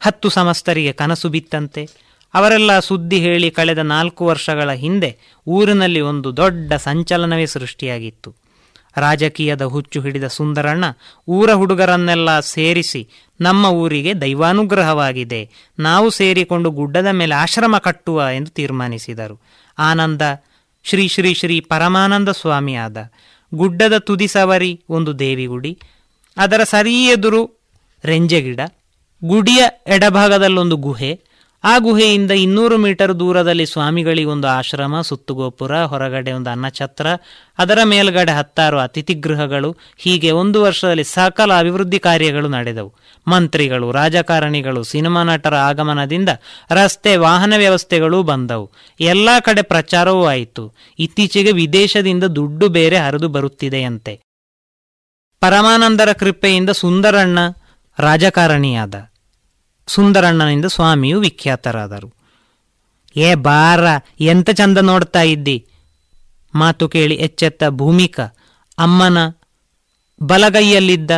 ಹತ್ತು ಸಮಸ್ತರಿಗೆ ಕನಸು ಬಿತ್ತಂತೆ. ಅವರೆಲ್ಲ ಸುದ್ದಿ ಹೇಳಿ ಕಳೆದ ನಾಲ್ಕು ವರ್ಷಗಳ ಹಿಂದೆ ಊರಿನಲ್ಲಿ ಒಂದು ದೊಡ್ಡ ಸಂಚಲನವೇ ಸೃಷ್ಟಿಯಾಗಿತ್ತು. ರಾಜಕೀಯದ ಹುಚ್ಚು ಹಿಡಿದ ಸುಂದರಣ್ಣ ಊರ ಹುಡುಗರನ್ನೆಲ್ಲ ಸೇರಿಸಿ ನಮ್ಮ ಊರಿಗೆ ದೈವಾನುಗ್ರಹವಾಗಿದೆ. ನಾವು ಸೇರಿಕೊಂಡು ಗುಡ್ಡದ ಮೇಲೆ ಆಶ್ರಮ ಕಟ್ಟುವ ಎಂದು ತೀರ್ಮಾನಿಸಿದರು. ಆನಂದ, ಶ್ರೀ ಶ್ರೀ ಶ್ರೀ ಪರಮಾನಂದ ಸ್ವಾಮಿಯಾದ ಗುಡ್ಡದ ತುದಿ ಸವರಿ, ಒಂದು ದೇವಿಗುಡಿ ಅದರ ಸರಿ ಎದುರು ರೆಂಜೆಗಿಡ ಗುಡಿಯ ಎಡಭಾಗದಲ್ಲೊಂದು ಗುಹೆ. ಆ ಗುಹೆಯಿಂದ ಇನ್ನೂರು ಮೀಟರ್ ದೂರದಲ್ಲಿ ಸ್ವಾಮಿಗಳಿಗೊಂದು ಆಶ್ರಮ, ಸುತ್ತುಗೋಪುರ, ಹೊರಗಡೆ ಒಂದು ಅನ್ನಛತ್ರ, ಅದರ ಮೇಲ್ಗಡೆ ಹತ್ತಾರು ಅತಿಥಿ ಗೃಹಗಳು ಹೀಗೆ ಒಂದು ವರ್ಷದಲ್ಲಿ ಸಕಲ ಅಭಿವೃದ್ಧಿ ಕಾರ್ಯಗಳು ನಡೆದವು. ಮಂತ್ರಿಗಳು, ರಾಜಕಾರಣಿಗಳು, ಸಿನಿಮಾ ನಟರ ಆಗಮನದಿಂದ ರಸ್ತೆ, ವಾಹನ ವ್ಯವಸ್ಥೆಗಳು ಬಂದವು. ಎಲ್ಲ ಕಡೆ ಪ್ರಚಾರವೂ ಆಯಿತು. ಇತ್ತೀಚೆಗೆ ವಿದೇಶದಿಂದ ದುಡ್ಡು ಬೇರೆ ಹರಿದು ಬರುತ್ತಿದೆಯಂತೆ. ಪರಮಾನಂದರ ಕೃಪೆಯಿಂದ ಸುಂದರಣ್ಣ ರಾಜಕಾರಣಿಯಾದ. ಸುಂದರಣ್ಣನಿಂದ ಸ್ವಾಮಿಯು ವಿಖ್ಯಾತರಾದರು. ಏ ಬಾರ, ಎಂತ ಚಂದ ನೋಡ್ತಾ ಇದ್ದಿ? ಮಾತು ಕೇಳಿ ಎಚ್ಚೆತ್ತ ಭೂಮಿಕ, ಅಮ್ಮನ ಬಲಗೈಯಲ್ಲಿದ್ದ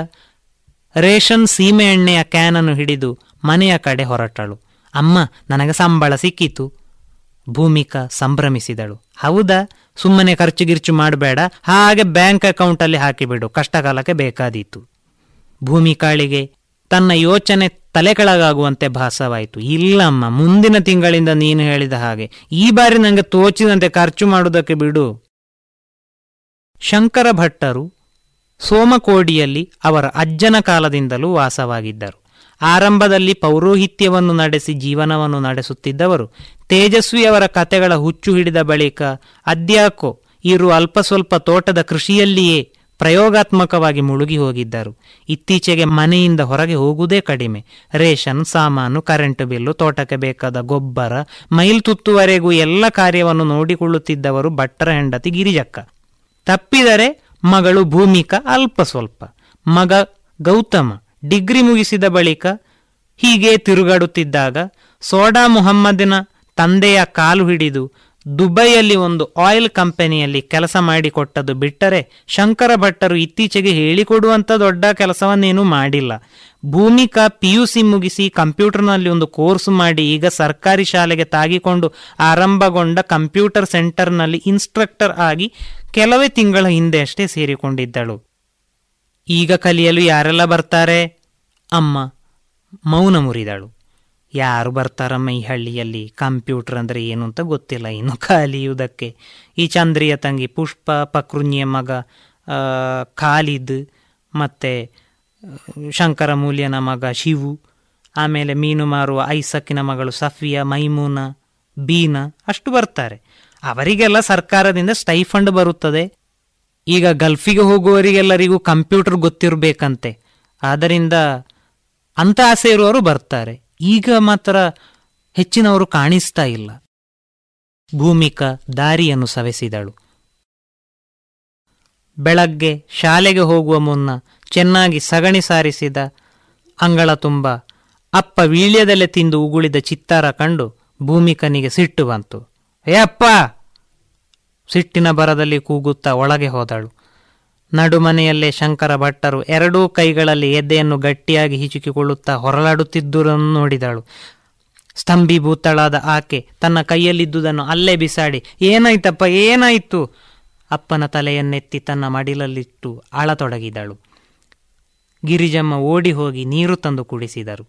ರೇಷನ್ ಸೀಮೆ ಎಣ್ಣೆಯ ಕ್ಯಾನನ್ನು ಹಿಡಿದು ಮನೆಯ ಕಡೆ ಹೊರಟಳು. ಅಮ್ಮ, ನನಗೆ ಸಂಬಳ ಸಿಕ್ಕಿತು. ಭೂಮಿಕಾ ಸಂಭ್ರಮಿಸಿದಳು. ಹೌದಾ? ಸುಮ್ಮನೆ ಖರ್ಚು ಗಿರ್ಚು ಮಾಡಬೇಡ. ಹಾಗೆ ಬ್ಯಾಂಕ್ ಅಕೌಂಟಲ್ಲಿ ಹಾಕಿಬಿಡು. ಕಷ್ಟಕಾಲಕ್ಕೆ ಬೇಕಾದೀತು. ಭೂಮಿಕಾಳಿಗೆ ತನ್ನ ಯೋಚನೆ ತಲೆ ಕೆಳಗಾಗುವಂತೆ ಭಾಸವಾಯಿತು. ಇಲ್ಲಮ್ಮ, ಮುಂದಿನ ತಿಂಗಳಿಂದ ನೀನು ಹೇಳಿದ ಹಾಗೆ. ಈ ಬಾರಿ ನನಗೆ ತೋಚಿದಂತೆ ಖರ್ಚು ಮಾಡುವುದಕ್ಕೆ ಬಿಡು. ಶಂಕರ ಭಟ್ಟರು ಸೋಮಕೋಡಿಯಲ್ಲಿ ಅವರ ಅಜ್ಜನ ಕಾಲದಿಂದಲೂ ವಾಸವಾಗಿದ್ದರು. ಆರಂಭದಲ್ಲಿ ಪೌರೋಹಿತ್ಯವನ್ನು ನಡೆಸಿ ಜೀವನವನ್ನು ನಡೆಸುತ್ತಿದ್ದವರು. ತೇಜಸ್ವಿಯವರ ಕತೆಗಳ ಹುಚ್ಚು ಹಿಡಿದ ಬಳಿಕ, ಅದ್ಯಾಕೋ, ಇರು ಅಲ್ಪ ಸ್ವಲ್ಪ ತೋಟದ ಕೃಷಿಯಲ್ಲಿಯೇ ಪ್ರಯೋಗಾತ್ಮಕವಾಗಿ ಮುಳುಗಿ ಹೋಗಿದ್ದರು. ಇತ್ತೀಚೆಗೆ ಮನೆಯಿಂದ ಹೊರಗೆ ಹೋಗುವುದೇ ಕಡಿಮೆ. ರೇಷನ್, ಸಾಮಾನು, ಕರೆಂಟ್ ಬಿಲ್ಲು, ತೋಟಕ್ಕೆ ಬೇಕಾದ ಗೊಬ್ಬರ, ಮೈಲ್ ತುತ್ತುವರೆಗೂ ಎಲ್ಲ ಕಾರ್ಯವನ್ನು ನೋಡಿಕೊಳ್ಳುತ್ತಿದ್ದವರು ಭಟ್ಟರ ಹೆಂಡತಿ ಗಿರಿಜಕ್ಕ. ತಪ್ಪಿದರೆ ಮಗಳು ಭೂಮಿಕಾ ಅಲ್ಪ ಸ್ವಲ್ಪ. ಮಗ ಗೌತಮ ಡಿಗ್ರಿ ಮುಗಿಸಿದ ಬಳಿಕ ಹೀಗೆ ತಿರುಗಾಡುತ್ತಿದ್ದಾಗ ಸೋಡಾ ಮುಹಮ್ಮದಿನ ತಂದೆಯ ಕಾಲು ಹಿಡಿದು ದುಬೈಯಲ್ಲಿ ಒಂದು ಆಯಿಲ್ ಕಂಪನಿಯಲ್ಲಿ ಕೆಲಸ ಮಾಡಿಕೊಟ್ಟದ್ದು ಬಿಟ್ಟರೆ ಶಂಕರ ಭಟ್ಟರು ಇತ್ತೀಚೆಗೆ ಹೇಳಿಕೊಡುವಂಥ ದೊಡ್ಡ ಕೆಲಸವನ್ನೇನೂ ಮಾಡಿಲ್ಲ. ಭೂಮಿಕಾ ಪಿ ಯು ಸಿ ಮುಗಿಸಿ ಕಂಪ್ಯೂಟರ್ನಲ್ಲಿ ಒಂದು ಕೋರ್ಸ್ ಮಾಡಿ ಈಗ ಸರ್ಕಾರಿ ಶಾಲೆಗೆ ತಾಗಿಕೊಂಡು ಆರಂಭಗೊಂಡ ಕಂಪ್ಯೂಟರ್ ಸೆಂಟರ್ನಲ್ಲಿ ಇನ್ಸ್ಟ್ರಕ್ಟರ್ ಆಗಿ ಕೆಲವೇ ತಿಂಗಳ ಹಿಂದೆ ಅಷ್ಟೇ ಸೇರಿಕೊಂಡಿದ್ದಳು. ಈಗ ಕಲಿಯಲು ಯಾರೆಲ್ಲ ಬರ್ತಾರೆ? ಅಮ್ಮ, ಮೌನ ಮುರಿದಳು. ಯಾರು ಬರ್ತಾರಮ್ಮ ಈ ಹಳ್ಳಿಯಲ್ಲಿ ಕಂಪ್ಯೂಟರ್ ಅಂದರೆ ಏನು ಅಂತ ಗೊತ್ತಿಲ್ಲ ಇನ್ನು ಕಲಿಯುವುದಕ್ಕೆ ಈ ಚಂದ್ರಿಯ ತಂಗಿ ಪುಷ್ಪ ಪಕೃನ್ಯ ಮಗ ಖಾಲಿದ್, ಮತ್ತು ಶಂಕರ ಮೂಲ್ಯನ ಮಗ ಶಿವು, ಆಮೇಲೆ ಮೀನು ಮಾರುವ ಐಸಕ್ಕಿನ ಮಗಳು ಸಫಿಯಾ, ಮೈಮೂನ, ಬೀನ, ಅಷ್ಟು ಬರ್ತಾರೆ. ಅವರಿಗೆಲ್ಲ ಸರ್ಕಾರದಿಂದ ಸ್ಟೈಫಂಡ್ ಬರುತ್ತದೆ. ಈಗ ಗಲ್ಫಿಗೆ ಹೋಗುವವರಿಗೆಲ್ಲರಿಗೂ ಕಂಪ್ಯೂಟರ್ ಗೊತ್ತಿರಬೇಕಂತೆ. ಆದ್ದರಿಂದ ಅಂತ ಆಸೆ ಇರುವವರು ಬರ್ತಾರೆ. ಈಗ ಮಾತ್ರ ಹೆಚ್ಚಿನವರು ಕಾಣಿಸ್ತಾ ಇಲ್ಲ. ಭೂಮಿಕ ದಾರಿಯನ್ನು ಸವೆಸಿದಳು. ಬೆಳಗ್ಗೆ ಶಾಲೆಗೆ ಹೋಗುವ ಮುನ್ನ ಚೆನ್ನಾಗಿ ಸಗಣಿ ಸಾರಿಸಿದ ಅಂಗಳ ತುಂಬ ಅಪ್ಪ ವೀಳ್ಯದಲ್ಲೇ ತಿಂದು ಉಗುಳಿದ ಚಿತ್ತಾರ ಕಂಡು ಭೂಮಿಕನಿಗೆ ಸಿಟ್ಟು ಬಂತು. ಏ ಅಪ್ಪ! ಸಿಟ್ಟಿನ ಬರದಲ್ಲಿ ಕೂಗುತ್ತಾ ಒಳಗೆ ಹೋದಳು. ನಡುಮನೆಯಲ್ಲೇ ಶಂಕರ ಭಟ್ಟರು ಎರಡೂ ಕೈಗಳಲ್ಲಿ ಎದೆಯನ್ನು ಗಟ್ಟಿಯಾಗಿ ಹಿಚುಕಿಕೊಳ್ಳುತ್ತಾ ಹೊರಲಾಡುತ್ತಿದ್ದುದನ್ನು ನೋಡಿದಳು. ಸ್ತಂಭೀಭೂತಳಾದ ಆಕೆ ತನ್ನ ಕೈಯಲ್ಲಿದ್ದುದನ್ನು ಅಲ್ಲೇ ಬಿಸಾಡಿ, ಏನಾಯ್ತಪ್ಪ, ಏನಾಯಿತು? ಅಪ್ಪನ ತಲೆಯನ್ನೆತ್ತಿ ತನ್ನ ಮಡಿಲಲ್ಲಿಟ್ಟು ಅಳತೊಡಗಿದಳು. ಗಿರಿಜಮ್ಮ ಓಡಿ ಹೋಗಿ ನೀರು ತಂದು ಕುಡಿಸಿದರು.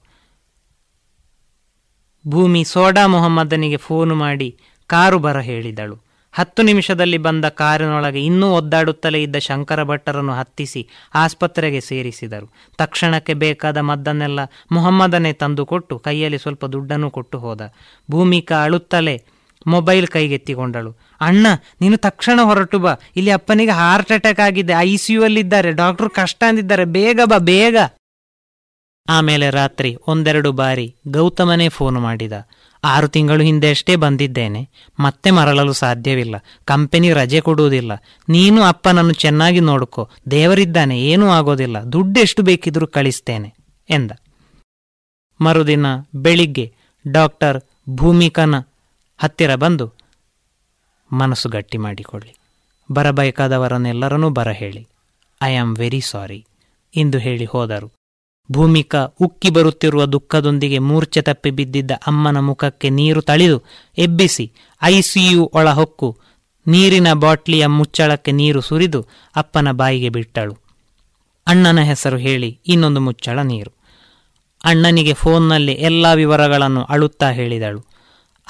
ಭೂಮಿ ಸೋಡಾ ಮೊಹಮ್ಮದನಿಗೆ ಫೋನು ಮಾಡಿ ಕಾರು ಬರ ಹೇಳಿದಳು. ಹತ್ತು ನಿಮಿಷದಲ್ಲಿ ಬಂದ ಕಾರಿನೊಳಗೆ ಇನ್ನೂ ಒದ್ದಾಡುತ್ತಲೇ ಇದ್ದ ಶಂಕರ ಭಟ್ಟರನ್ನು ಹತ್ತಿಸಿ ಆಸ್ಪತ್ರೆಗೆ ಸೇರಿಸಿದರು. ತಕ್ಷಣಕ್ಕೆ ಬೇಕಾದ ಮದ್ದನ್ನೆಲ್ಲ ಮೊಹಮ್ಮದನೇ ತಂದುಕೊಟ್ಟು ಕೈಯಲ್ಲಿ ಸ್ವಲ್ಪ ದುಡ್ಡನ್ನು ಕೊಟ್ಟು ಹೋದ. ಭೂಮಿಕಾ ಅಳುತ್ತಲೇ ಮೊಬೈಲ್ ಕೈಗೆತ್ತಿಕೊಂಡಳು. ಅಣ್ಣ, ನೀನು ತಕ್ಷಣ ಹೊರಟು ಬಾ. ಇಲ್ಲಿ ಅಪ್ಪನಿಗೆ ಹಾರ್ಟ್ ಅಟ್ಯಾಕ್ ಆಗಿದೆ. ಐ ಸಿ ಯು ಡಾಕ್ಟರ್ ಕಷ್ಟ ಅಂದಿದ್ದಾರೆ. ಬೇಗ ಬಾ, ಬೇಗ. ಆಮೇಲೆ ರಾತ್ರಿ ಒಂದೆರಡು ಬಾರಿ ಗೌತಮನೇ ಫೋನ್ ಮಾಡಿದ. ಆರು ತಿಂಗಳು ಹಿಂದೆಷ್ಟೇ ಬಂದಿದ್ದೇನೆ. ಮತ್ತೆ ಮರಳಲು ಸಾಧ್ಯವಿಲ್ಲ. ಕಂಪನಿ ರಜೆ ಕೊಡುವುದಿಲ್ಲ. ನೀನು ಅಪ್ಪನನ್ನು ಚೆನ್ನಾಗಿ ನೋಡ್ಕೋ. ದೇವರಿದ್ದಾನೆ, ಏನೂ ಆಗೋದಿಲ್ಲ. ದುಡ್ಡೆಷ್ಟು ಬೇಕಿದ್ರೂ ಕಳಿಸ್ತೇನೆ, ಎಂದ. ಮರುದಿನ ಬೆಳಿಗ್ಗೆ ಡಾಕ್ಟರ್ ಭೂಮಿಕನ ಹತ್ತಿರ ಬಂದು, ಮನಸ್ಸು ಗಟ್ಟಿ ಮಾಡಿಕೊಳ್ಳಿ. ಬರಬೇಕಾದವರನ್ನೆಲ್ಲರನ್ನೂ ಬರ ಹೇಳಿ ಐ ಆಮ್ ವೆರಿ ಸಾರಿ ಎಂದು ಹೇಳಿ ಹೋದರು. ಭೂಮಿಕಾ ಉಕ್ಕಿ ಬರುತ್ತಿರುವ ದುಃಖದೊಂದಿಗೆ ಮೂರ್ಛೆ ತಪ್ಪಿ ಬಿದ್ದಿದ್ದ ಅಮ್ಮನ ಮುಖಕ್ಕೆ ನೀರು ತಳಿದು ಎಬ್ಬಿಸಿ ಐಸಿಯು ಒಳಹೊಕ್ಕು ನೀರಿನ ಬಾಟ್ಲಿಯ ಮುಚ್ಚಳಕ್ಕೆ ನೀರು ಸುರಿದು ಅಪ್ಪನ ಬಾಯಿಗೆ ಬಿಟ್ಟಳು. ಅಣ್ಣನ ಹೆಸರು ಹೇಳಿ ಇನ್ನೊಂದು ಮುಚ್ಚಳ ನೀರು. ಅಣ್ಣನಿಗೆ ಫೋನ್ನಲ್ಲಿ ಎಲ್ಲ ವಿವರಗಳನ್ನು ಅಳುತ್ತಾ ಹೇಳಿದಳು.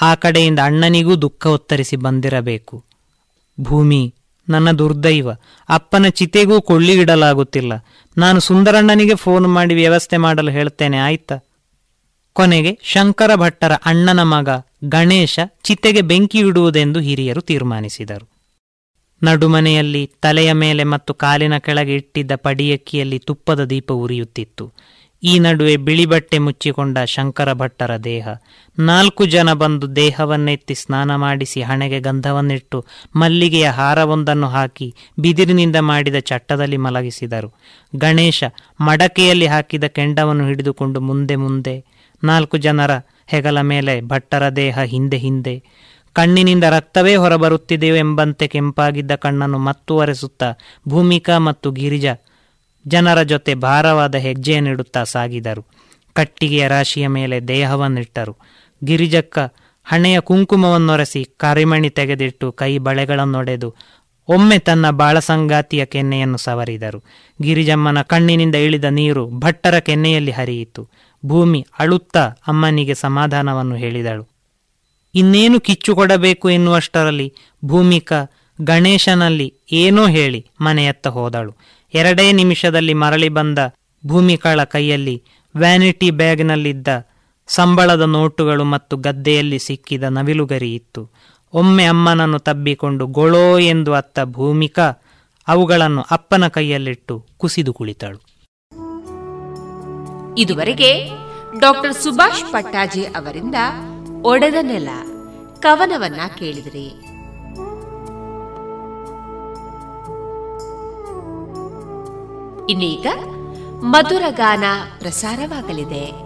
ಆ ಕಡೆಯಿಂದ ಅಣ್ಣನಿಗೂ ದುಃಖ ಒತ್ತರಿಸಿ ಬಂದಿರಬೇಕು. ಭೂಮಿ, ನನ್ನ ದುರ್ದೈವ, ಅಪ್ಪನ ಚಿತೆಗೂ ಕೊಳ್ಳಿ ಇಡಲಾಗುತ್ತಿಲ್ಲ. ನಾನು ಸುಂದರಣ್ಣನಿಗೆ ಫೋನ್ ಮಾಡಿ ವ್ಯವಸ್ಥೆ ಮಾಡಲು ಹೇಳ್ತೇನೆ, ಆಯ್ತಾ? ಕೊನೆಗೆ ಶಂಕರ ಭಟ್ಟರ ಅಣ್ಣನ ಮಗ ಗಣೇಶ ಚಿತೆಗೆ ಬೆಂಕಿ ಇಡುವುದೆಂದು ಹಿರಿಯರು ತೀರ್ಮಾನಿಸಿದರು. ನಡುಮನೆಯಲ್ಲಿ ತಲೆಯ ಮೇಲೆ ಮತ್ತು ಕಾಲಿನ ಕೆಳಗೆ ಇಟ್ಟಿದ್ದ ಪಡಿಯಕ್ಕಿಯಲ್ಲಿ ತುಪ್ಪದ ದೀಪ ಉರಿಯುತ್ತಿತ್ತು. ಈ ನಡುವೆ ಬಿಳಿ ಬಟ್ಟೆ ಮುಚ್ಚಿಕೊಂಡ ಶಂಕರ ಭಟ್ಟರ ದೇಹ. ನಾಲ್ಕು ಜನ ಬಂದು ದೇಹವನ್ನೆತ್ತಿ ಸ್ನಾನ ಮಾಡಿಸಿ ಹಣೆಗೆ ಗಂಧವನ್ನಿಟ್ಟು ಮಲ್ಲಿಗೆಯ ಹಾರವೊಂದನ್ನು ಹಾಕಿ ಬಿದಿರಿನಿಂದ ಮಾಡಿದ ಚಟ್ಟದಲ್ಲಿ ಮಲಗಿಸಿದರು. ಗಣೇಶ ಮಡಕೆಯಲ್ಲಿ ಹಾಕಿದ ಕೆಂಡವನ್ನು ಹಿಡಿದುಕೊಂಡು ಮುಂದೆ ಮುಂದೆ ನಾಲ್ಕು ಜನರ ಹೆಗಲ ಮೇಲೆ ಭಟ್ಟರ ದೇಹ ಹಿಂದೆ ಹಿಂದೆ. ಕಣ್ಣಿನಿಂದ ರಕ್ತವೇ ಹೊರಬರುತ್ತಿದೆಯೋ ಎಂಬಂತೆ ಕೆಂಪಾಗಿದ್ದ ಕಣ್ಣನ್ನು ಮತ್ತು ಒರೆಸುತ್ತಾ ಭೂಮಿಕಾ ಮತ್ತು ಗಿರಿಜ ಜನರ ಜೊತೆ ಭಾರವಾದ ಹೆಜ್ಜೆಯನ್ನಿಡುತ್ತಾ ಸಾಗಿದರು. ಕಟ್ಟಿಗೆಯ ರಾಶಿಯ ಮೇಲೆ ದೇಹವನ್ನಿಟ್ಟರು. ಗಿರಿಜಕ್ಕ ಹಣೆಯ ಕುಂಕುಮವನ್ನೊರೆಸಿ ಕರಿಮಣಿ ತೆಗೆದಿಟ್ಟು ಕೈ ಬಳೆಗಳನ್ನೊಡೆದು ಒಮ್ಮೆ ತನ್ನ ಬಾಳಸಂಗಾತಿಯ ಕೆನ್ನೆಯನ್ನು ಸವರಿದರು. ಗಿರಿಜಮ್ಮನ ಕಣ್ಣಿನಿಂದ ಇಳಿದ ನೀರು ಭಟ್ಟರ ಕೆನ್ನೆಯಲ್ಲಿ ಹರಿಯಿತು. ಭೂಮಿ ಅಳುತ್ತಾ ಅಮ್ಮನಿಗೆ ಸಮಾಧಾನವನ್ನು ಹೇಳಿದಳು. ಇನ್ನೇನು ಕಿಚ್ಚು ಕೊಡಬೇಕು ಎನ್ನುವಷ್ಟರಲ್ಲಿ ಭೂಮಿಕಾ ಗಣೇಶನಲ್ಲಿ ಏನೋ ಹೇಳಿ ಮನೆಯತ್ತ ಹೋದಳು. ಎರಡೇ ನಿಮಿಷದಲ್ಲಿ ಮರಳಿ ಬಂದ ಭೂಮಿಕಾಳ ಕೈಯಲ್ಲಿ ವ್ಯಾನಿಟಿ ಬ್ಯಾಗ್ನಲ್ಲಿದ್ದ ಸಂಬಳದ ನೋಟುಗಳು ಮತ್ತು ಗದ್ದೆಯಲ್ಲಿ ಸಿಕ್ಕಿದ ನವಿಲುಗರಿ ಇತ್ತು. ಒಮ್ಮೆ ಅಮ್ಮನನ್ನು ತಬ್ಬಿಕೊಂಡು ಗೊಳೋ ಎಂದು ಅತ್ತ ಭೂಮಿಕಾ ಅವುಗಳನ್ನು ಅಪ್ಪನ ಕೈಯಲ್ಲಿಟ್ಟು ಕುಸಿದು ಕುಳಿತಳು. ಇದುವರೆಗೆ ಡಾಕ್ಟರ್ ಸುಭಾಷ್ ಪಟ್ಟಾಜಿ ಅವರಿಂದ ಒಡೆದ ನೆಲ, ಕವನವನ್ನ ಕೇಳಿದ್ರಿ. ಇನ್ನೀಗ ಮಧುರ ಗಾನ ಪ್ರಸಾರವಾಗಲಿದೆ.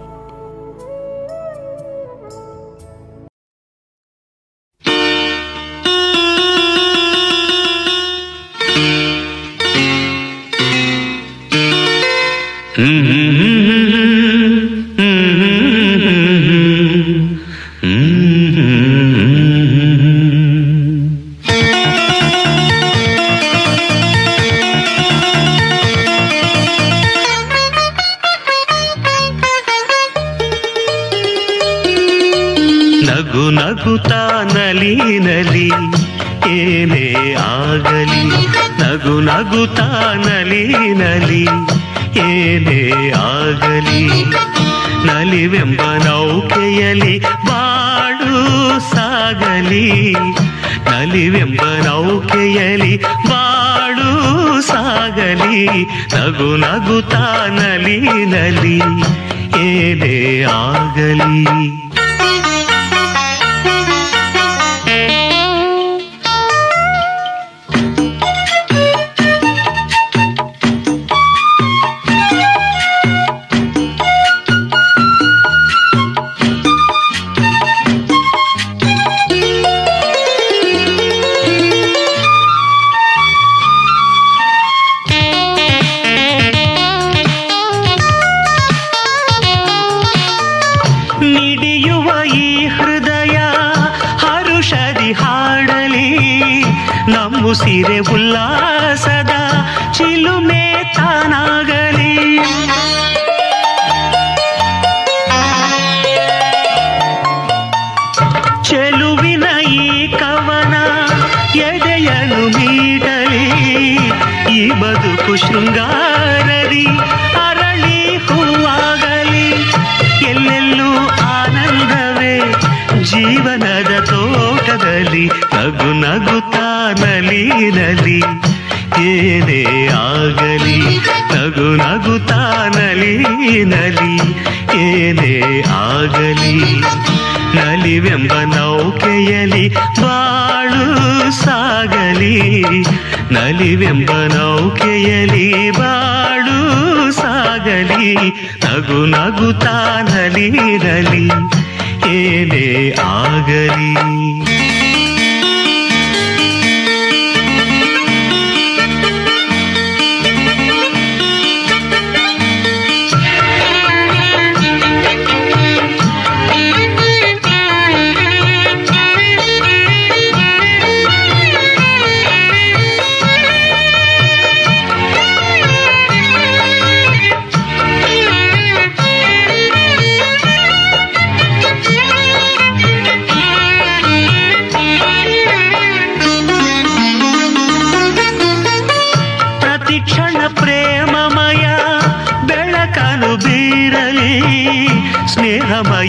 ನಗು ನಲಿ ನಲಿ ಏನೇ ಆಗಲಿ, ನಗು ನಗು ನಲಿ ಏನೇ ಆಗಲಿ, ನಲಿವೆಂಬ ನೌಕೆಯಲಿ ಬಾಳು ಸಾಗಲಿ, ನಲಿವೆಂಬ ನೌಕೆಯಲಿ ಬಾಳು ಸಾಗಲಿ, ನಗು ನಗು ನಲಿ ನಲಿ, ಏನೇ ಆಗಲಿ. ಶೃಂಗಾರದಿ ಅರಳಿ ಹೂವಾಗಲಿ. ಎಲ್ಲೆಲ್ಲೂ ಆನಂದವೇ ಜೀವನದ ತೋಟದಲ್ಲಿ ನಗು ನಗುತ್ತಾ ನಲಿ ನಲಿ ಏನೇ ಆಗಲಿ, ನಗು ನಗುತ್ತಾ ನಲಿ ನಲಿ ಏನೇ ಆಗಲಿ, ನಲಿವೆಂಬ ನೌಕೆಯಲಿ ಬಾಳು ಸಾಗಲಿ. ನಲಿವೆಂಬ ನೌಕೆಯಲಿ ಬಾಳು ಸಾಗಲಿ ನಗು ನಗುತ್ತಾ ನಲಿರಲಿ ನಲಿ ಏನೇ ಆಗಲಿ.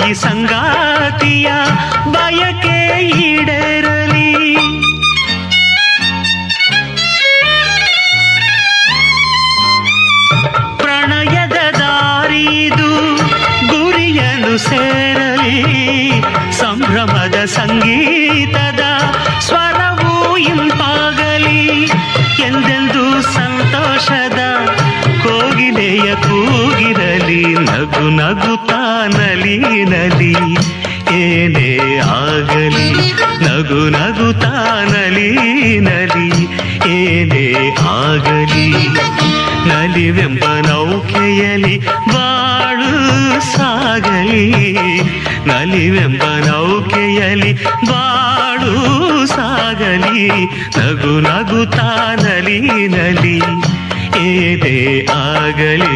ಸಾಗಿ ಸಂಗಾತಿಯ ಬಯಕೆ ಈಡೇರಲಿ. ಪ್ರಣಯದ ದಾರಿದು ಗುರಿಯನ್ನು ಸೇರಲಿ. ಸಂಭ್ರಮದ ಸಂಗೀತದ ಸ್ವರವೂ ಇಂಪಾಗಲಿ. ಎಂದೆಂದು ಸಂತೋಷದ ಕೋಗಿಲೆಯ ಕೂಗಿರಲಿ. ನಗು ನಗುತ್ತಾ ನಲಿ ನಲಿ, ಏನೇ ಆಗಲಿ, ನಗು ನಗು ತಾನಲಿ ನಲಿ, ಏನೇ ಆಗಲಿ, ನಲಿವೆಂಬ ನೌಕೆಯಲಿ ಬಾಳು ಸಾಗಲಿ, ನಲಿವೆಂಬ ನೌಕೆಯಲಿ ಬಾಳು ಸಾಗಲಿ, ನಗು ನಗು ತಾನಲಿ ನಲಿ, ಏನೇ ಆಗಲಿ.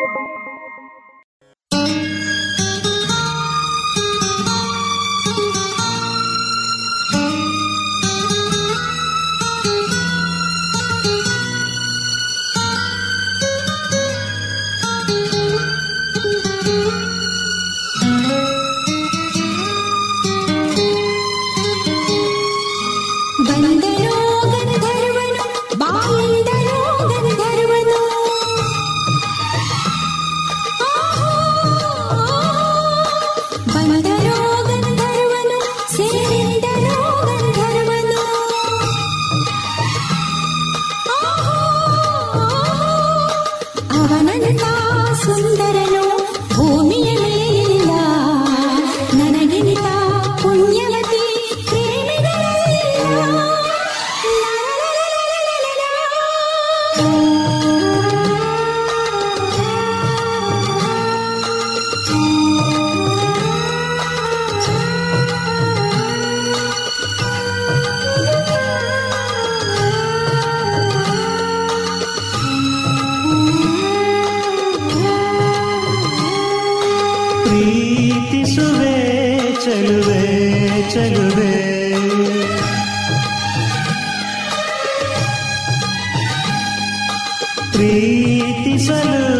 ಪ್ರೀತಿಸಲು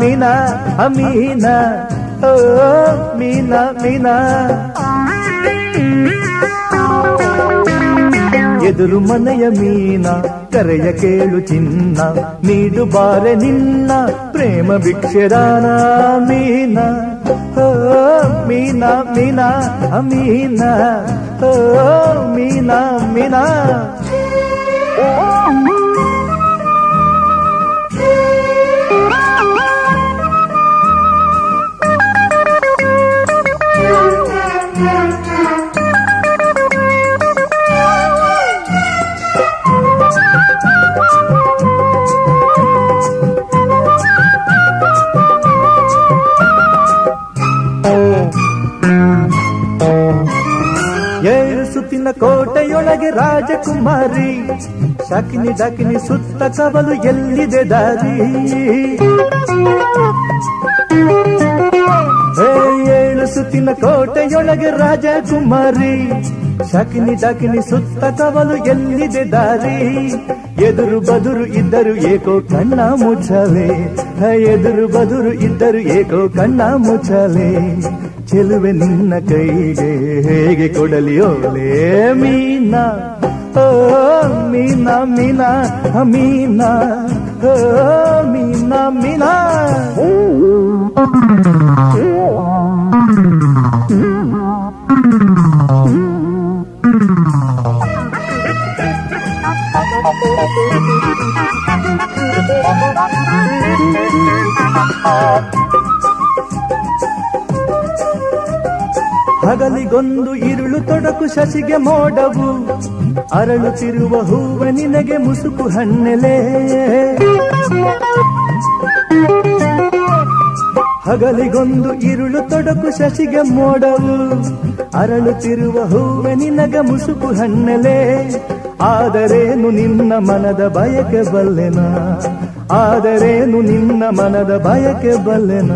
ಮೀನಾ ಮೀನಾ ಅಮೀನಾ ಓ ಮೀನಾ ಮೀನಾ ಎದುರು ಮನೆಯ ಮೀನ ಕರೆಯ ಕೇಳು ಚಿನ್ನ ನೀಡು ಬಾರೆ ನಿನ್ನ ಪ್ರೇಮ ಭಿಕ್ಷೆದಾನ ಮೀನ ಓ ಮೀನಾ ಮೀನಾ ಅಮೀನಾ ಓ ಮೀನಾ ಮೀನಾ ಕೋಟೆಯೊಳಗೆ ರಾಜಕುಮಾರಿ, ಶಕಿನಿ ಡಕಿನಿ ಸುತ್ತ ಕವಲು ಎಲ್ಲಿದೆ ದಾರಿ? ಏಳು ಸುತ್ತಿನ ಕೋಟೆಯೊಳಗೆ ರಾಜಕುಮಾರಿ, ಶಕಿನಿ ಡಕಿನಿ ಸುತ್ತ ಕವಲು ಎಲ್ಲಿದೆ ದಾರಿ? ಎದುರು ಬದುರು ಇದ್ದರು ಏಕೋ ಕಣ್ಣ ಮುಚ್ಚಲೆ ಎದುರು ಬದುರು ಇದ್ದರು ಏಕೋ ಕಣ್ಣ ಮುಚ್ಚಲೆ ಚೆಲುವೆ ನಿನ್ನ ಕೈಗೆ ಹೇಗೆ ಕೊಡಲಿ ಓಲೆ ಮೀನಾ ಓ ಮೀನಾ ಮೀನಾ ಹ, ಮೀನಾ ಓ ಮೀನಾ ಮೀನಾ ಹಗಲಿಗೊಂದು ಇರುಳು ತೊಡಕು ಶಶಿಗೆ ಮೋಡವು. ಅರಳುತ್ತಿರುವ ಹೂವ ನಿನಗೆ ಮುಸುಕು ಹಣ್ಣೆಲೆ. ಹಗಲಿಗೊಂದು ಇರುಳು ತೊಡಕು ಶಶಿಗೆ ಮೋಡವು. ಅರಳುತ್ತಿರುವ ಹೂವ ನಿನಗ ಮುಸುಕು ಹಣ್ಣೆಲೆ. ಆದರೇನು ನಿನ್ನ ಮನದ ಬಯಕೆ ಬಲ್ಲೆನ? ಆದರೇನು ನಿನ್ನ ಮನದ ಬಯಕೆ ಬಲ್ಲೆನ?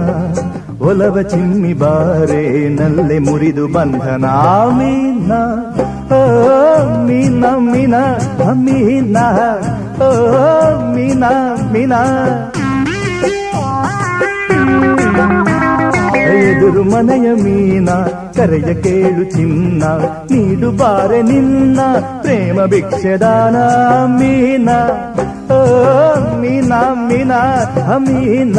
ಒಲವ ಚಿಮ್ಮಿ ಬಾರೆ, ನಲ್ಲೆ ಮುರಿದು ಬಂಧನ ಮೀನ ಓ, ಮೀನ ಮೀನ ಮೀನ, ಓ, ಮೀನ ಮೀನ. ಎದುರು ಮನೆಯ ಮೀನ, ಕರೆಯ ಕೇಳು ಚಿನ್ನ, ನೀಡು ಬಾರೆ ನಿನ್ನ, ಪ್ರೇಮ ಭಿಕ್ಷದಾನ ಮೀನ ಓ, ಮೀನ ಮೀನ ಮೀನ.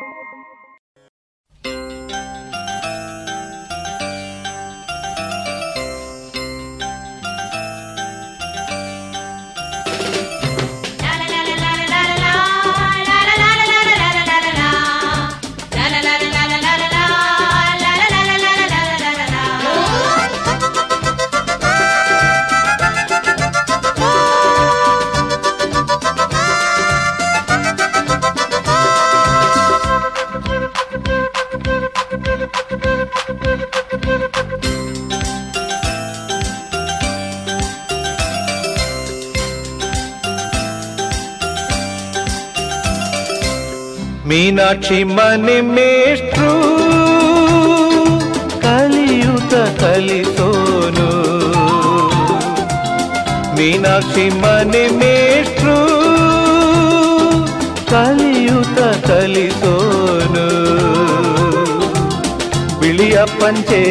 ಮೀನಾಕ್ಷಿ ಮನೆ ಮೇಷ್ಟ್ರು ಕಲಿಯುತ ಕಲಿಸೋನು ಮೀನಾಕ್ಷಿ ಮನೆ ಮೇಷ್ಟ್ರು ಕಲಿಯುತ ಕಲಿಸೋನು ಬಿಳಿಯ ಪಂಚೆ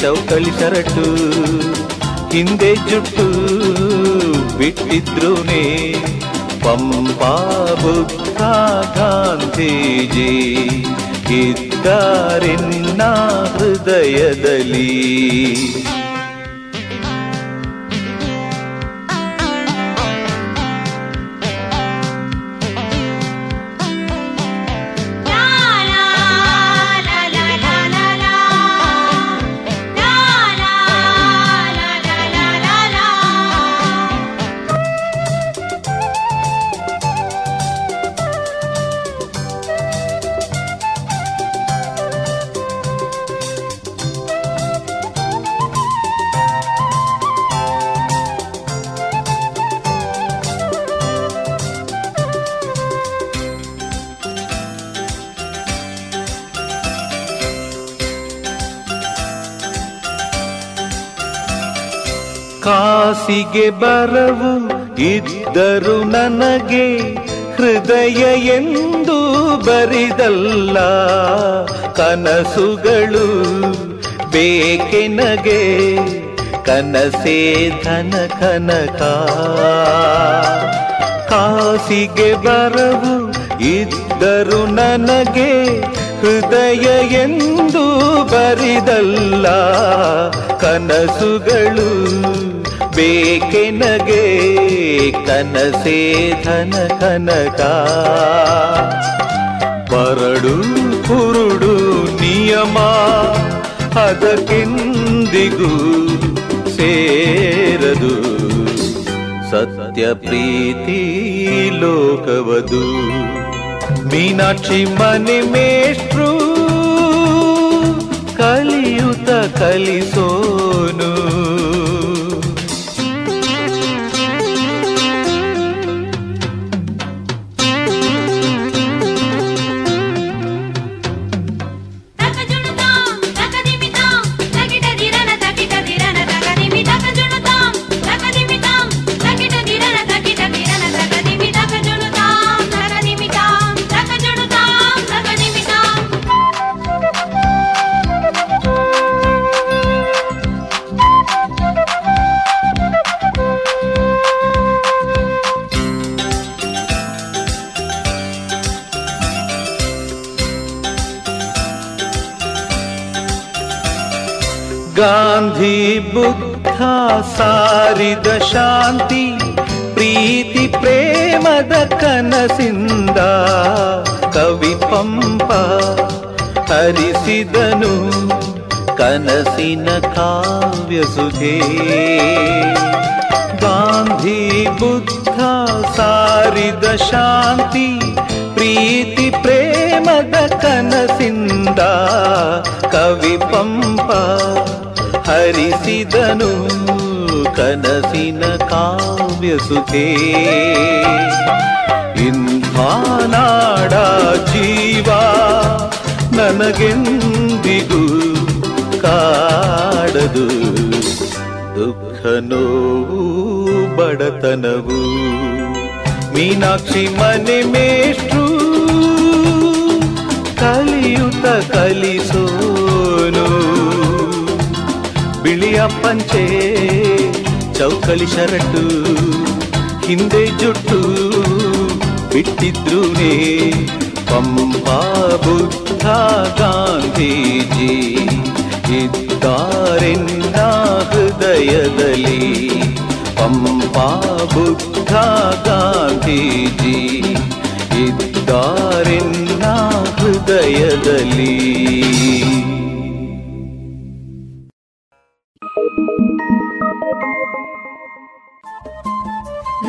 ಚೌಕಳಿ ಶರಟು ಹಿಂದೆ ಜುಟ್ಟು ಬಿಟ್ಟಿದ್ರುನೇ ಪಂಪಾ ಬುದ್ಧ ಗಾಂಧೀಜಿ ಇದ್ದಾರೆನ್ನ ಹೃದಯದಲ್ಲಿ ಕಾಸಿಗೆ ಬರವು ಇದ್ದರು ನನಗೆ ಹೃದಯ ಎಂದು ಬರಿದಲ್ಲ. ಕನಸುಗಳು ಬೇಕೆನಗೆ ಕನಸೇ ಧನ ಕನಕ. ಕಾಸಿಗೆ ಬರವು ಇದ್ದರು ನನಗೆ ಹೃದಯ ಎಂದು ಬರಿದಲ್ಲ. ಕನಸುಗಳು ಬೇಕೆನಗೆ ಕನಸೇ ಧನ ಕನಕ. ಬರಡು ಕುರುಡು ನಿಯಮ ಅದಕ್ಕೆಂದಿಗೂ ಸೇರದು. ಸತ್ಯ ಪ್ರೀತಿ ಲೋಕವದು. ಮೀನಾಕ್ಷಿ ಮನೆ ಮೇಷ್ಟ್ರು ಕಲಿಯುತ ಕಲಿಸೋನು. ಸಾರಿದ ಶಾಂತಿ ಪ್ರೀತಿ ಪ್ರೇಮದ ಕನಸಿಂದ ಕವಿ ಪಂಪ ಹರಿಸಿದನು ಕನಸಿನ ಕಾವ್ಯ ಸುಧೇ ಗಾಂಧಿ ಬುದ್ಧ ಸಾರಿದ ಶಾಂತಿ ಪ್ರೀತಿ ಪ್ರೇಮದ ಕನಸಿಂದ ಕವಿ ಪಂಪ ಹರಿಸಿದನು ಕನಸಿನ ಕಾವ್ಯ ಸುಖೇ. ಇಂಥ ನಾಡ ಜೀವ ನನಗೆಂದಿಗೂ ಕಾಡದು. ದುಃಖ ನೋವು ಬಡತನವು. ಮೀನಾಕ್ಷಿ ಮನೆ ಮೇಷ್ಟ್ರು ಕಲಿಯುತ ಕಲಿಸೋನು. ಬಿಳಿಯ ಪಂಚೆ ಚೌಕಳಿ ಶರಟು ಹಿಂದೆ ಜುಟ್ಟು ಬಿಟ್ಟಿದ್ರೂನೇ ಪಂಪಾ ಬುದ್ಧ ಗಾಂಧೀಜಿ ಇದ್ದಾರೆನ್ನ ಹೃದಯದಲ್ಲಿ ಪಂಪಾ ಬುದ್ಧ ಗಾಂಧೀಜಿ ಇದ್ದಾರೆನ್ನ ಹೃದಯದಲ್ಲಿ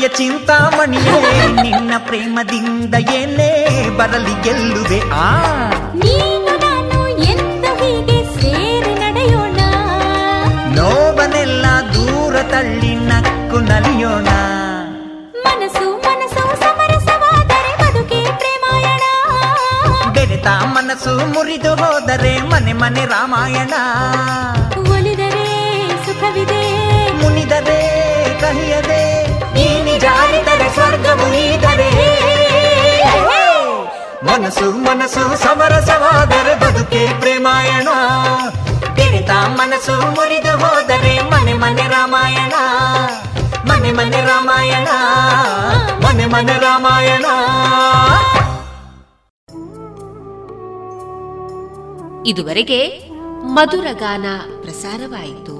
ಮನೆಯ ಚಿಂತಾಮಣಿಯೇ ನಿನ್ನ ಪ್ರೇಮದಿಂದ ಏನೇ ಬರಲಿ ಗೆಲ್ಲುವೆ. ಆ. ನೀನು ನಾನು ಎಂದು ಹೀಗೆ ಸೇರಿ ನಡೆಯೋಣ? ನೋವನೆಲ್ಲ ದೂರ ತಳ್ಳಿ ನಕ್ಕು ನಲಿಯೋಣ. ಮನಸ್ಸು ಮನಸ್ಸು ಸಮರಸವಾದರೆ ಬದುಕೇ ಪ್ರೇಮಾಯಣ. ಬೆರೆತ ಮನಸ್ಸು ಮುರಿದು ಹೋದರೆ ಮನೆ ಮನೆ ರಾಮಾಯಣ. ಒಲಿದರೆ ಸುಖವಿದೆ. ಮುನಿದರೆ ಕಹಿಯದೆ. ಜಾರಿದರೆ ಸ್ವರ್ಗವು ಮನಸು ಮನಸ್ಸು ಮನಸ್ಸು ಸಮರಸವಾದರೆ ಬದುಕೆ ಪ್ರೇಮಾಯಣ. ಕಿರಿತ ಮನಸ್ಸು ಮುರಿದು ಹೋದರೆ ಮನೆ ಮನೆ ರಾಮಾಯಣ. ಮನೆ ಮನೆ ರಾಮಾಯಣ, ಮನೆ ಮನೆ ರಾಮಾಯಣ. ಇದುವರೆಗೆ ಮಧುರ ಗಾನ ಪ್ರಸಾರವಾಯಿತು.